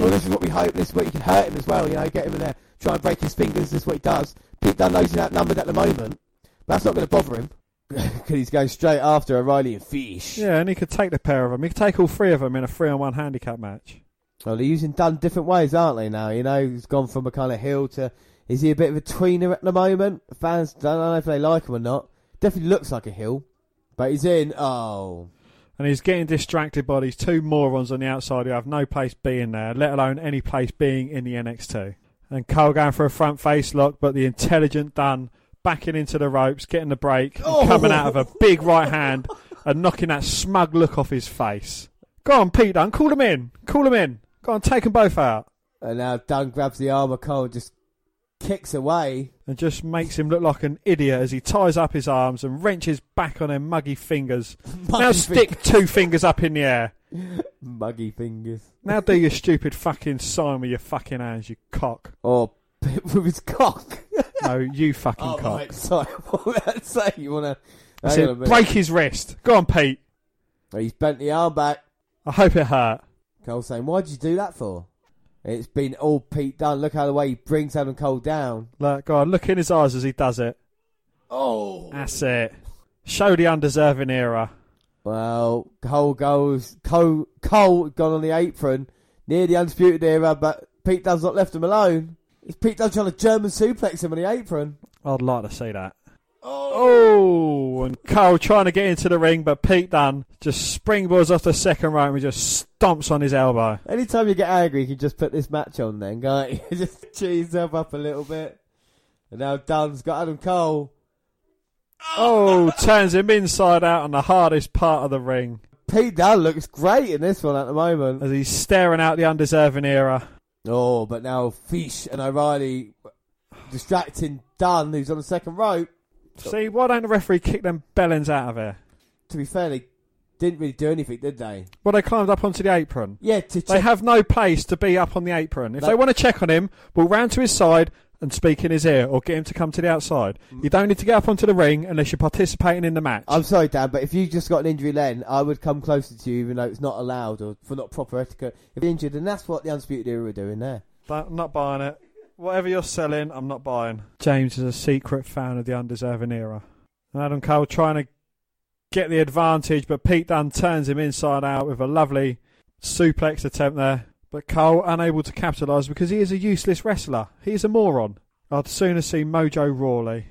Well, this is what we hope. This is what you can hurt him as well. You know, get him in there, try and break his fingers. This is what he does. Pete he's outnumbered at the moment, but that's not going to bother him because he's going straight after O'Reilly and Fish. yeah, and he could take the pair of them. He could take all three of them in a three-on-one handicap match. Well, they're using Dunne different ways, aren't they? Now, you know, he's gone from a kind of heel to. Is he a bit of a tweener at the moment? Fans don't know if they like him or not. Definitely looks like a heel, but he's in. Oh, And he's getting distracted by these two morons on the outside who have no place being there, let alone any place being in the NXT. And Cole going for a front face lock, but the intelligent Dunne backing into the ropes, getting the break, and Oh. coming out of a big right hand and knocking that smug look off his face. Go on, Pete Dunn, call him in. Call him in. Go on, take them both out. and now Dunne grabs the arm of Cole, and just kicks away. And just makes him look like an idiot as he ties up his arms and wrenches back on them muggy fingers. now Muggy stick two fingers up in the air. Muggy fingers. Now do your stupid fucking sign with your fucking hands, you cock. Or with his cock. No, you fucking Oh, cock. right, sorry. What was that say? You want I to. break his wrist. Go on, Pete. He's bent the arm back. I hope it hurt. Cole saying, Why'd you do that for? It's been all Pete Dunne. Look how the way he brings Adam Cole down. Look, go on, look in his eyes as he does it. Oh! That's it. Show the undeserving era. Well, Cole goes. Cole, Cole gone on the apron near the Undisputed Era, but Pete Dunne's not left him alone. It's Pete Dunne trying to German suplex him on the apron. I'd like to see that. Oh, oh and Cole trying to get into the ring, but Pete Dunne just springboards off the second rope and just stomps on his elbow. Anytime you get angry, you can just put this match on then, can't you? just cheer yourself up a little bit. And now Dunne's got Adam Cole. Oh, turns him inside out on the hardest part of the ring Pete Dunne looks great in this one at the moment. as he's staring out the undeserving era. Oh, but now Fish and O'Reilly distracting Dunne, who's on the second rope. See, why don't the referee kick them bellends out of here? To be fair, they didn't really do anything, did they? Well, they climbed up onto the apron. Yeah, to They have no place to be up on the apron. If That- they want to check on him, we'll round to his side and speak in his ear or get him to come to the outside. You don't need to get up onto the ring unless you're participating in the match. I'm sorry, Dan, but if you just got an injury then, I would come closer to you, even though it's not allowed or for not proper etiquette. If you're injured, and that's what the Undisputed Era were doing there. But I'm not buying it. Whatever you're selling, I'm not buying. James is a secret fan of the undeserving era. Adam Cole trying to get the advantage, but Pete Dunne turns him inside out with a lovely suplex attempt there. But Cole unable to capitalise because he is a useless wrestler. He is a moron. I'd sooner see Mojo Rawley.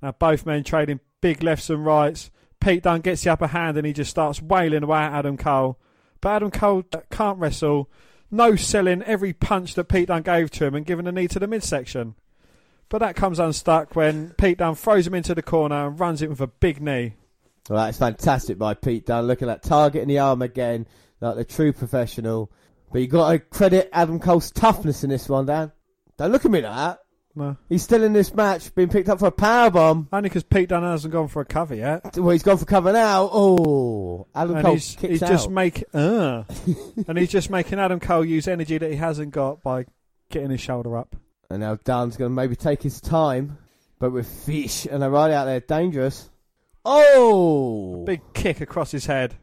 Now both men trading big lefts and rights. Pete Dunne gets the upper hand and he just starts wailing away at Adam Cole. But Adam Cole uh, can't wrestle. No selling every punch that Pete Dunne gave to him and giving a knee to the midsection. But that comes unstuck when Pete Dunne throws him into the corner and runs it with a big knee. Well, that's fantastic by Pete Dunne. Looking at that target in the arm again, like the true professional. But you got to credit Adam Cole's toughness in this one, Dan. Don't look at me like that. No. He's still in this match, being picked up for a power bomb. Only because Pete Dunne hasn't gone for a cover yet. Well, he's gone for cover now. Oh, Adam And Cole he's, kicks he's out. just make uh, and he's just making Adam Cole use energy that he hasn't got by getting his shoulder up. And now Dunne's going to maybe take his time, but with Fish and O'Reilly out there, dangerous. Oh, Big kick across his head.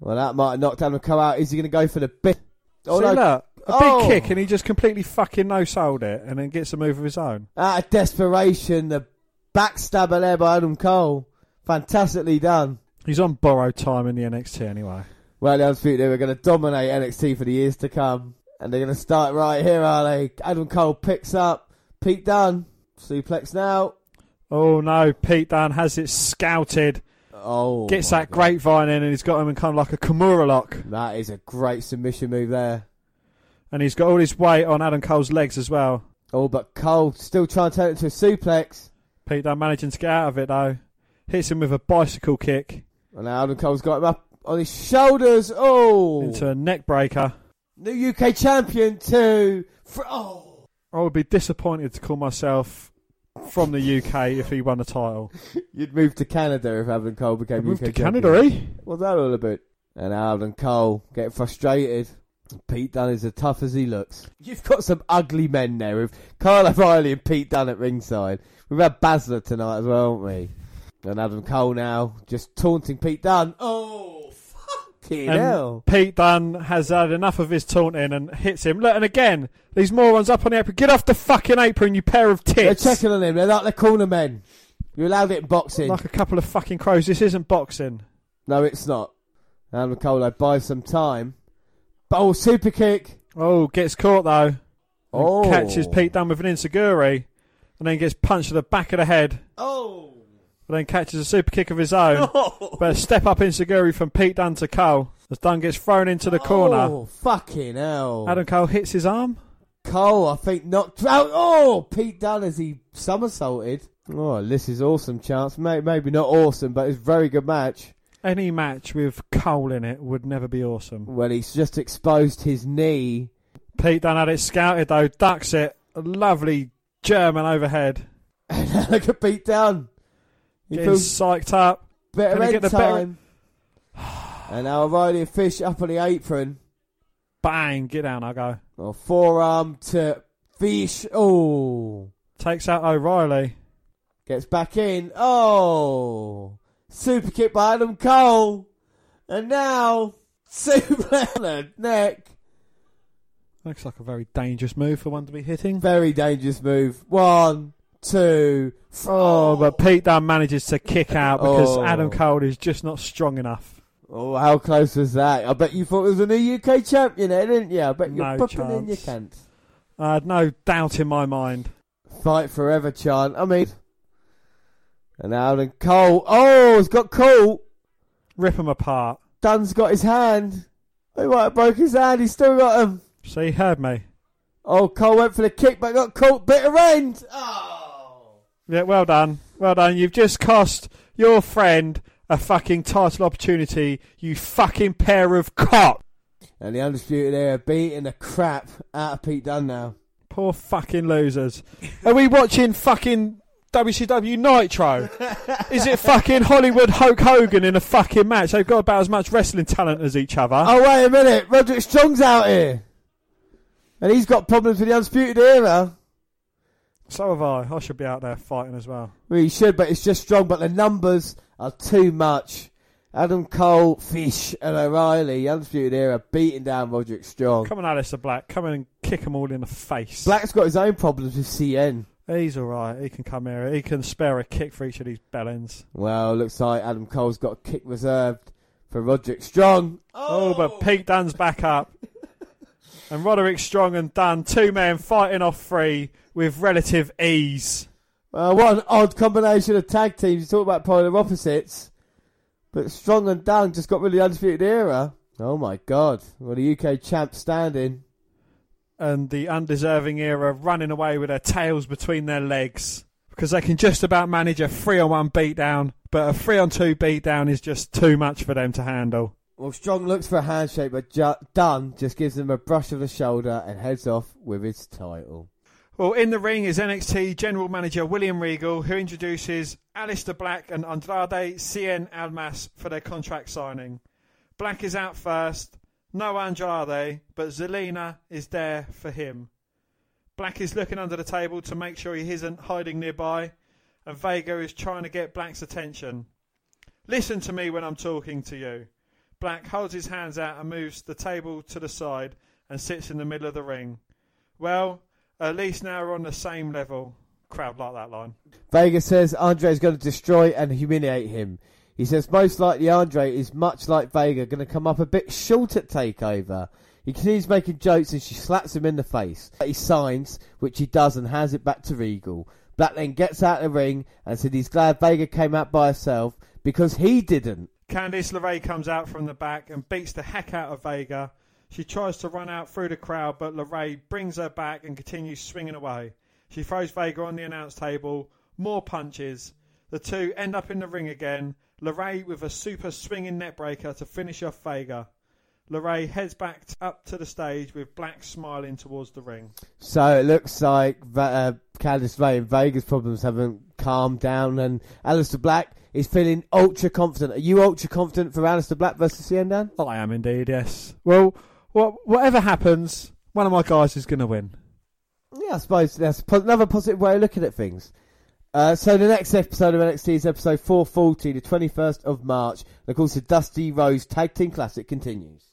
Well, that might have knocked Adam Cole out. Is he going to go for the bit? Oh See, no! look, a Oh. big kick and he just completely fucking no sold it and then gets a move of his own. Out of desperation, the backstabber there by Adam Cole. Fantastically done. He's on borrowed time in the NXT anyway. Well, the Era are going to dominate NXT for the years to come. And they're going to start right here, are they? Adam Cole picks up Pete Dunne. Suplex now. Oh no, Pete Dunne has it scouted. Oh. Gets that God. grapevine in and he's got him in kind of like a Kimura lock. That is a great submission move there. And he's got all his weight on Adam Cole's legs as well. Oh, but Cole still trying to turn it into a suplex. Pete Dunne managing to get out of it though. Hits him with a bicycle kick And now Adam Cole's got him up on his shoulders. Oh. into a neck breaker. New UK champion to. Fr- oh. I would be disappointed to call myself from the UK if he won the title. You'd move to Canada if Adam Cole became Moved UK to champion. Canada, eh? What's that all about? And Adam Cole getting frustrated. Pete Dunne is as tough as he looks. You've got some ugly men there with Kyle O'Reilly and Pete Dunne at ringside. We've had Baszler tonight as well, haven't we? And Adam Cole now just taunting Pete Dunne. Oh, fucking And hell. Pete Dunne has had enough of his taunting and hits him. Look, and again, these morons up on the apron. Get off the fucking apron, you pair of tits. They're checking on him. They're like the corner men. You're allowed it in boxing. Like a couple of fucking crows. This isn't boxing. No, it's not. Adam Cole buys some time. But Oh, super kick. Oh, gets caught though. Oh. Catches Pete Dunne with an enziguri. And then gets punched to the back of the head. Oh. But then catches a super kick of his own. But a step up enziguri from Pete Dunne to Cole. As Dunne gets thrown into the corner. Oh, fucking hell. Adam Cole hits his arm. Cole, I think, knocked out. Oh, Pete Dunne as he somersaulted. Oh, this is awesome, chance. Maybe, maybe not awesome, but it's a very good match. Any match with Cole in it would never be awesome. Well, he's just exposed his knee. Pete Dunne had it scouted though, ducks it. A lovely German overhead. And look at Pete Dunne. He Getting feels psyched up. better end get the better- and now O'Reilly and Fish up on the apron. Bang, get down, I go. Oh, forearm to Fish. Oh. Takes out O'Reilly. Gets back in. Oh. Super kick by Adam Cole. And now, super neck. Looks like a very dangerous move for one to be hitting. Very dangerous move. One, two. Oh, but oh. Pete Dunne manages to kick out because Oh. Adam Cole is just not strong enough. Oh, how close was that? I bet you thought it was a new UK champion there, didn't you? I bet you're No popping in your chance. can't. I had no doubt in my mind. Fight forever chant. I mean, and then Cole. Oh, he's got Cole. Rip him apart. Dunne's got his hand. He might have broke his hand. He's still got him. See, he heard me. Oh, Cole went for the kick, but got caught bitter end. Oh. Yeah, well done. Well done. You've just cost your friend a fucking title opportunity, you fucking pair of cock. And the Undisputed Era beating the crap out of Pete Dunne now. Poor fucking losers. Are we watching fucking WCW Nitro? Is it fucking Hollywood Hulk Hogan in a fucking match? They've got about as much wrestling talent as each other. Oh, wait a minute. Roderick Strong's out here. And he's got problems with the Undisputed Era. So have I. I should be out there fighting as well. Well, he should, but it's just strong. But the numbers are too much. Adam Cole, Fish, and O'Reilly, Undisputed Era, beating down Roderick Strong. Come on, Aleister Black. Come in and kick them all in the face. Black's got his own problems with Cien. He's alright. He can come here. He can spare a kick for each of these bellends. Well, looks like Adam Cole's got a kick reserved for Roderick Strong. Oh, but Pete Dunne's back up. And Roderick Strong and Dunne, two men fighting off three with relative ease. Uh, what an odd combination of tag teams. You talk about polar opposites. But Strong and Dunne just got rid of the Undisputed Era. Oh my god. Well, the UK champ standing. And the undeserving era running away with their tails between their legs. Because they can just about manage a three on one beatdown, but a three on two beatdown is just too much for them to handle. Well, Strong looks for a handshake, but ju- Dunne just gives him a brush of the shoulder and heads off with his title. Well, in the ring is NXT General Manager William Regal, who introduces Aleister Black and Andrade Cien Almas for their contract signing. Black is out first, no Andrade, but Zelina is there for him. Black is looking under the table to make sure he isn't hiding nearby, and Vega is trying to get Black's attention. Listen to me when I'm talking to you. Black holds his hands out and moves the table to the side and sits in the middle of the ring. Well, at least now we're on the same level. Crowd like that line. Vega says Andre is going to destroy and humiliate him. He says most likely Andre is much like Vega, going to come up a bit short at Takeover. He continues making jokes and she slaps him in the face. He signs, which he does, and hands it back to Regal. Black then gets out of the ring and said he's glad Vega came out by herself because he didn't. Candice LeRae comes out from the back and beats the heck out of Vega. She tries to run out through the crowd, but LeRae brings her back and continues swinging away. She throws Vega on the announce table. More punches. The two end up in the ring again. LeRae with a super swinging neckbreaker to finish off Vega. LeRae heads back up to the stage with Black smiling towards the ring. So it looks like uh, Candice Ray and Vega's problems haven't calmed down, and Aleister Black is feeling ultra confident. Are you ultra confident for Aleister Black versus Cien Dan? I am indeed, yes. Well, what, whatever happens, one of my guys is going to win. Yeah, I suppose that's another positive way of looking at things. Uh, so the next episode of NXT is episode 440, the 21st of March. And of course, the Dusty Rhodes Tag Team Classic continues.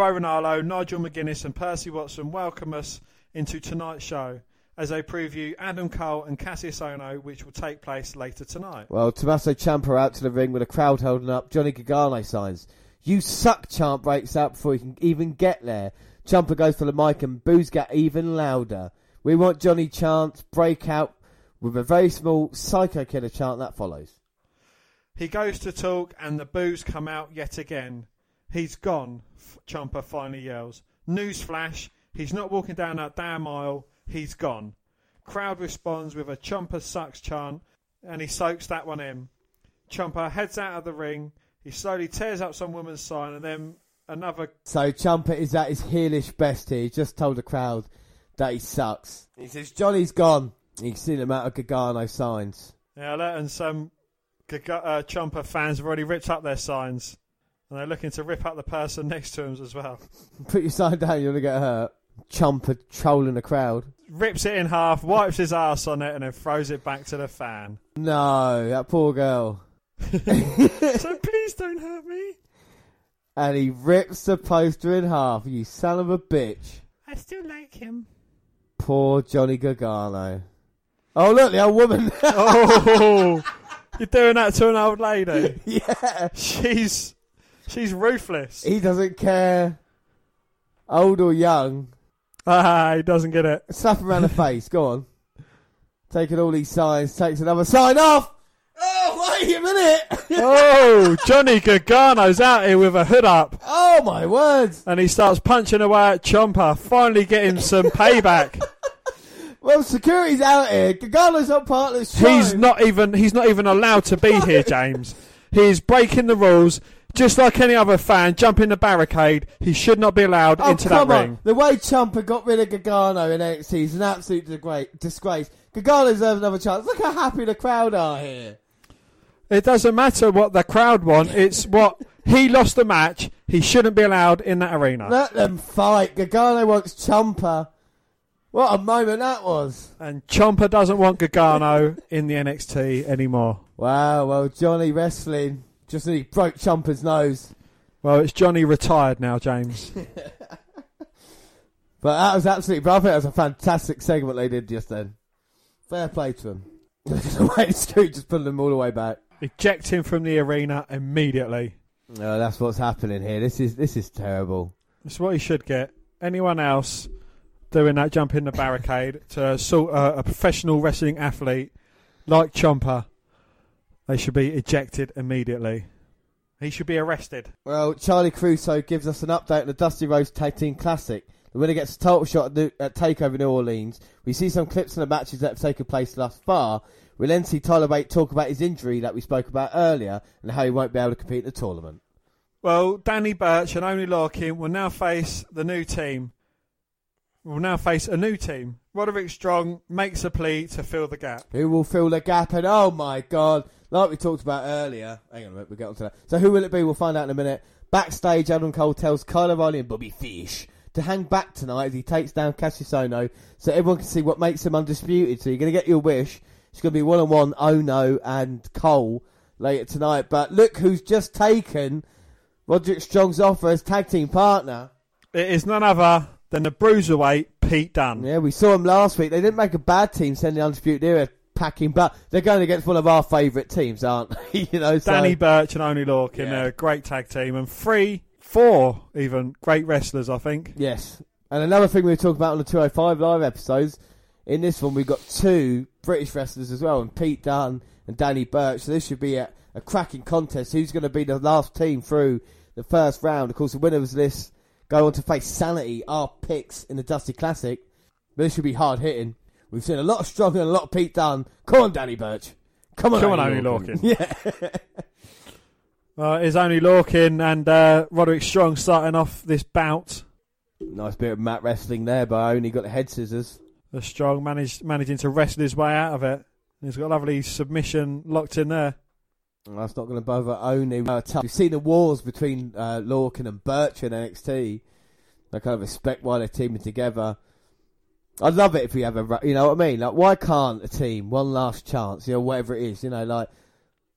Ranallo, Nigel McGuinness, and Percy Watson welcome us into tonight's show as they preview Adam Cole and Kassius Ohno, which will take place later tonight. Well, Tommaso Ciampa out to the ring with a crowd holding up. Johnny Gargano signs. You suck, Champ breaks out before he can even get there. Ciampa goes for the mic and boos get even louder. We want Johnny Chance break out with a very small psycho killer chant that follows. He goes to talk, and the boos come out yet again. He's gone, Ciampa finally yells. Newsflash, he's not walking down that damn aisle, he's gone. Crowd responds with a Ciampa sucks chant, and he soaks that one in. Ciampa heads out of the ring, he slowly tears up some woman's sign, and then another So Ciampa is at his heelish best here. He just told the crowd that he sucks. He says Johnny's gone. You can see the amount of Gargano signs. Yeah, that and some Gaga- uh, Ciampa fans have already ripped up their signs. And they're looking to rip up the person next to them as well. Put your sign down, you're gonna get hurt. Ciampa trolling the crowd. Rips it in half, wipes his ass on it, and then throws it back to the fan. No, that poor girl. so please don't hurt me. And he rips the poster in half. You son of a bitch. I still like him. Poor Johnny Gargano. Oh look, the old woman. Oh, you're doing that to an old lady. yeah. She's she's ruthless. He doesn't care. Old or young. Ah, he doesn't get it. Slap him around the face. Go on. Taking all these signs, takes another sign off. Oh, wait a minute. Oh, Johnny Gargano's out here with a hood up. oh my words. And he starts punching away at Ciampa, finally getting some payback. Well, security's out here. Gargano's not part of this show. He's not even he's not even allowed to be here, James. He's breaking the rules. Just like any other fan, jumping the barricade, he should not be allowed Oh, into that come on. ring. The way Ciampa got rid of Gargano in NXT is an absolute disgrace. Gargano deserves another chance. Look how happy the crowd are here. It doesn't matter what the crowd want. It's what he lost the match. He shouldn't be allowed in that arena. Let them fight. Gargano wants Ciampa. What a moment that was. And Ciampa doesn't want Gargano in the NXT anymore. Wow, well, Johnny wrestling. Just he broke Ciampa's nose. Well, it's Johnny retired now, James. But that was absolutely, but I think that was a fantastic segment they did just then. Fair play to them. the way Scoot just put them all the way back. Eject him from the arena immediately. No, that's what's happening here. This is this is terrible. That's what he should get. Anyone else doing that jump in the barricade to assault a, a professional wrestling athlete like Ciampa, they should be ejected immediately. He should be arrested. Well, Charly Caruso gives us an update on the Dusty Rhodes Tag Team Classic. The winner gets a title shot at, the, at Takeover New Orleans. We see some clips of the matches that have taken place thus far. We'll then see Tyler Bate talk about his injury that we spoke about earlier and how he won't be able to compete in the tournament. Well, Danny Birch and Oney Lorcan will now face the new team. Will now face a new team. Roderick Strong makes a plea to fill the gap. Who will fill the gap? And oh my god, like we talked about earlier. Hang on a minute, we'll get on to that. So who will it be? We'll find out in a minute. Backstage, Adam Cole tells Kyle O'Reilly and Bobby Fish to hang back tonight as he takes down Kassius Ohno so everyone can see what makes him undisputed. So you're going to get your wish. It's going to be one on one Ohno and Cole later tonight. But look who's just taken Roderick Strong's offer as tag team partner. It is none other than the bruiserweight Pete Dunne. Yeah, we saw him last week. They didn't make a bad team sending Undisputed Era packing, but they're going against one of our favourite teams, aren't they? you know, so Danny Birch and Oney Lorcan. Yeah. They're a great tag team. And three, four even great wrestlers, I think. yes. And another thing we were talking about on the 205 live episodes, in this one we've got two British wrestlers as well, and Pete Dunne and Danny Birch. So this should be a, a cracking contest. Who's going to be the last team through the first round? Of course, the winners list go on to face Sanity, our picks in the Dusty Classic. This should be hard hitting. We've seen a lot of Strong and a lot of Pete Dunne. Come on, Danny Birch. Come on, Come on, Oney Lorcan. Yeah. Uh, is Oney Lorcan and uh, Roderick Strong starting off this bout. nice bit of mat wrestling there, but I only got the head scissors. The Strong managed managing to wrestle his way out of it. He's got a lovely submission locked in there. That's not going to bother Oney. Uh, tough. You've seen the wars between uh, Lorcan and Birch in NXT. I kind of respect why they're teaming together. I'd love it if we have a, you know what I mean? Like, why can't a team one last chance? You know, whatever it is. You know, like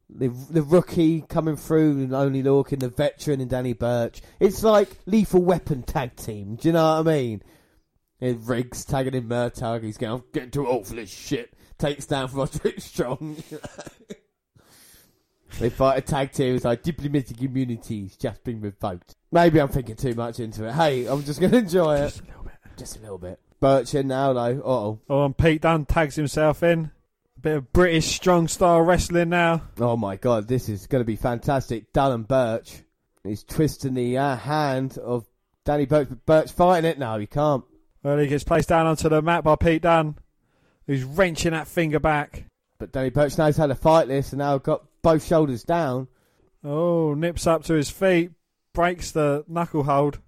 the the rookie coming through and Oney Lorcan, the veteran and Danny Birch. It's like Lethal Weapon tag team. Do you know what I mean? And Riggs tagging in Murtaugh. He's going, I'm getting too old for this shit. Takes down Roderick Strong. They fight a tag team. It's like diplomatic immunity's just been revoked. Maybe I'm thinking too much into it. Hey, I'm just going to enjoy it. Just a little bit. Just a little bit. Birch in now, though. Uh-oh. Oh, and Pete Dunne tags himself in. A bit of British strong style wrestling now. Oh, my God. This is going to be fantastic. Dunne and Birch. He's twisting the uh, hand of Danny Birch. But Birch fighting it No, He can't. Well, he gets placed down onto the mat by Pete Dunne, who's wrenching that finger back. But Danny Birch knows how to fight this and now got both shoulders down. Oh, nips up to his feet, breaks the knuckle hold.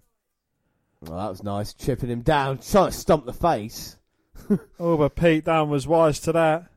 Well, that was nice. Chipping him down. Trying to stump the face. Oh, but Pete Dunne was wise to that.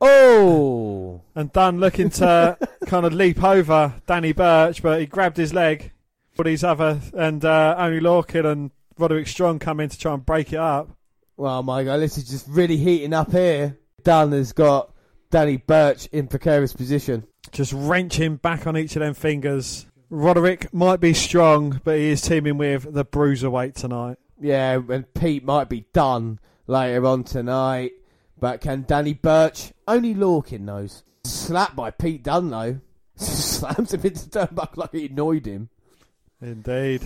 Oh! And Dunne looking to kind of leap over Danny Birch, but he grabbed his leg. But these other and uh, Oney Lorcan and Roderick Strong come in to try and break it up. Well, my God, this is just really heating up here. Dunne has got Danny Birch in precarious position. Just wrenching back on each of them fingers. Roderick might be strong, but he is teaming with the bruiserweight tonight. Yeah, and Pete might be done later on tonight. But can Danny Birch? Only Larkin knows. Slapped by Pete Dunne, though. Slams him into the turnbuckle like he annoyed him. Indeed.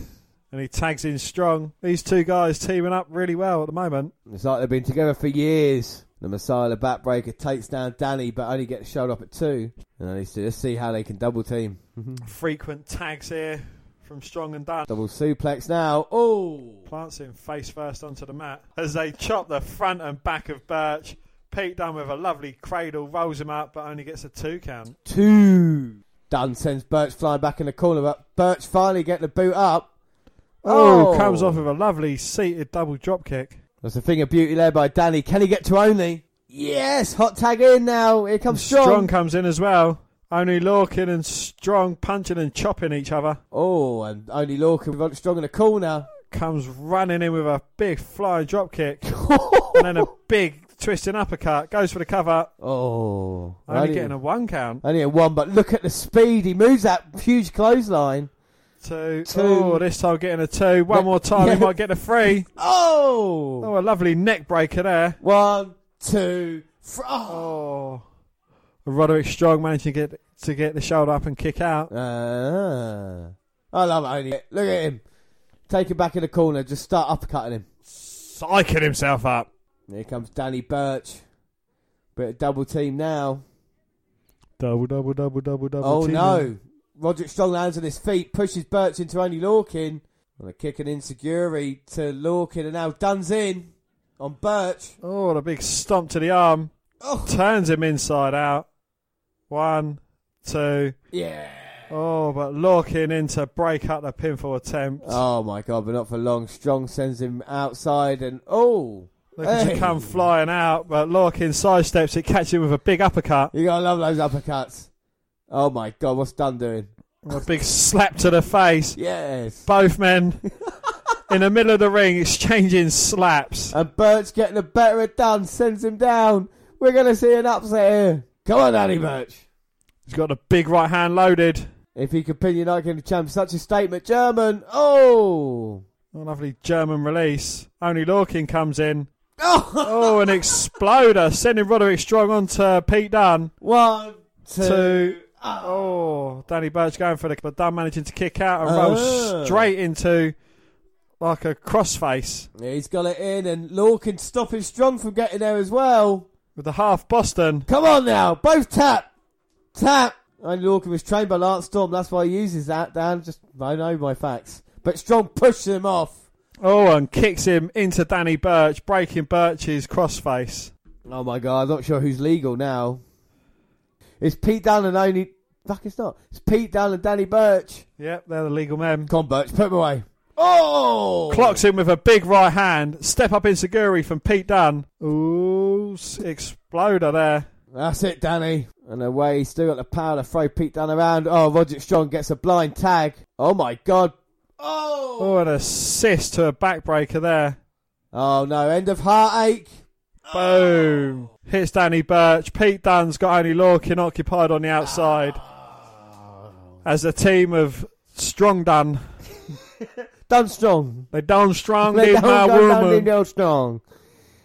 And he tags in strong. These two guys teaming up really well at the moment. It's like they've been together for years. The Messiah, the backbreaker, takes down Danny, but only gets showed up at two. And then let's let's see how they can double team. Frequent tags here from Strong and Dunne. Double suplex now. Oh! Plants him face first onto the mat as they chop the front and back of Birch. Pete Dunne with a lovely cradle rolls him up, but only gets a two count. Two. Dunne sends Birch flying back in the corner, but Birch finally getting the boot up. Oh, oh, comes off with a lovely seated double drop kick. That's a thing of beauty there by Danny. Can he get to Oney? Yes, hot tag in now. Here comes Strong. Strong. comes in as well. Oney Lorcan and Strong punching and chopping each other. Oh, and Oney Lorcan with Strong in the corner. Comes running in with a big flying drop kick and then a big twisting uppercut. Goes for the cover. oh, Only getting a one count. only a one, but look at the speed. He moves that huge clothesline. Two. Two. Oh, this time getting a two. One more time, he might get a three. Oh, Oh, a lovely neck breaker there. one, two, three. Oh. Oh, Roderick Strong managed to get to get the shoulder up and kick out. Ah. I love it Only. Look at him. Take him back in the corner. Just start uppercutting him. Psyching himself up. Here comes Danny Birch. Bit of double team now. Double, double, double, double, double. Oh teaming. no. Roderick Strong lands on his feet, pushes Birch into Oney Lorcan. And a kick and enziguri to Lorcan, and now Dunne's in on Birch. Oh, what a big stomp to the arm. Oh, Turns him inside out. One, two. yeah. Oh, but Lorcan in to break up the pinfall attempt. Oh my god, but not for long. Strong sends him outside, and oh, Looking hey. to come flying out, but Lorcan sidesteps it, catches him with a big uppercut. you gotta love those uppercuts. Oh my god, what's Dunne doing? A big slap to the face. Yes. Both men in the middle of the ring exchanging slaps. And Birch getting the better of Dunne, sends him down. We're gonna see an upset here. Come on, Danny Birch. He's got a big right hand loaded. If he could pin United Kingdom champ, such a statement. German. Oh. A lovely German release. Oney Lorcan comes in. Oh, Oh, an exploder, sending Roderick Strong onto Pete Dunne. one, two. Two. Oh, Danny Birch going for the but Dunne managing to kick out and oh. roll Oh. straight into like a crossface He's got it in, and Lorcan stopping Strong from getting there as well. with the half Boston. Come on now, both tap, tap. And Lorcan was trained by Lance Storm. That's why he uses that. Dan, just I know my facts. But Strong pushes him off. Oh, and kicks him into Danny Birch, breaking Birch's crossface. Oh my god, I'm not sure who's legal now. It's Pete Dunne and only. Fuck, it's not. It's Pete Dunne and Danny Birch. Yep, they're the legal men. Come on, Birch, put him away. Oh! Clocks him with a big right hand. Step up enziguri from Pete Dunne. Ooh, exploder there. That's it, Danny. And away, he's still got the power to throw Pete Dunne around. Oh, Roger Strong gets a blind tag. Oh my god. Oh! Oh, an assist to a backbreaker there. Oh no, end of heartache. Boom. Hits Danny Birch. Pete Dunne's got Oney Lorcan occupied on the outside. Ah. As a team of strong Dunne. Done strong. They done strong, They my down, woman. go strong.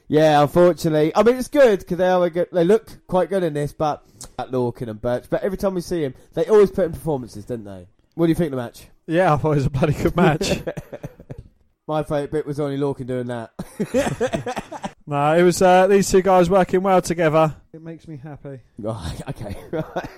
Yeah, unfortunately. I mean, it's good because they are good, they look quite good in this, but at Lorcan and Birch. But every time we see him, they always put in performances, don't they? What do you think of the match? Yeah, I thought it was a bloody good match. My favourite bit was Oney Lorcan doing that. No, it was uh, these two guys working well together. It makes me happy. Right, okay. Right.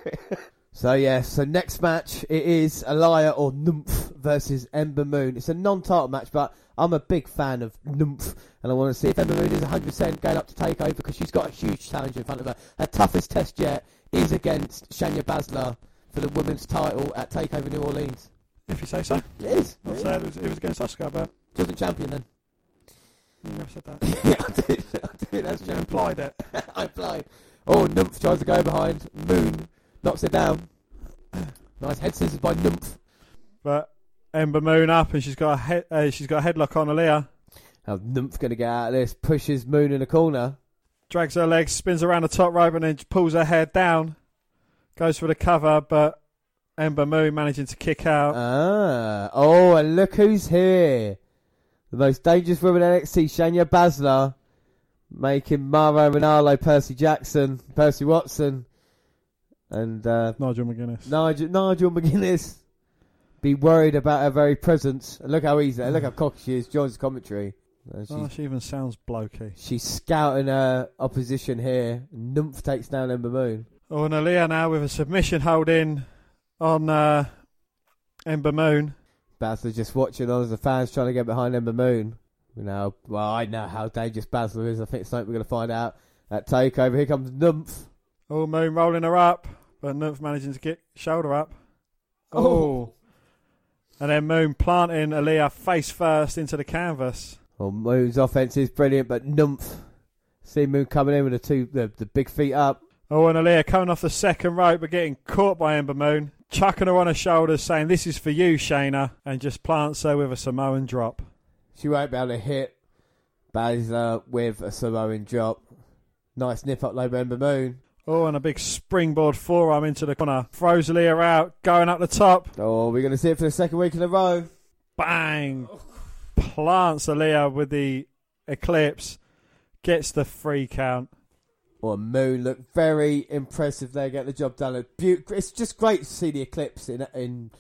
so yeah, so next match it is Aliyah or Nymph versus Ember Moon. It's a non-title match, but I'm a big fan of Nymph, and I want to see if Ember Moon is 100% going up to take over because she's got a huge challenge in front of her. Her toughest test yet is against Shayna Baszler for the women's title at Takeover New Orleans. If you say so. It is. I'd say it was, it was against Asuka, but She wasn't champion then. You never said that. yeah, I did. I did. That's You true. implied it. I applied. Oh, Nymph tries to go behind. Moon knocks it down. Nice head scissors by Nymph. But Ember Moon up, and she's got a head, uh, she's got a headlock on Aliyah. How's Nymph going to get out of this? Pushes Moon in the corner. Drags her legs, spins around the top rope, and then pulls her head down. Goes for the cover, but Ember Moon managing to kick out. Ah. Oh, and look who's here. The most dangerous woman in NXT, Shayna Baszler. Making Mauro Ranallo, Percy Jackson, Percy Watson, and uh, Nigel McGuinness. Nigel, Nigel McGuinness be worried about her very presence. And look how easy, look how cocky she is. Joins the commentary. She's Oh, she even sounds blokey. She's scouting her opposition here. Nymph takes down Ember Moon. Oh, and Aliyah now with a submission hold in on uh, Ember Moon. Baszler just watching on as the fans trying to get behind Ember Moon. You know, well, I know how dangerous Baszler is. I think it's something we're going to find out at Takeover. Here comes Nymph. Oh, Moon rolling her up, but Nymph managing to get shoulder up. Oh. Oh. And then Moon planting Aliyah face first into the canvas. Well, Moon's offense is brilliant, but Nymph. See Moon coming in with the two, the, the big feet up. Oh, and Aliyah coming off the second rope but getting caught by Ember Moon, chucking her on her shoulders, saying, This is for you, Shayna, and just plants her with a Samoan drop. She won't be able to hit Baszler with a Samoan drop. Nice nip up low by Ember Moon. Oh, and a big springboard forearm into the corner. Throws Aliyah out, going up the top. Oh, we're going to see it for the second week in a row. Bang! Plants Aliyah with the Eclipse. Gets the free count. Or Moon look very impressive there, getting the job done. It's just great to see the eclipse in in.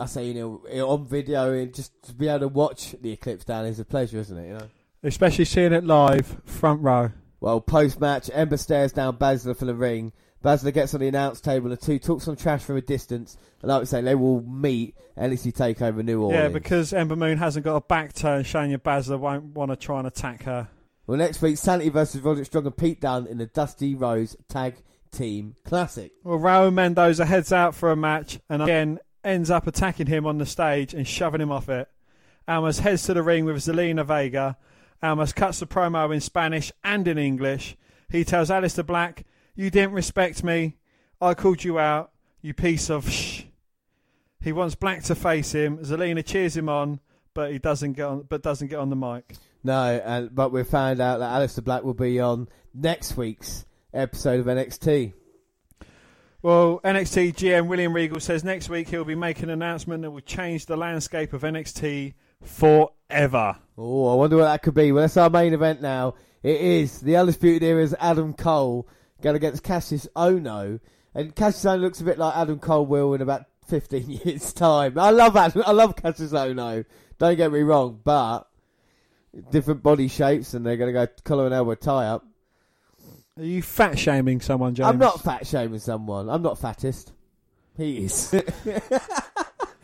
I say you know on video and just to be able to watch the eclipse down is a pleasure, isn't it? You know. Especially seeing it live, front row. Well, post match, Ember stares down Baszler for the ring. Baszler gets on the announce table. The two talk some trash from a distance, and like we say, they will meet NXT Takeover New Orleans. Yeah, because Ember Moon hasn't got a back turn, Shayna Baszler won't want to try and attack her. Well, next week, Sanity versus Roderick Strong and Pete Dunne in the Dusty Rhodes Tag Team Classic. Well, Raul Mendoza heads out for a match and again ends up attacking him on the stage and shoving him off it. Almas heads to the ring with Zelina Vega. Almas cuts the promo in Spanish and in English. He tells Aleister Black, You didn't respect me. I called you out, you piece of sh. He wants Black to face him. Zelina cheers him on, but he doesn't get on but doesn't get on the mic. No, and but we found out that Aleister Black will be on next week's episode of NXT. Well, NXT GM William Regal says next week he'll be making an announcement that will change the landscape of NXT forever. Oh, I wonder what that could be. Well, that's our main event now. It is the Undisputed Era's Adam Cole going against Kassius Ohno. And Kassius Ohno looks a bit like Adam Cole will in about 15 years' time. I love Adam, I love Kassius Ohno. Don't get me wrong, but different body shapes and they're going to go collar and elbow tie up. Are you fat shaming someone, James? I'm not fat shaming someone. I'm not fattest. He is.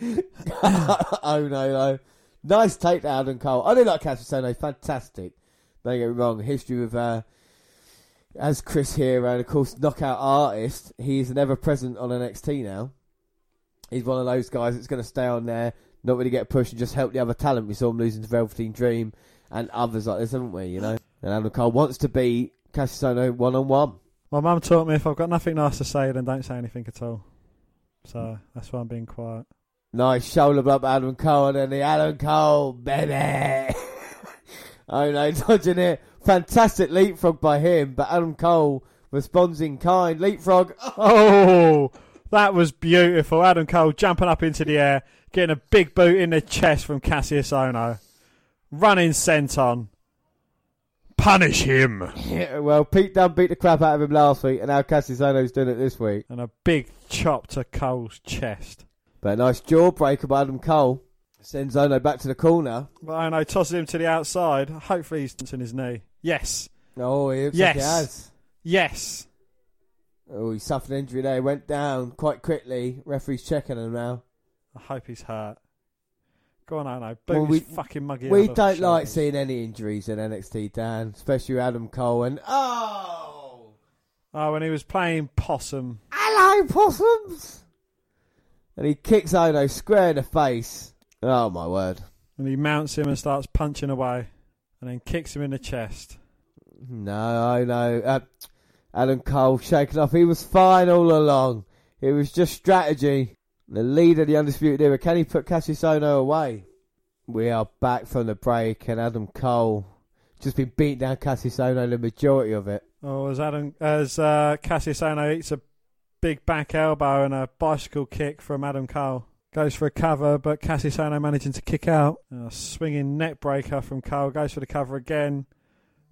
oh no, no. Nice takedown, Adam Cole. I do like Kassius Ohno. Fantastic. Don't get me wrong. History with uh, as Chris Hero, and of course, knockout artist. He's an ever present on NXT now. He's one of those guys that's going to stay on there, not really get pushed, and just help the other talent. We saw him losing to Velveteen Dream and others like this, haven't we? You know. And Adam Cole wants to be Kassius Ohno one on one. My mum taught me if I've got nothing nice to say, then don't say anything at all. So that's why I'm being quiet. Nice shoulder by Adam Cole and then the Adam Cole, baby. oh no, dodging it. Fantastic leapfrog by him, but Adam Cole responds in kind. Leapfrog. Oh, that was beautiful. Adam Cole jumping up into the air, getting a big boot in the chest from Kassius Ohno. Running senton. Punish him. Yeah, well, Pete Dunne beat the crap out of him last week, and now Kassius Ohno's doing it this week. And a big chop to Cole's chest. But a nice jawbreaker by Adam Cole. Sends Ohno back to the corner. But Ohno tosses him to the outside. Hopefully he's touching his knee. Yes. Oh, he looks Yes. like he has. Yes. Oh, he suffered an injury there. He went down quite quickly. Referee's checking him now. I hope he's hurt. Go on, Ohno. Boot Well, we- fucking muggy We don't like seeing any injuries in NXT, Dan, especially Adam Cole. And oh, Oh, when he was playing possum. hello, possums! And he kicks Ohno square in the face. Oh my word! And he mounts him and starts punching away. And then kicks him in the chest. No, oh no, uh, Adam Cole shaken off. He was fine all along. It was just strategy. The leader of the undisputed era. Can he put Kassius Ohno away? We are back from the break, and Adam Cole just been beating down Kassius Ohno the majority of it. Oh, as Adam, as uh, Kassius Ohno eats a big back elbow and a bicycle kick from Adam Cole. Goes for a cover, but Kassius Ohno managing to kick out. A swinging neck breaker from Cole. Goes for the cover again,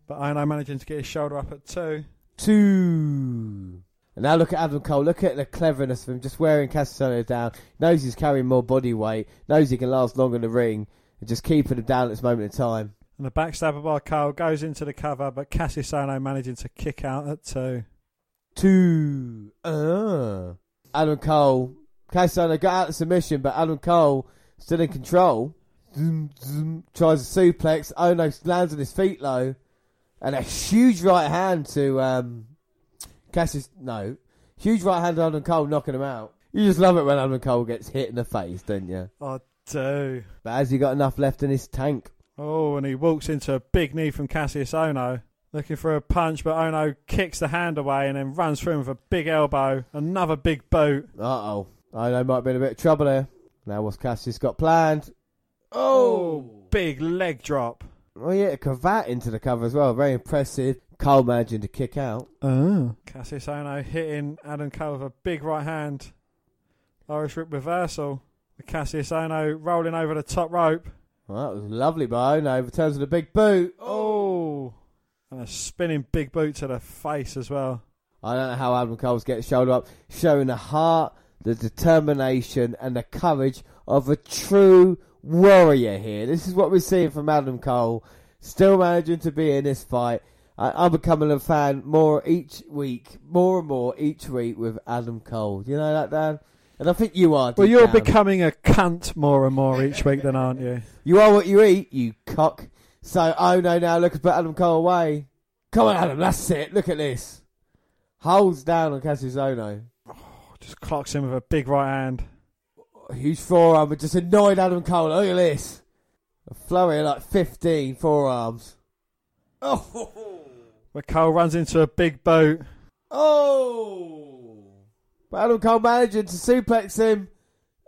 but Ohno managing to get his shoulder up at two. two. And now look at Adam Cole. Look at the cleverness of him just wearing Ohno down. Knows he's carrying more body weight. Knows he can last longer in the ring. And just keeping him down at this moment in time. And the backstabber by Cole goes into the cover, but Kassius Ohno managing to kick out at two. Two. Uh. Adam Cole. Kassius got out of submission, but Adam Cole still in control. Zoom, zoom, tries a suplex. Oh Ohno lands on his feet low. And a huge right hand to um, Kassius. No. Huge right hand on Adam Cole knocking him out. You just love it when Adam Cole gets hit in the face, don't you? I do. But has he got enough left in his tank? Oh, and he walks into a big knee from Kassius Ohno, looking for a punch, but Ohno kicks the hand away and then runs through him with a big elbow, another big boot. Uh oh. Know might be in a bit of trouble here. Now what's Kassius got planned? Oh! Big leg drop. Oh yeah, a cravat into the cover as well. Very impressive. Cole managing to kick out. Oh. Kassius Ohno hitting Adam Cole with a big right hand. Irish whip reversal. Kassius Ohno rolling over the top rope. Well, that was lovely by Ohno. Returns with a big boot. Oh. And a spinning big boot to the face as well. I don't know how Adam Cole's getting shoulder up, showing the heart, the determination, and the courage of a true warrior here. This is what we're seeing from Adam Cole. Still managing to be in this fight. I, I'm becoming a fan more each week, more and more each week with Adam Cole. Do you know that, Dan? And I think you are. Well, you're down. becoming a cunt more and more each week, then, aren't you? You are what you eat, you cock. So, oh no, now look at Adam Cole away. Come on, Adam, that's it. Look at this. Holds down on Kassius Ohno. Oh, just clocks him with a big right hand. Huge forearm, but just annoyed Adam Cole. Look at this. A flurry of like 15 forearms. Oh! Where Cole runs into a big boat. Oh! But Adam Cole managing to suplex him.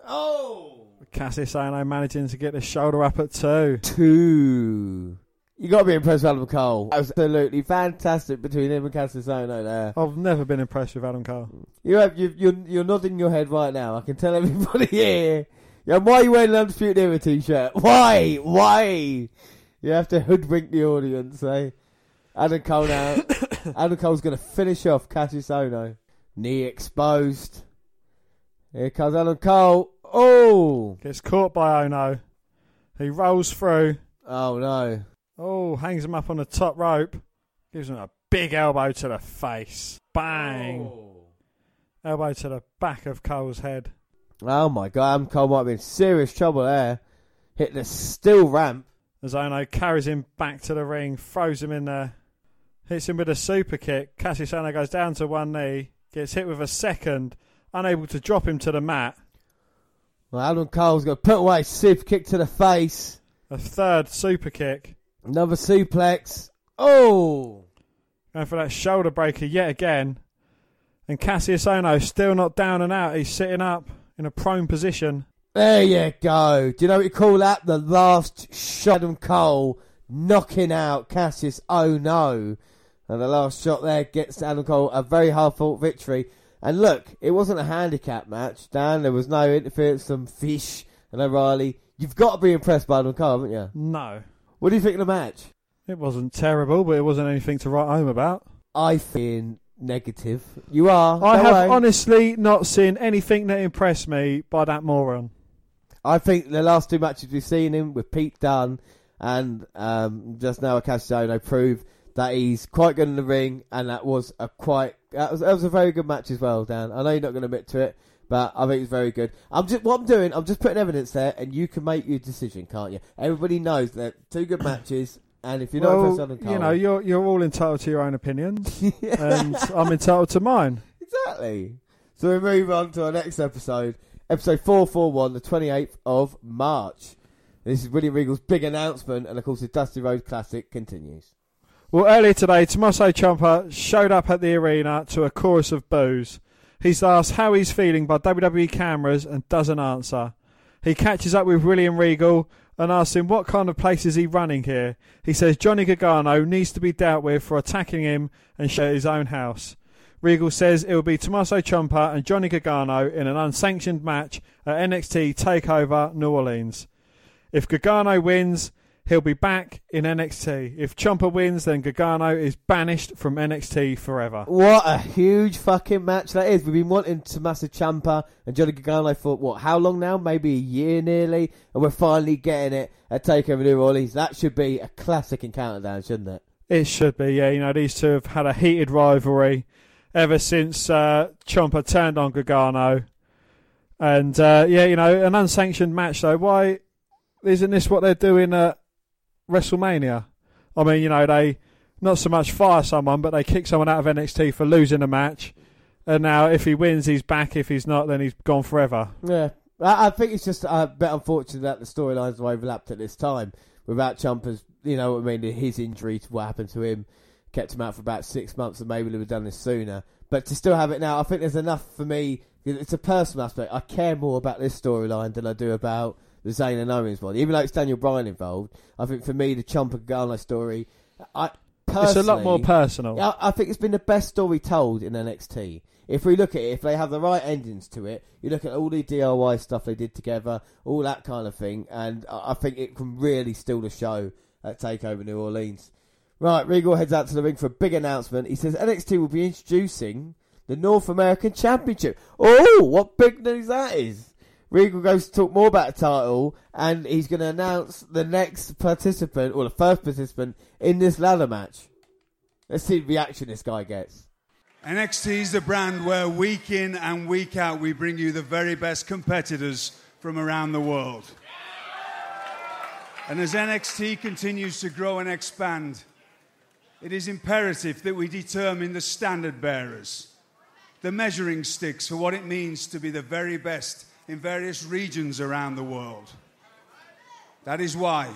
Oh! Kassius Ohno managing to get the shoulder up at two. Two. You got to be impressed with Adam Cole. Absolutely fantastic between him and Kassius Ohno there. I've never been impressed with Adam Cole. You have you, you're you're nodding your head right now. I can tell everybody here. Yeah, why are you wearing an Undisputed Era t-shirt? Why? Why? You have to hoodwink the audience, eh? Adam Cole now. Adam Cole's going to finish off Kassius Ohno. Knee exposed. Here comes Adam Cole. Oh! Gets caught by Ohno. He rolls through. Oh no. Oh, hangs him up on the top rope. Gives him a big elbow to the face. Bang. Oh. Elbow to the back of Cole's head. Oh my god, Adam Cole might be in serious trouble there. Hit the steel ramp. As Ohno carries him back to the ring, throws him in there, hits him with a super kick. Kassius Ohno goes down to one knee, gets hit with a second, unable to drop him to the mat. Well, Adam Cole's got put away super kick to the face. A third super kick. Another suplex. Oh! Going for that shoulder breaker yet again. And Kassius Ohno still not down and out. He's sitting up in a prone position. There you go. Do you know what you call that? The last shot Adam Cole knocking out Kassius Oh no. And the last shot there gets Adam Cole a very hard fought victory. And look, it wasn't a handicap match, Dan. There was no interference from Fish and O'Reilly. You've got to be impressed by Adam Cole, haven't you? No. What do you think of the match? It wasn't terrible, but it wasn't anything to write home about. I feel negative. You are. I have worry. honestly not seen anything that impressed me by that moron. I think the last two matches we've seen him with Pete Dunne and um, just now Kassius Ohno prove that he's quite good in the ring, and that was a quite that was, that was a very good match as well, Dan. I know you're not going to admit to it, but I think it's very good. I'm just what I'm doing. I'm just putting evidence there, and you can make your decision, can't you? Everybody knows that two good matches, and if you're not well, on you know, you're you're all entitled to your own opinions, and I'm entitled to mine. Exactly. So we move on to our next episode, episode 441, the 28th of March. This is William Regal's big announcement, and of course, the Dusty Rhodes Classic continues. Well, earlier today, Tommaso Ciampa showed up at the arena to a chorus of boos. He's asked how he's feeling by WWE cameras and doesn't answer. He catches up with William Regal and asks him what kind of place is he running here. He says Johnny Gargano needs to be dealt with for attacking him and share his own house. Regal says it will be Tommaso Ciampa and Johnny Gargano in an unsanctioned match at NXT Takeover New Orleans. If Gargano wins, he'll be back in NXT. If Ciampa wins, then Gargano is banished from NXT forever. What a huge fucking match that is. We've been wanting Tommaso Ciampa and Johnny Gargano for, what, how long now? Maybe a year nearly, and we're finally getting it at TakeOver New Orleans. That should be a classic encounter, Dan, shouldn't it? It should be, yeah. You know, these two have had a heated rivalry ever since uh, Ciampa turned on Gargano. And, uh, yeah, you know, an unsanctioned match, though. Why isn't this what they're doing at WrestleMania? I mean, you know, they not so much fire someone, but they kick someone out of NXT for losing a match. And now, if he wins, he's back. If he's not, then he's gone forever. Yeah. I, I think it's just uh, a bit unfortunate that the storylines are overlapped at this time without Ciampa's, you know what I mean, his injury to what happened to him kept him out for about six months and maybe they would have done this sooner. But to still have it now, I think there's enough for me. It's a personal aspect. I care more about this storyline than I do about the Zayn and Owens one. Even though it's Daniel Bryan involved, I think for me, the Ciampa Gargano story, I personally, It's a lot more personal. I, I think it's been the best story told in NXT. If we look at it, if they have the right endings to it, you look at all the DIY stuff they did together, all that kind of thing, and I I think it can really steal the show at Takeover New Orleans. Right, Regal heads out to the ring for a big announcement. He says NXT will be introducing the North American Championship. Oh, what big news that is! Regal goes to talk more about the title, and he's going to announce the next participant, or the first participant, in this ladder match. Let's see the reaction this guy gets. NXT is the brand where week in and week out we bring you the very best competitors from around the world. And as NXT continues to grow and expand, it is imperative that we determine the standard bearers, the measuring sticks for what it means to be the very best in various regions around the world. That is why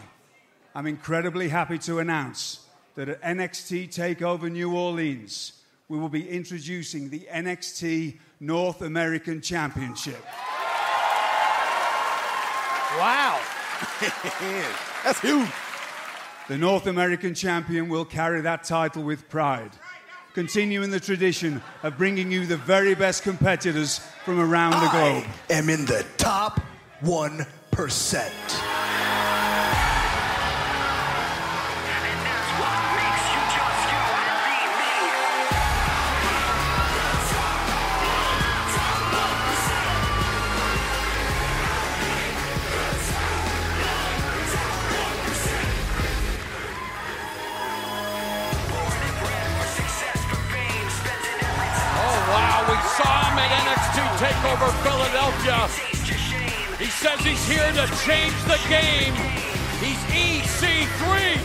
I'm incredibly happy to announce that at NXT TakeOver New Orleans, we will be introducing the NXT North American Championship. Wow. That's huge. The North American champion will carry that title with pride, continuing the tradition of bringing you the very best competitors from around the globe. I am in the top 1%. TakeOver Philadelphia. He says he's here to change the game. He's EC3.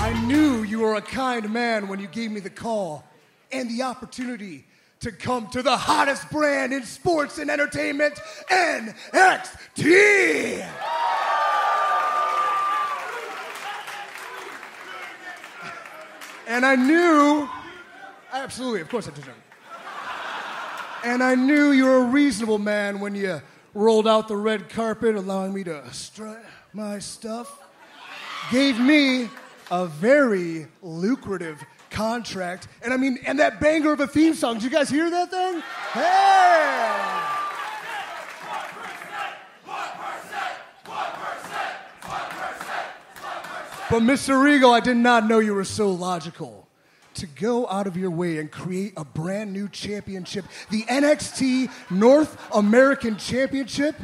I knew you were a kind man when you gave me the call and the opportunity to come to the hottest brand in sports and entertainment, NXT. And I knew, absolutely, of course I deserve it. And I knew you were a reasonable man when you rolled out the red carpet, allowing me to strut my stuff gave me a very lucrative contract. And I mean, and that banger of a theme song. Did you guys hear that thing? Hey! But Mr. Regal, I did not know you were so logical. To go out of your way and create a brand new championship, the NXT North American Championship,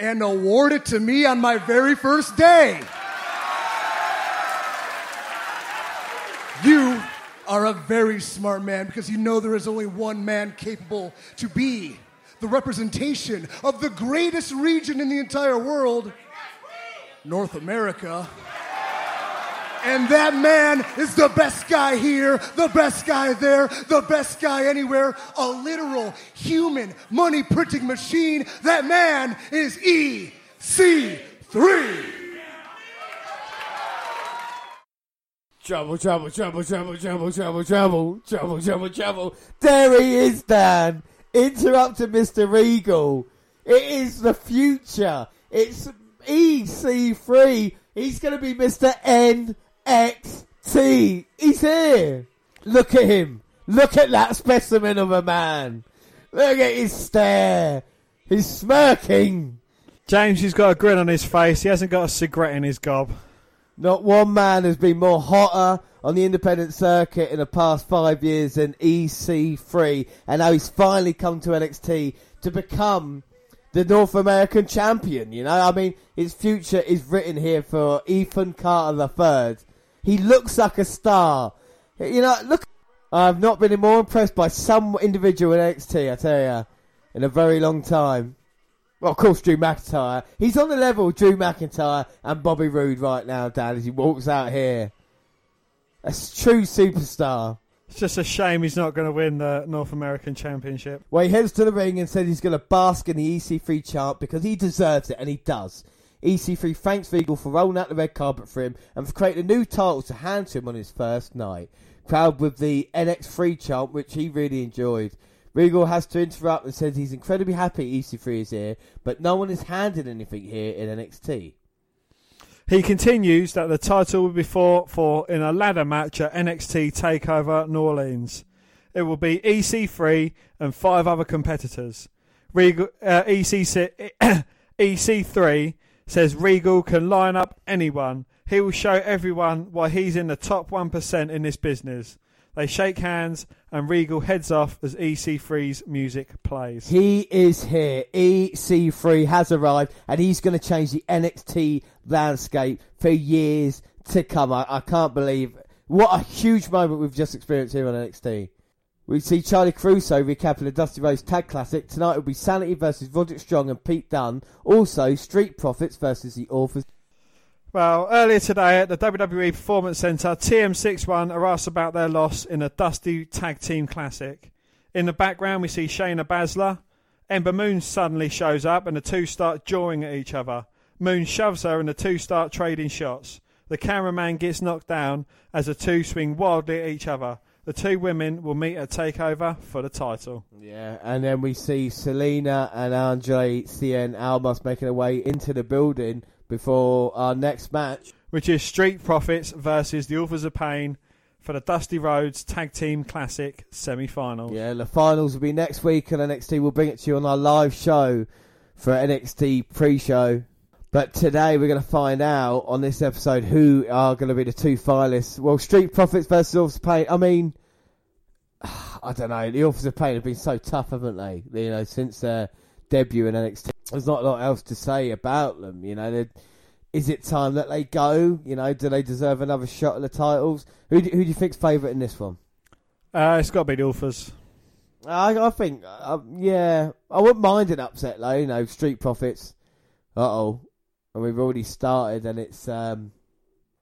and award it to me on my very first day. You are a very smart man because you know there is only one man capable to be the representation of the greatest region in the entire world, North America. And that man is the best guy here, the best guy there, the best guy anywhere. A literal human money printing machine. That man is EC3. Trouble, trouble, trouble, trouble, trouble, trouble, trouble, trouble, trouble, trouble. There he is, Dan. Interrupted Mr. Regal. It is the future. It's EC3. He's going to be Mr. NXT. He's here. Look at him. Look at that specimen of a man. Look at his stare. He's smirking. James, he's got a grin on his face. He hasn't got a cigarette in his gob. Not one man has been more hotter on the independent circuit in the past five years than EC3, and now he's finally come to NXT to become the North American champion. You know, I mean, his future is written here for Ethan Carter III. He looks like a star. You know, look. I've not been more impressed by some individual in NXT. I tell you, in a very long time. Well, of course, Drew McIntyre. He's on the level of Drew McIntyre and Bobby Roode right now, Dan, as he walks out here. A true superstar. It's just a shame he's not going to win the North American Championship. Well, he heads to the ring and says he's going to bask in the EC3 chant because he deserves it, and he does. EC3 thanks Regal for rolling out the red carpet for him and for creating a new title to hand to him on his first night. Crowd with the NX3 chant, which he really enjoyed. Regal has to interrupt and says he's incredibly happy EC3 is here, but no one is handed anything here in NXT. He continues that the title will be fought for in a ladder match at NXT TakeOver New Orleans. It will be EC3 and five other competitors. Regal, uh, EC, EC3 says Regal can line up anyone. He will show everyone why he's in the top 1% in this business. They shake hands and Regal heads off as EC3's music plays. He is here. EC3 has arrived, and he's going to change the NXT landscape for years to come. I, I can't believe what a huge moment we've just experienced here on NXT. We see Charly Caruso recapping the Dusty Rhodes Tag Classic. Tonight will be Sanity versus Roderick Strong and Pete Dunne. Also, Street Profits versus the Authors. Well, earlier today at the WWE Performance Center, TM61 are asked about their loss in a Dusty Tag Team Classic. In the background, we see Shayna Baszler. Ember Moon suddenly shows up and the two start jawing at each other. Moon shoves her and the two start trading shots. The cameraman gets knocked down as the two swing wildly at each other. The two women will meet at TakeOver for the title. Yeah, and then we see Zelina and Andrade Cien Almas making their way into the building before our next match. which is Street Profits versus the Authors of Pain for the Dusty Rhodes Tag Team Classic semi-finals. Yeah, the finals will be next week, and NXT will bring it to you on our live show for NXT pre-show. But today we're going to find out on this episode who are going to be the two finalists. Well, Street Profits versus Authors of Pain. I mean, I don't know. The Authors of Pain have been so tough, haven't they? You know, since their debut in NXT. There's not a lot else to say about them. You know, is it time that they go? You know, do they deserve another shot at the titles? Who do, who do you think's favourite in this one? Uh, it's got to be the authors. I, I think, uh, yeah, I wouldn't mind an upset though. You know, Street Profits. Uh oh, and we've already started, and it's um,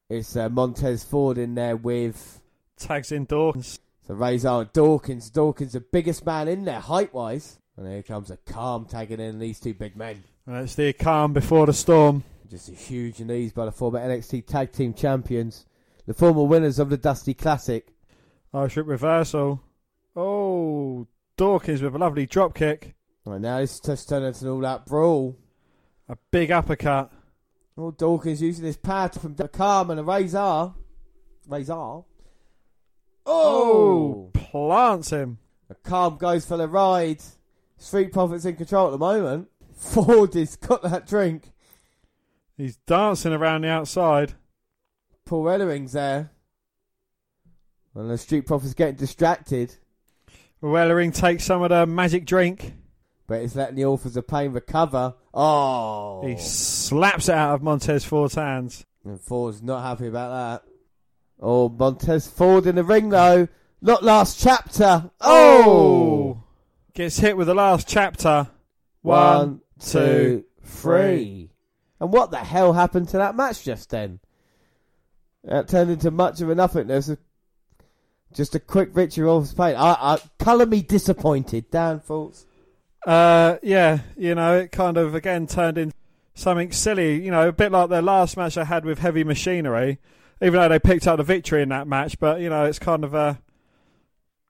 it's uh, Montez Ford in there with Tags in Dawkins. so Rezar and Dawkins. Dawkins, the biggest man in there height wise, and here comes Akam tagging in these two big men. Uh, it's the calm before the storm. Just a huge knees by the former NXT Tag Team Champions, the former winners of the Dusty Classic. Irish whip reversal. Oh, Dawkins with a lovely drop kick. Right now, this is just turned into an all-out brawl. A big uppercut. Oh, Dawkins using his power from the Calm and a Rezar. Rezar. Oh! oh plants him. The Calm goes for the ride. Street Profits in control at the moment. Ford has got that drink. He's dancing around the outside. Paul Ellering's there. And the Street Profits getting distracted. Wellering takes some of the magic drink. But it's letting the Authors of Pain recover. Oh! He slaps it out of Montez Ford's hands. And Ford's not happy about that. Oh, Montez Ford in the ring though. Not last chapter. Oh! oh. Gets hit with the last chapter. One, two, three. And what the hell happened to that match just then? That turned into much of a nothing. There's a, just a quick victory off pain. I, I colour me disappointed. Dan thoughts. Uh, yeah, you know, it kind of again turned into something silly. You know, a bit like their last match I had with Heavy Machinery. Even though they picked up the victory in that match, but you know, it's kind of a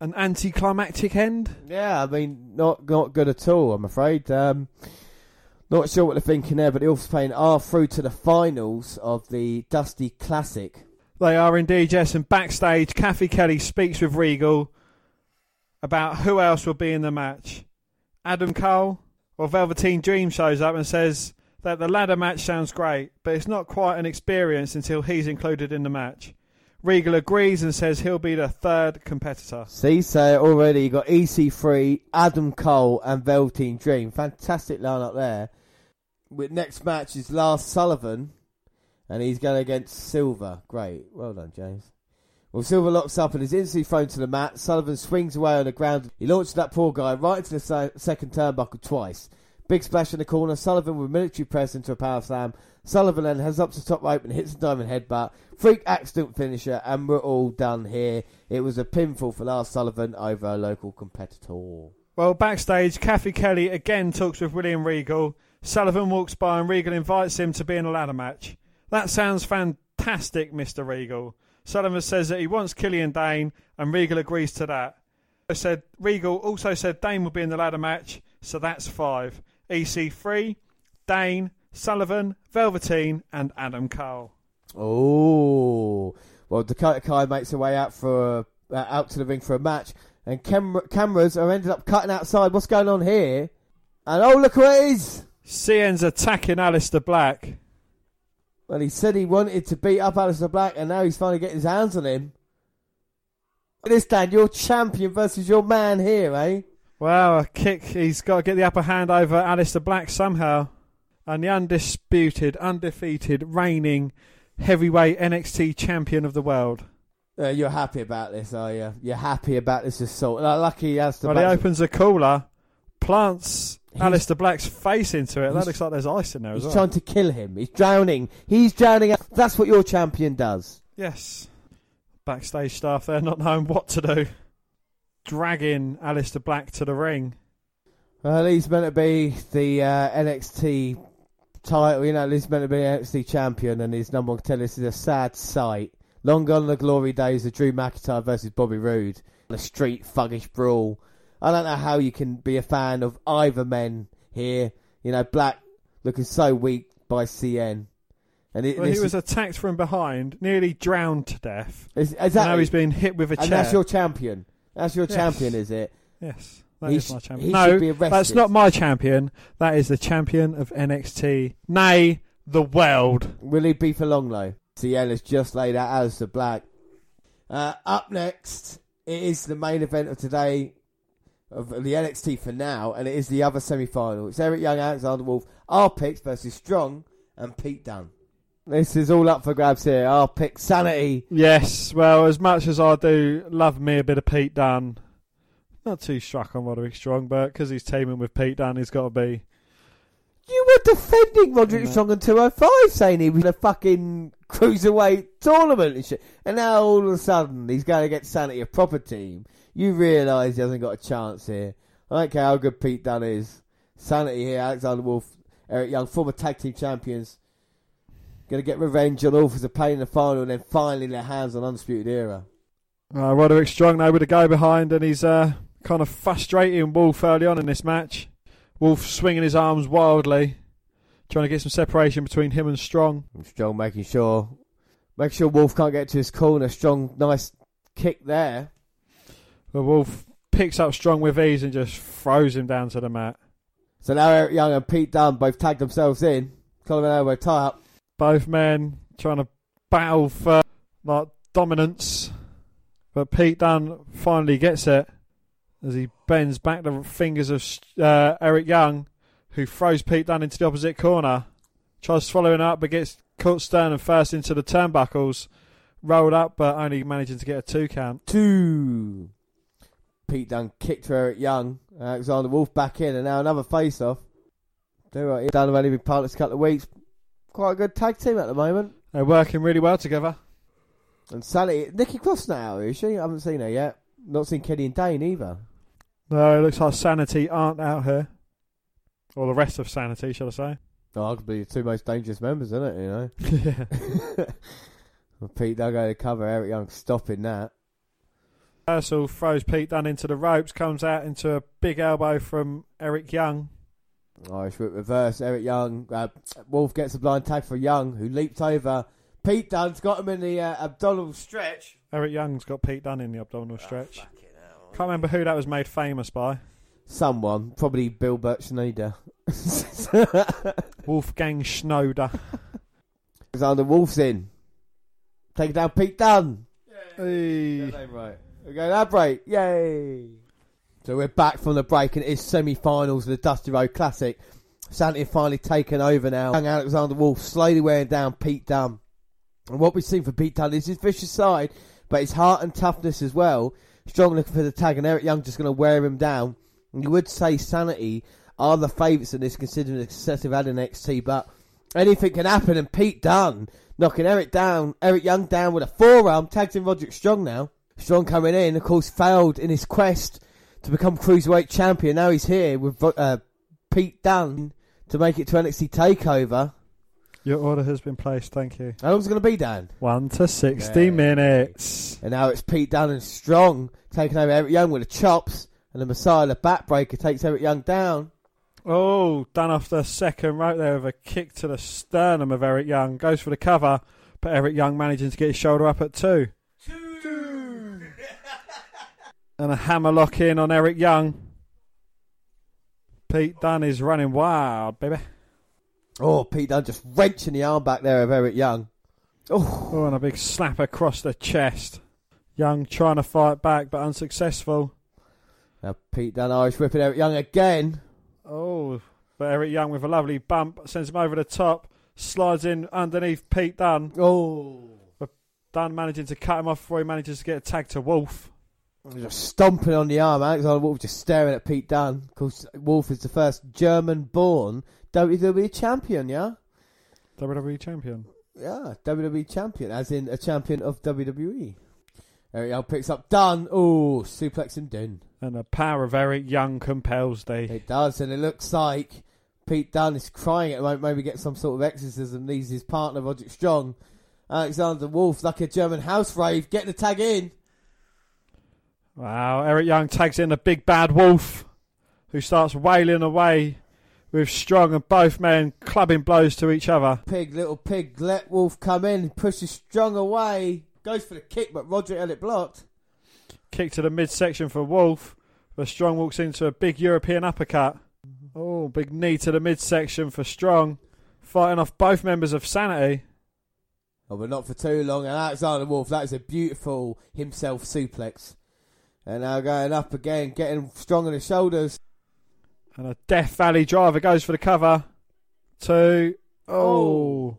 an anticlimactic end. Yeah, I mean, not not good at all. I'm afraid. Um, not sure what they're thinking there, but the Orphans Pain are through to the finals of the Dusty Classic. They are indeed, yes. And backstage, Cathy Kelly speaks with Regal about who else will be in the match. Adam Cole or Velveteen Dream shows up and says that the ladder match sounds great, but it's not quite an experience until he's included in the match. Regal agrees and says he'll be the third competitor. See, so already you got EC3, Adam Cole, and Velveteen Dream. Fantastic lineup there. With next match is Lars Sullivan, and he's going against Silver. Great, well done, James. Well, Silver locks up and is instantly thrown to the mat. Sullivan swings away on the ground. He launches that poor guy right into the se- second turnbuckle twice. Big splash in the corner. Sullivan with military press into a power slam. Sullivan then has up to the top rope and hits a diamond headbutt. Freak accident finisher, and we're all done here. It was a pinfall for Lars Sullivan over a local competitor. Well, backstage, Cathy Kelly again talks with William Regal. Sullivan walks by and Regal invites him to be in a ladder match. That sounds fantastic, Mr. Regal. Sullivan says that he wants Killian Dain, and Regal agrees to that. I said Regal also said Dain will be in the ladder match, so that's five. EC3, Dain, Sullivan, Velveteen, and Adam Cole. Oh, well, Dakota Kai makes her way out for uh, out to the ring for a match, and cam- cameras are ended up cutting outside. What's going on here? And oh, look who it is! Cien's attacking Aleister Black. Well, he said he wanted to beat up Aleister Black, and now he's finally getting his hands on him. Look at this, Dan. Your champion versus your man here, eh? Wow, a kick. He's got to get the upper hand over Aleister Black somehow. And the undisputed, undefeated, reigning heavyweight NXT champion of the world. Uh, you're happy about this, are you? You're happy about this assault. Like, lucky Aleister Well, he opens a cooler, plants Aleister Black's face into it. That looks like there's ice in there as He's well. trying to kill him. He's drowning. He's drowning. That's what your champion does. Yes. Backstage staff there not knowing what to do. Dragging Aleister Black to the ring. Well, he's meant to be the uh, NXT title. You know, he's meant to be NXT champion, and his number one contender. This is a sad sight. Long gone the glory days of Drew McIntyre versus Bobby Roode. A street thuggish brawl. I don't know how you can be a fan of either men here. You know, Black looking so weak by Cien. And it, Well, he was attacked from behind, nearly drowned to death. is, Now exactly, he's been hit with a and chair. that's your champion. That's your Yes. champion, is it? Yes. That He is my champion. No, that's not my champion. That is the champion of NXT. Nay, the world. Will he be for long though? Ciena's just laid out as the Black. Uh, up next, it is the main event of today of the NXT for now, and it is the other semi-final. It's Eric Young, Alexander Wolfe, our picks versus Strong and Pete Dunne. This is all up for grabs here. Our pick, Sanity. Yes, well, as much as I do love me a bit of Pete Dunne, not too struck on Roderick Strong, but because he's teaming with Pete Dunne, he's got to be. You were defending Roderick Strong on 205, saying he was in a fucking cruiserweight tournament and shit. And now all of a sudden he's going to get Sanity a proper team. You realise he hasn't got a chance here. I don't care how good Pete Dunne is. Sanity here, Alexander Wolfe, Eric Young, former tag team champions. Going to get revenge on Wolf as a pain in the final and then finally their hands on Undisputed Era. Uh, Roderick Strong now with a go behind, and he's uh, kind of frustrating Wolfe early on in this match. Wolfe swinging his arms wildly, trying to get some separation between him and Strong. Strong making sure, make sure Wolfe can't get to his corner. Strong, nice kick there. But Wolfe picks up Strong with ease and just throws him down to the mat. So now Eric Young and Pete Dunne both tag themselves in. Collar and elbow tie up. Both men trying to battle for like dominance, but Pete Dunne finally gets it as he bends back the fingers of uh, Eric Young, who throws Pete Dunne into the opposite corner. Tries following up, but gets caught sternum first into the turnbuckles. Rolled up, but only managing to get a two count. Two. Pete Dunne kicked to Eric Young. Alexander Wolfe back in, and now another face off. Do right. Dunne have only been partners a couple of weeks. Quite a good tag team at the moment. They're working really well together. And Sally, Nikki Cross now, is she? I haven't seen her yet. Not seen Kenny and Dane either. No, it looks like Sanity aren't out here. Or the rest of Sanity, shall I say. Oh, arguably the two most dangerous members, isn't it? You know. yeah. Pete Dunne going to cover. Eric Young stopping that. Ursel throws Pete Dunne into the ropes, comes out into a big elbow from Eric Young. Irish whip reverse. Eric Young. Uh, Wolfe gets a blind tag for Young, who leaped over. Pete Dunne's got him in the uh, abdominal stretch. Eric Young's got Pete Dunne in the abdominal stretch. Can't remember who that was made famous by. Someone, probably Bill Burt Schneider. Wolfgang Schnoder. Alexander Wolfe's in. Taking down Pete Dunne. Hey. right. We're going that break. Yay. So we're back from the break and it is semi-finals of the Dusty Rhodes Classic. Sanity finally taken over now. Young Alexander Wolfe slowly wearing down Pete Dunne. And what we've seen from Pete Dunne is his vicious side, but his heart and toughness as well. Strong looking for the tag and Eric Young just going to wear him down. And you would say Sanity are the favourites in this considering the success they've had in NXT, but anything can happen and Pete Dunne knocking Eric down, Eric Young down with a forearm, tags in Roderick Strong now. Strong coming in, of course, failed in his quest to become cruiserweight champion. Now he's here with uh, Pete Dunne to make it to NXT Takeover. Your order has been placed, thank you. How long's it going to be, Dan? 1 to 60 Yeah. minutes. And now it's Pete Dunne and Strong taking over Eric Young with the chops, and the Messiah, the backbreaker, takes Eric Young down. Oh, done off the second rope there with a kick to the sternum of Eric Young. Goes for the cover, but Eric Young managing to get his shoulder up at two. And a hammer lock in on Eric Young. Pete Dunne is running wild, baby. Oh, Pete Dunne just wrenching the arm back there of Eric Young. Oh, Oh, and a big slap across the chest. Young trying to fight back, but unsuccessful. now Pete Dunne Irish whipping Eric Young again. Oh, but Eric Young with a lovely bump sends him over the top, slides in underneath Pete Dunne. Oh, Dunne managing to cut him off before he manages to get a tag to Wolfe. Just stomping on the arm. Alexander Wolfe just staring at Pete Dunne. Of course, Wolfe is the first German-born WWE champion. Yeah, WWE champion. yeah, WWE champion, as in a champion of WWE. Eric Young picks up Dunne. Oh, suplex him Dunne. And the power of Eric Young compels thee. It does, and it looks like Pete Dunne is crying at the moment. Maybe get some sort of exorcism. Needs his partner Roderick Strong. Alexander Wolfe, like a German house rave, getting the tag in. Wow, Eric Young tags in the big bad wolf, who starts wailing away with Strong and both men clubbing blows to each other. Pig, little pig, let Wolfe come in, pushes Strong away, goes for the kick, but Roger it blocked. Kick to the midsection for Wolfe. But Strong walks into a big European uppercut. Oh, big knee to the midsection for Strong. Fighting off both members of Sanity. Oh, but not for too long. And Alexander Wolfe, that is a beautiful himself suplex. And now going up again, getting strong on the shoulders. And a Death Valley driver goes for the cover. Two. Oh. oh.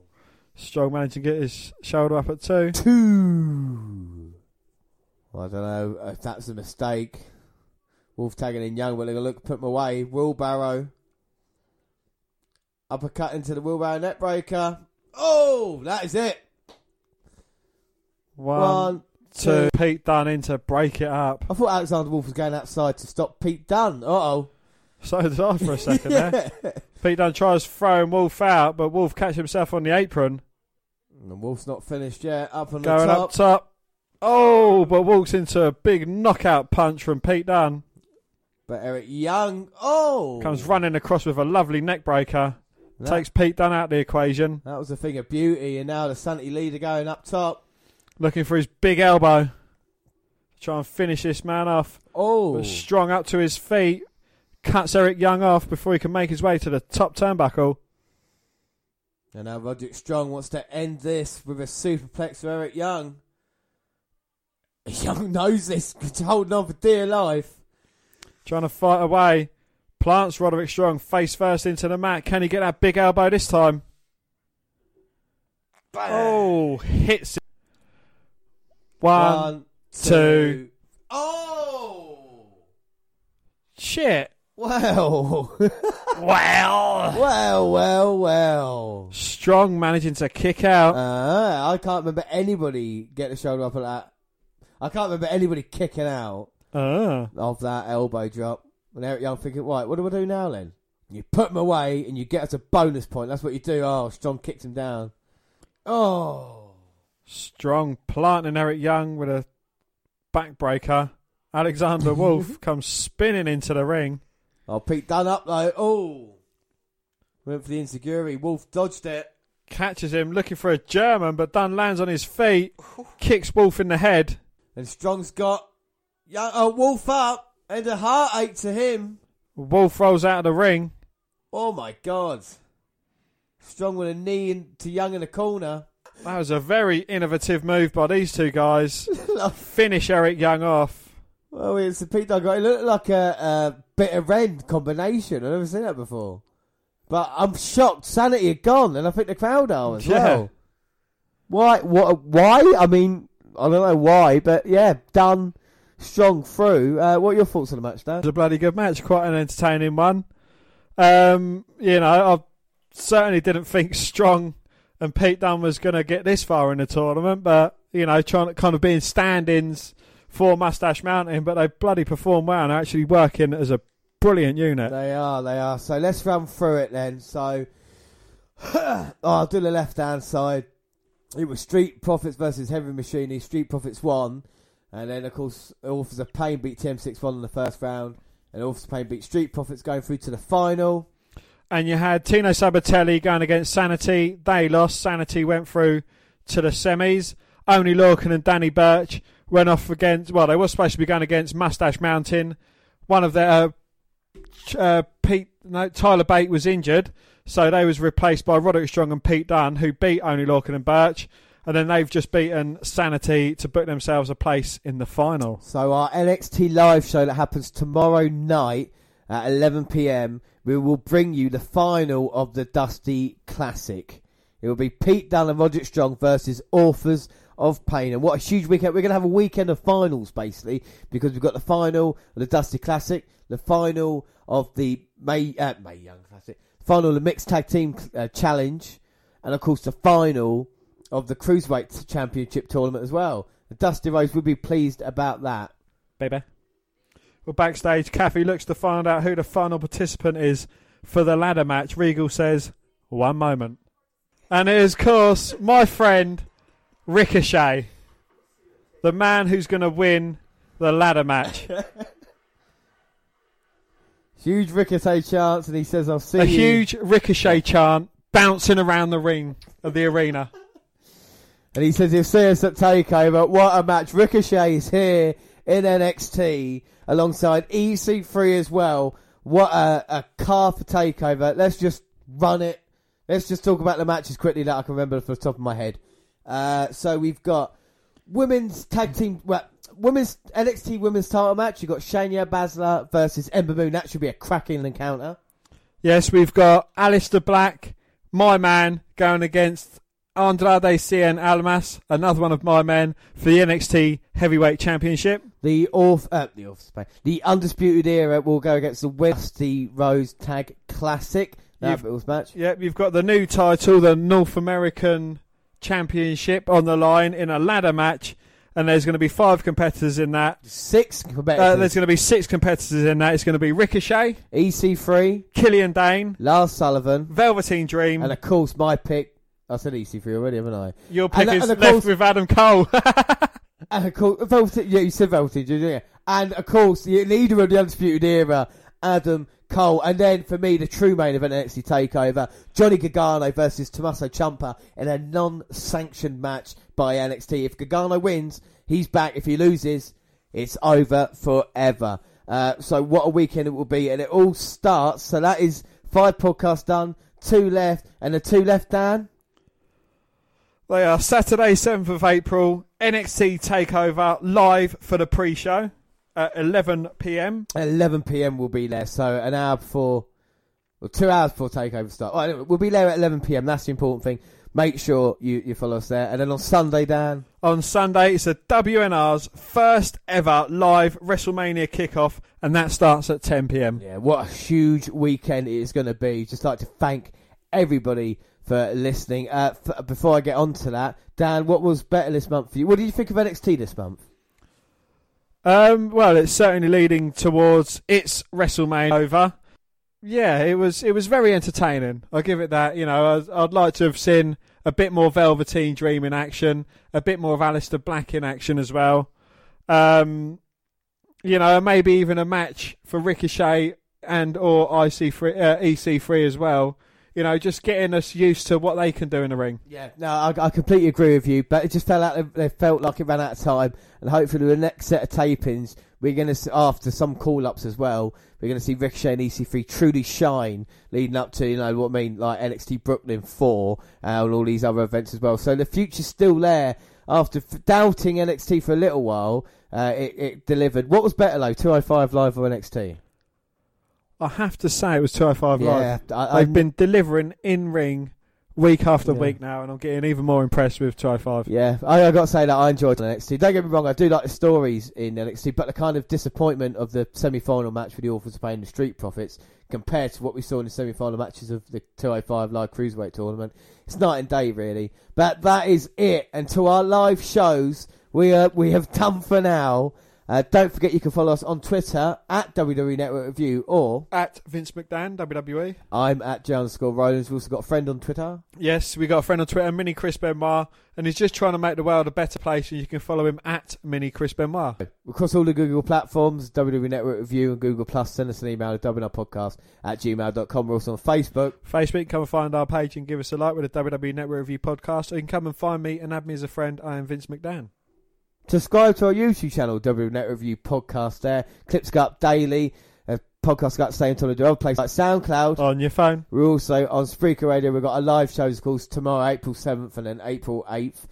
Strong managing to get his shoulder up at two. Two. I don't know if that's a mistake. Wolfe tagging in Young, but they're going to look, put him away. Wheelbarrow. Uppercut into the wheelbarrow neckbreaker. Oh, that is it. One, One, two. Pete Dunne in to break it up. I thought Alexander Wolfe was going outside to stop Pete Dunne. Uh oh. So did I for a second there. Pete Dunne tries throwing Wolfe out, but Wolfe catches himself on the apron. And Wolfe's not finished yet. Up on the Going top. up top. Oh, but walks into a big knockout punch from Pete Dunne. But Eric Young. Oh. Comes running across with a lovely neck breaker. That- Takes Pete Dunne out of the equation. That was a thing of beauty. And now the Sanity leader going up top. Looking for his big elbow. Try and finish this man off. Oh. But strong up to his feet. Cuts Eric Young off before he can make his way to the top turnbuckle. And now Roderick Strong wants to end this with a superplex for Eric Young. Young knows this. He's holding on for dear life. Trying to fight away. Plants Roderick Strong face first into the mat. Can he get that big elbow this time? Oh, hits it. One, two. Oh. shit. Well. Well. well, well, well. Strong managing to kick out. Uh, I can't remember anybody getting a shoulder up at that. I can't remember anybody kicking out Ah. of that elbow drop. And Eric Young thinking, right, what do I do now then? You put him away and you get us a bonus point. That's what you do. Oh, Strong kicks him down. Oh. Strong planting Eric Young with a backbreaker. Alexander Wolfe comes spinning into the ring. Oh, Pete Dunne up though. Oh. Went for the insecurity. Wolfe dodged it. Catches him looking for a German, but Dunne lands on his feet. Kicks Wolfe in the head. And Strong's got young, oh, Wolfe up. And a heartache to him. Wolfe rolls out of the ring. Oh my god. Strong with a knee into Young in the corner. That was a very innovative move by these two guys. Finish Eric Young off. Well, it's a Pete Dunne. It looked like a, a bitter end combination. I've never seen that before. But I'm shocked. Sanity had gone, and I think the crowd are as Yeah. well. Why? What? Why? I mean, I don't know why, but yeah, done strong through. Uh, what are your thoughts on the match, Dan? It was a bloody good match, quite an entertaining one. Um, you know, I certainly didn't think Strong and Pete Dunne was going to get this far in the tournament, but you know, trying to kind of be in stand-ins for Mustache Mountain, but they bloody performed well and actually working as a brilliant unit. They are, they are. So let's run through it then. So oh, I'll do the left hand side. It was Street Profits versus Heavy Machinery. Street Profits won. And then, of course, Authors of Pain beat TM6 1 in the first round. And Authors of Pain beat Street Profits going through to the final. And you had Tino Sabbatelli going against Sanity. They lost. Sanity went through to the semis. Oney Lorcan and Danny Burch went off against. Well, they were supposed to be going against Mustache Mountain. One of their uh, uh, Pete, no, Tyler Bate was injured, so they was replaced by Roderick Strong and Pete Dunne, who beat Oney Lorcan and Burch. And then they've just beaten Sanity to book themselves a place in the final. So our NXT live show that happens tomorrow night at 11 p.m. We will bring you the final of the Dusty Classic. It will be Pete Dunne and Roger Strong versus Authors of Pain. And what a huge weekend! We're going to have a weekend of finals basically because we've got the final of the Dusty Classic, the final of the May uh, Mae Young Classic, final of the Mixed Tag Team uh, Challenge, and of course the final of the Cruiserweight Championship tournament as well. The Dusty Rhodes will be pleased about that. baby. Well, backstage, Cathy looks to find out who the final participant is for the ladder match. Regal says, one moment. And it is, of course, my friend, Ricochet. The man who's going to win the ladder match. Huge Ricochet chance, and he says, "I'll see A you." huge Ricochet chant bouncing around the ring of the arena. And he says he'll see us at Takeover. What a match! Ricochet is here in NXT alongside EC3 as well. What a, a car for takeover. Let's just run it. Let's just talk about the matches quickly that I can remember off the top of my head. Uh, so we've got women's tag team, well, women's NXT women's title match. You've got Shayna Baszler versus Ember Moon. That should be a cracking encounter. Yes, we've got Aleister Black, my man, going against Andrade Cien Almas, another one of my men, for the NXT Heavyweight Championship. The off, uh, the off, the undisputed era will go against the Westy Rose Tag Classic. That You've- was match. Yep, you've got the new title, the North American Championship, on the line in a ladder match, and there's going to be five competitors in that. Six Uh, competitors. there's going to be six competitors in that. It's going to be Ricochet, EC3, Killian Dain, Lars Sullivan, Velveteen Dream. and of course my pick. I said EC3 already, haven't I? Your pick and- is and left course- with Adam Cole. And of course, Velveteen, yeah, you said Velveteen, didn't? And of course, the leader of the Undisputed Era, Adam Cole. And then for me, the true main event NXT Takeover, Johnny Gargano versus Tommaso Ciampa in a non-sanctioned match by NXT. If Gargano wins, he's back. If he loses, it's over forever. Uh, so what a weekend it will be, and it all starts. So that is five podcasts done, two left, and the two left, Dan. They are Saturday, 7th of April, NXT Takeover live for the pre show at 11 pm. 11 p.m. we'll be there, so an hour before, well, two hours before takeover start. Well, we'll be there at 11 p.m. That's the important thing. Make sure you, you follow us there. And then on Sunday, Dan, On Sunday, it's a WNR's first ever live WrestleMania kickoff, and that starts at 10 pm. yeah, what a huge weekend it is going to be. Just like to thank everybody for listening. Uh, f- before I get on to that, Dan, what was better this month for you? What did you think of NXT this month? Um, well, it's certainly leading towards its WrestleMania over. Yeah, it was it was very entertaining. I'll give it that. You know, I'd, I'd like to have seen a bit more Velveteen Dream in action, a bit more of Aleister Black in action as well. Um, you know, maybe even a match for Ricochet and or IC3, uh, EC3 as well. You know, just getting us used to what they can do in the ring. Yeah, no, I, I completely agree with you, but it just felt like they felt like it ran out of time, and hopefully the next set of tapings, we're going to after some call ups as well, we're going to see Ricochet and EC3 truly shine, leading up to you know what I mean, like NXT Brooklyn four uh, and all these other events as well. So the future's still there. After f- doubting NXT for a little while, uh, it, it delivered. What was better though, 205 Live or NXT? I have to say, it was 205 Yeah, Live. I- They've been delivering in ring week after Yeah. week now, and I'm getting even more impressed with 205. Yeah, I, I got to say that I enjoyed NXT. Don't get me wrong, I do like the stories in NXT, but the kind of disappointment of the semi-final match with the Authors of Pain and the Street Profits compared to what we saw in the semi-final matches of the 205 Live Cruiserweight Tournament, it's night and day really. But that is it. And to our live shows, we uh, we have done for now. Uh, don't forget you can follow us on Twitter at WWE Network Review or At Vince McDan, WWE. I'm at J underscore Rollins. We've also got a friend on Twitter. Yes, we got a friend on Twitter, Mini Chris Benoit, and he's just trying to make the world a better place, and you can follow him at Mini Chris Benoit. Across all the Google platforms, WWE Network Review and Google Plus, send us an email at podcast at gmail.com. We're also on Facebook. Facebook, come and find our page and give us a like with the WWE Network Review podcast, or you can come and find me and add me as a friend. I am Vince McDan. Subscribe to our YouTube channel, Network Review Podcast there. Clips go up daily. Uh, podcasts go up same time to do other places like SoundCloud. On your phone. We're also on Spreaker Radio. We've got a live shows, of course, tomorrow, April 7th and then April 8th.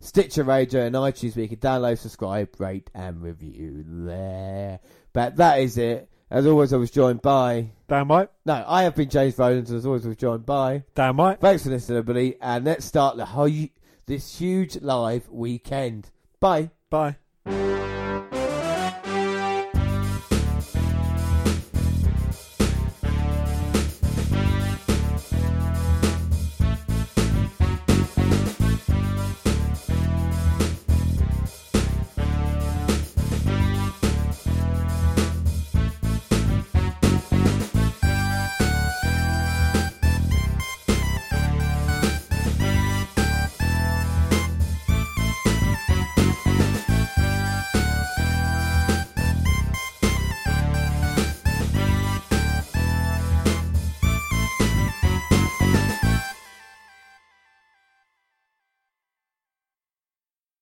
Stitcher Radio and iTunes where you can download, subscribe, rate and review there. But that is it. As always, I was joined by... Dan White. No, I have been James Rowlands. As always, I was joined by... Dan White. Thanks for listening, everybody. And let's start the whole, this huge live weekend. Bye. Bye.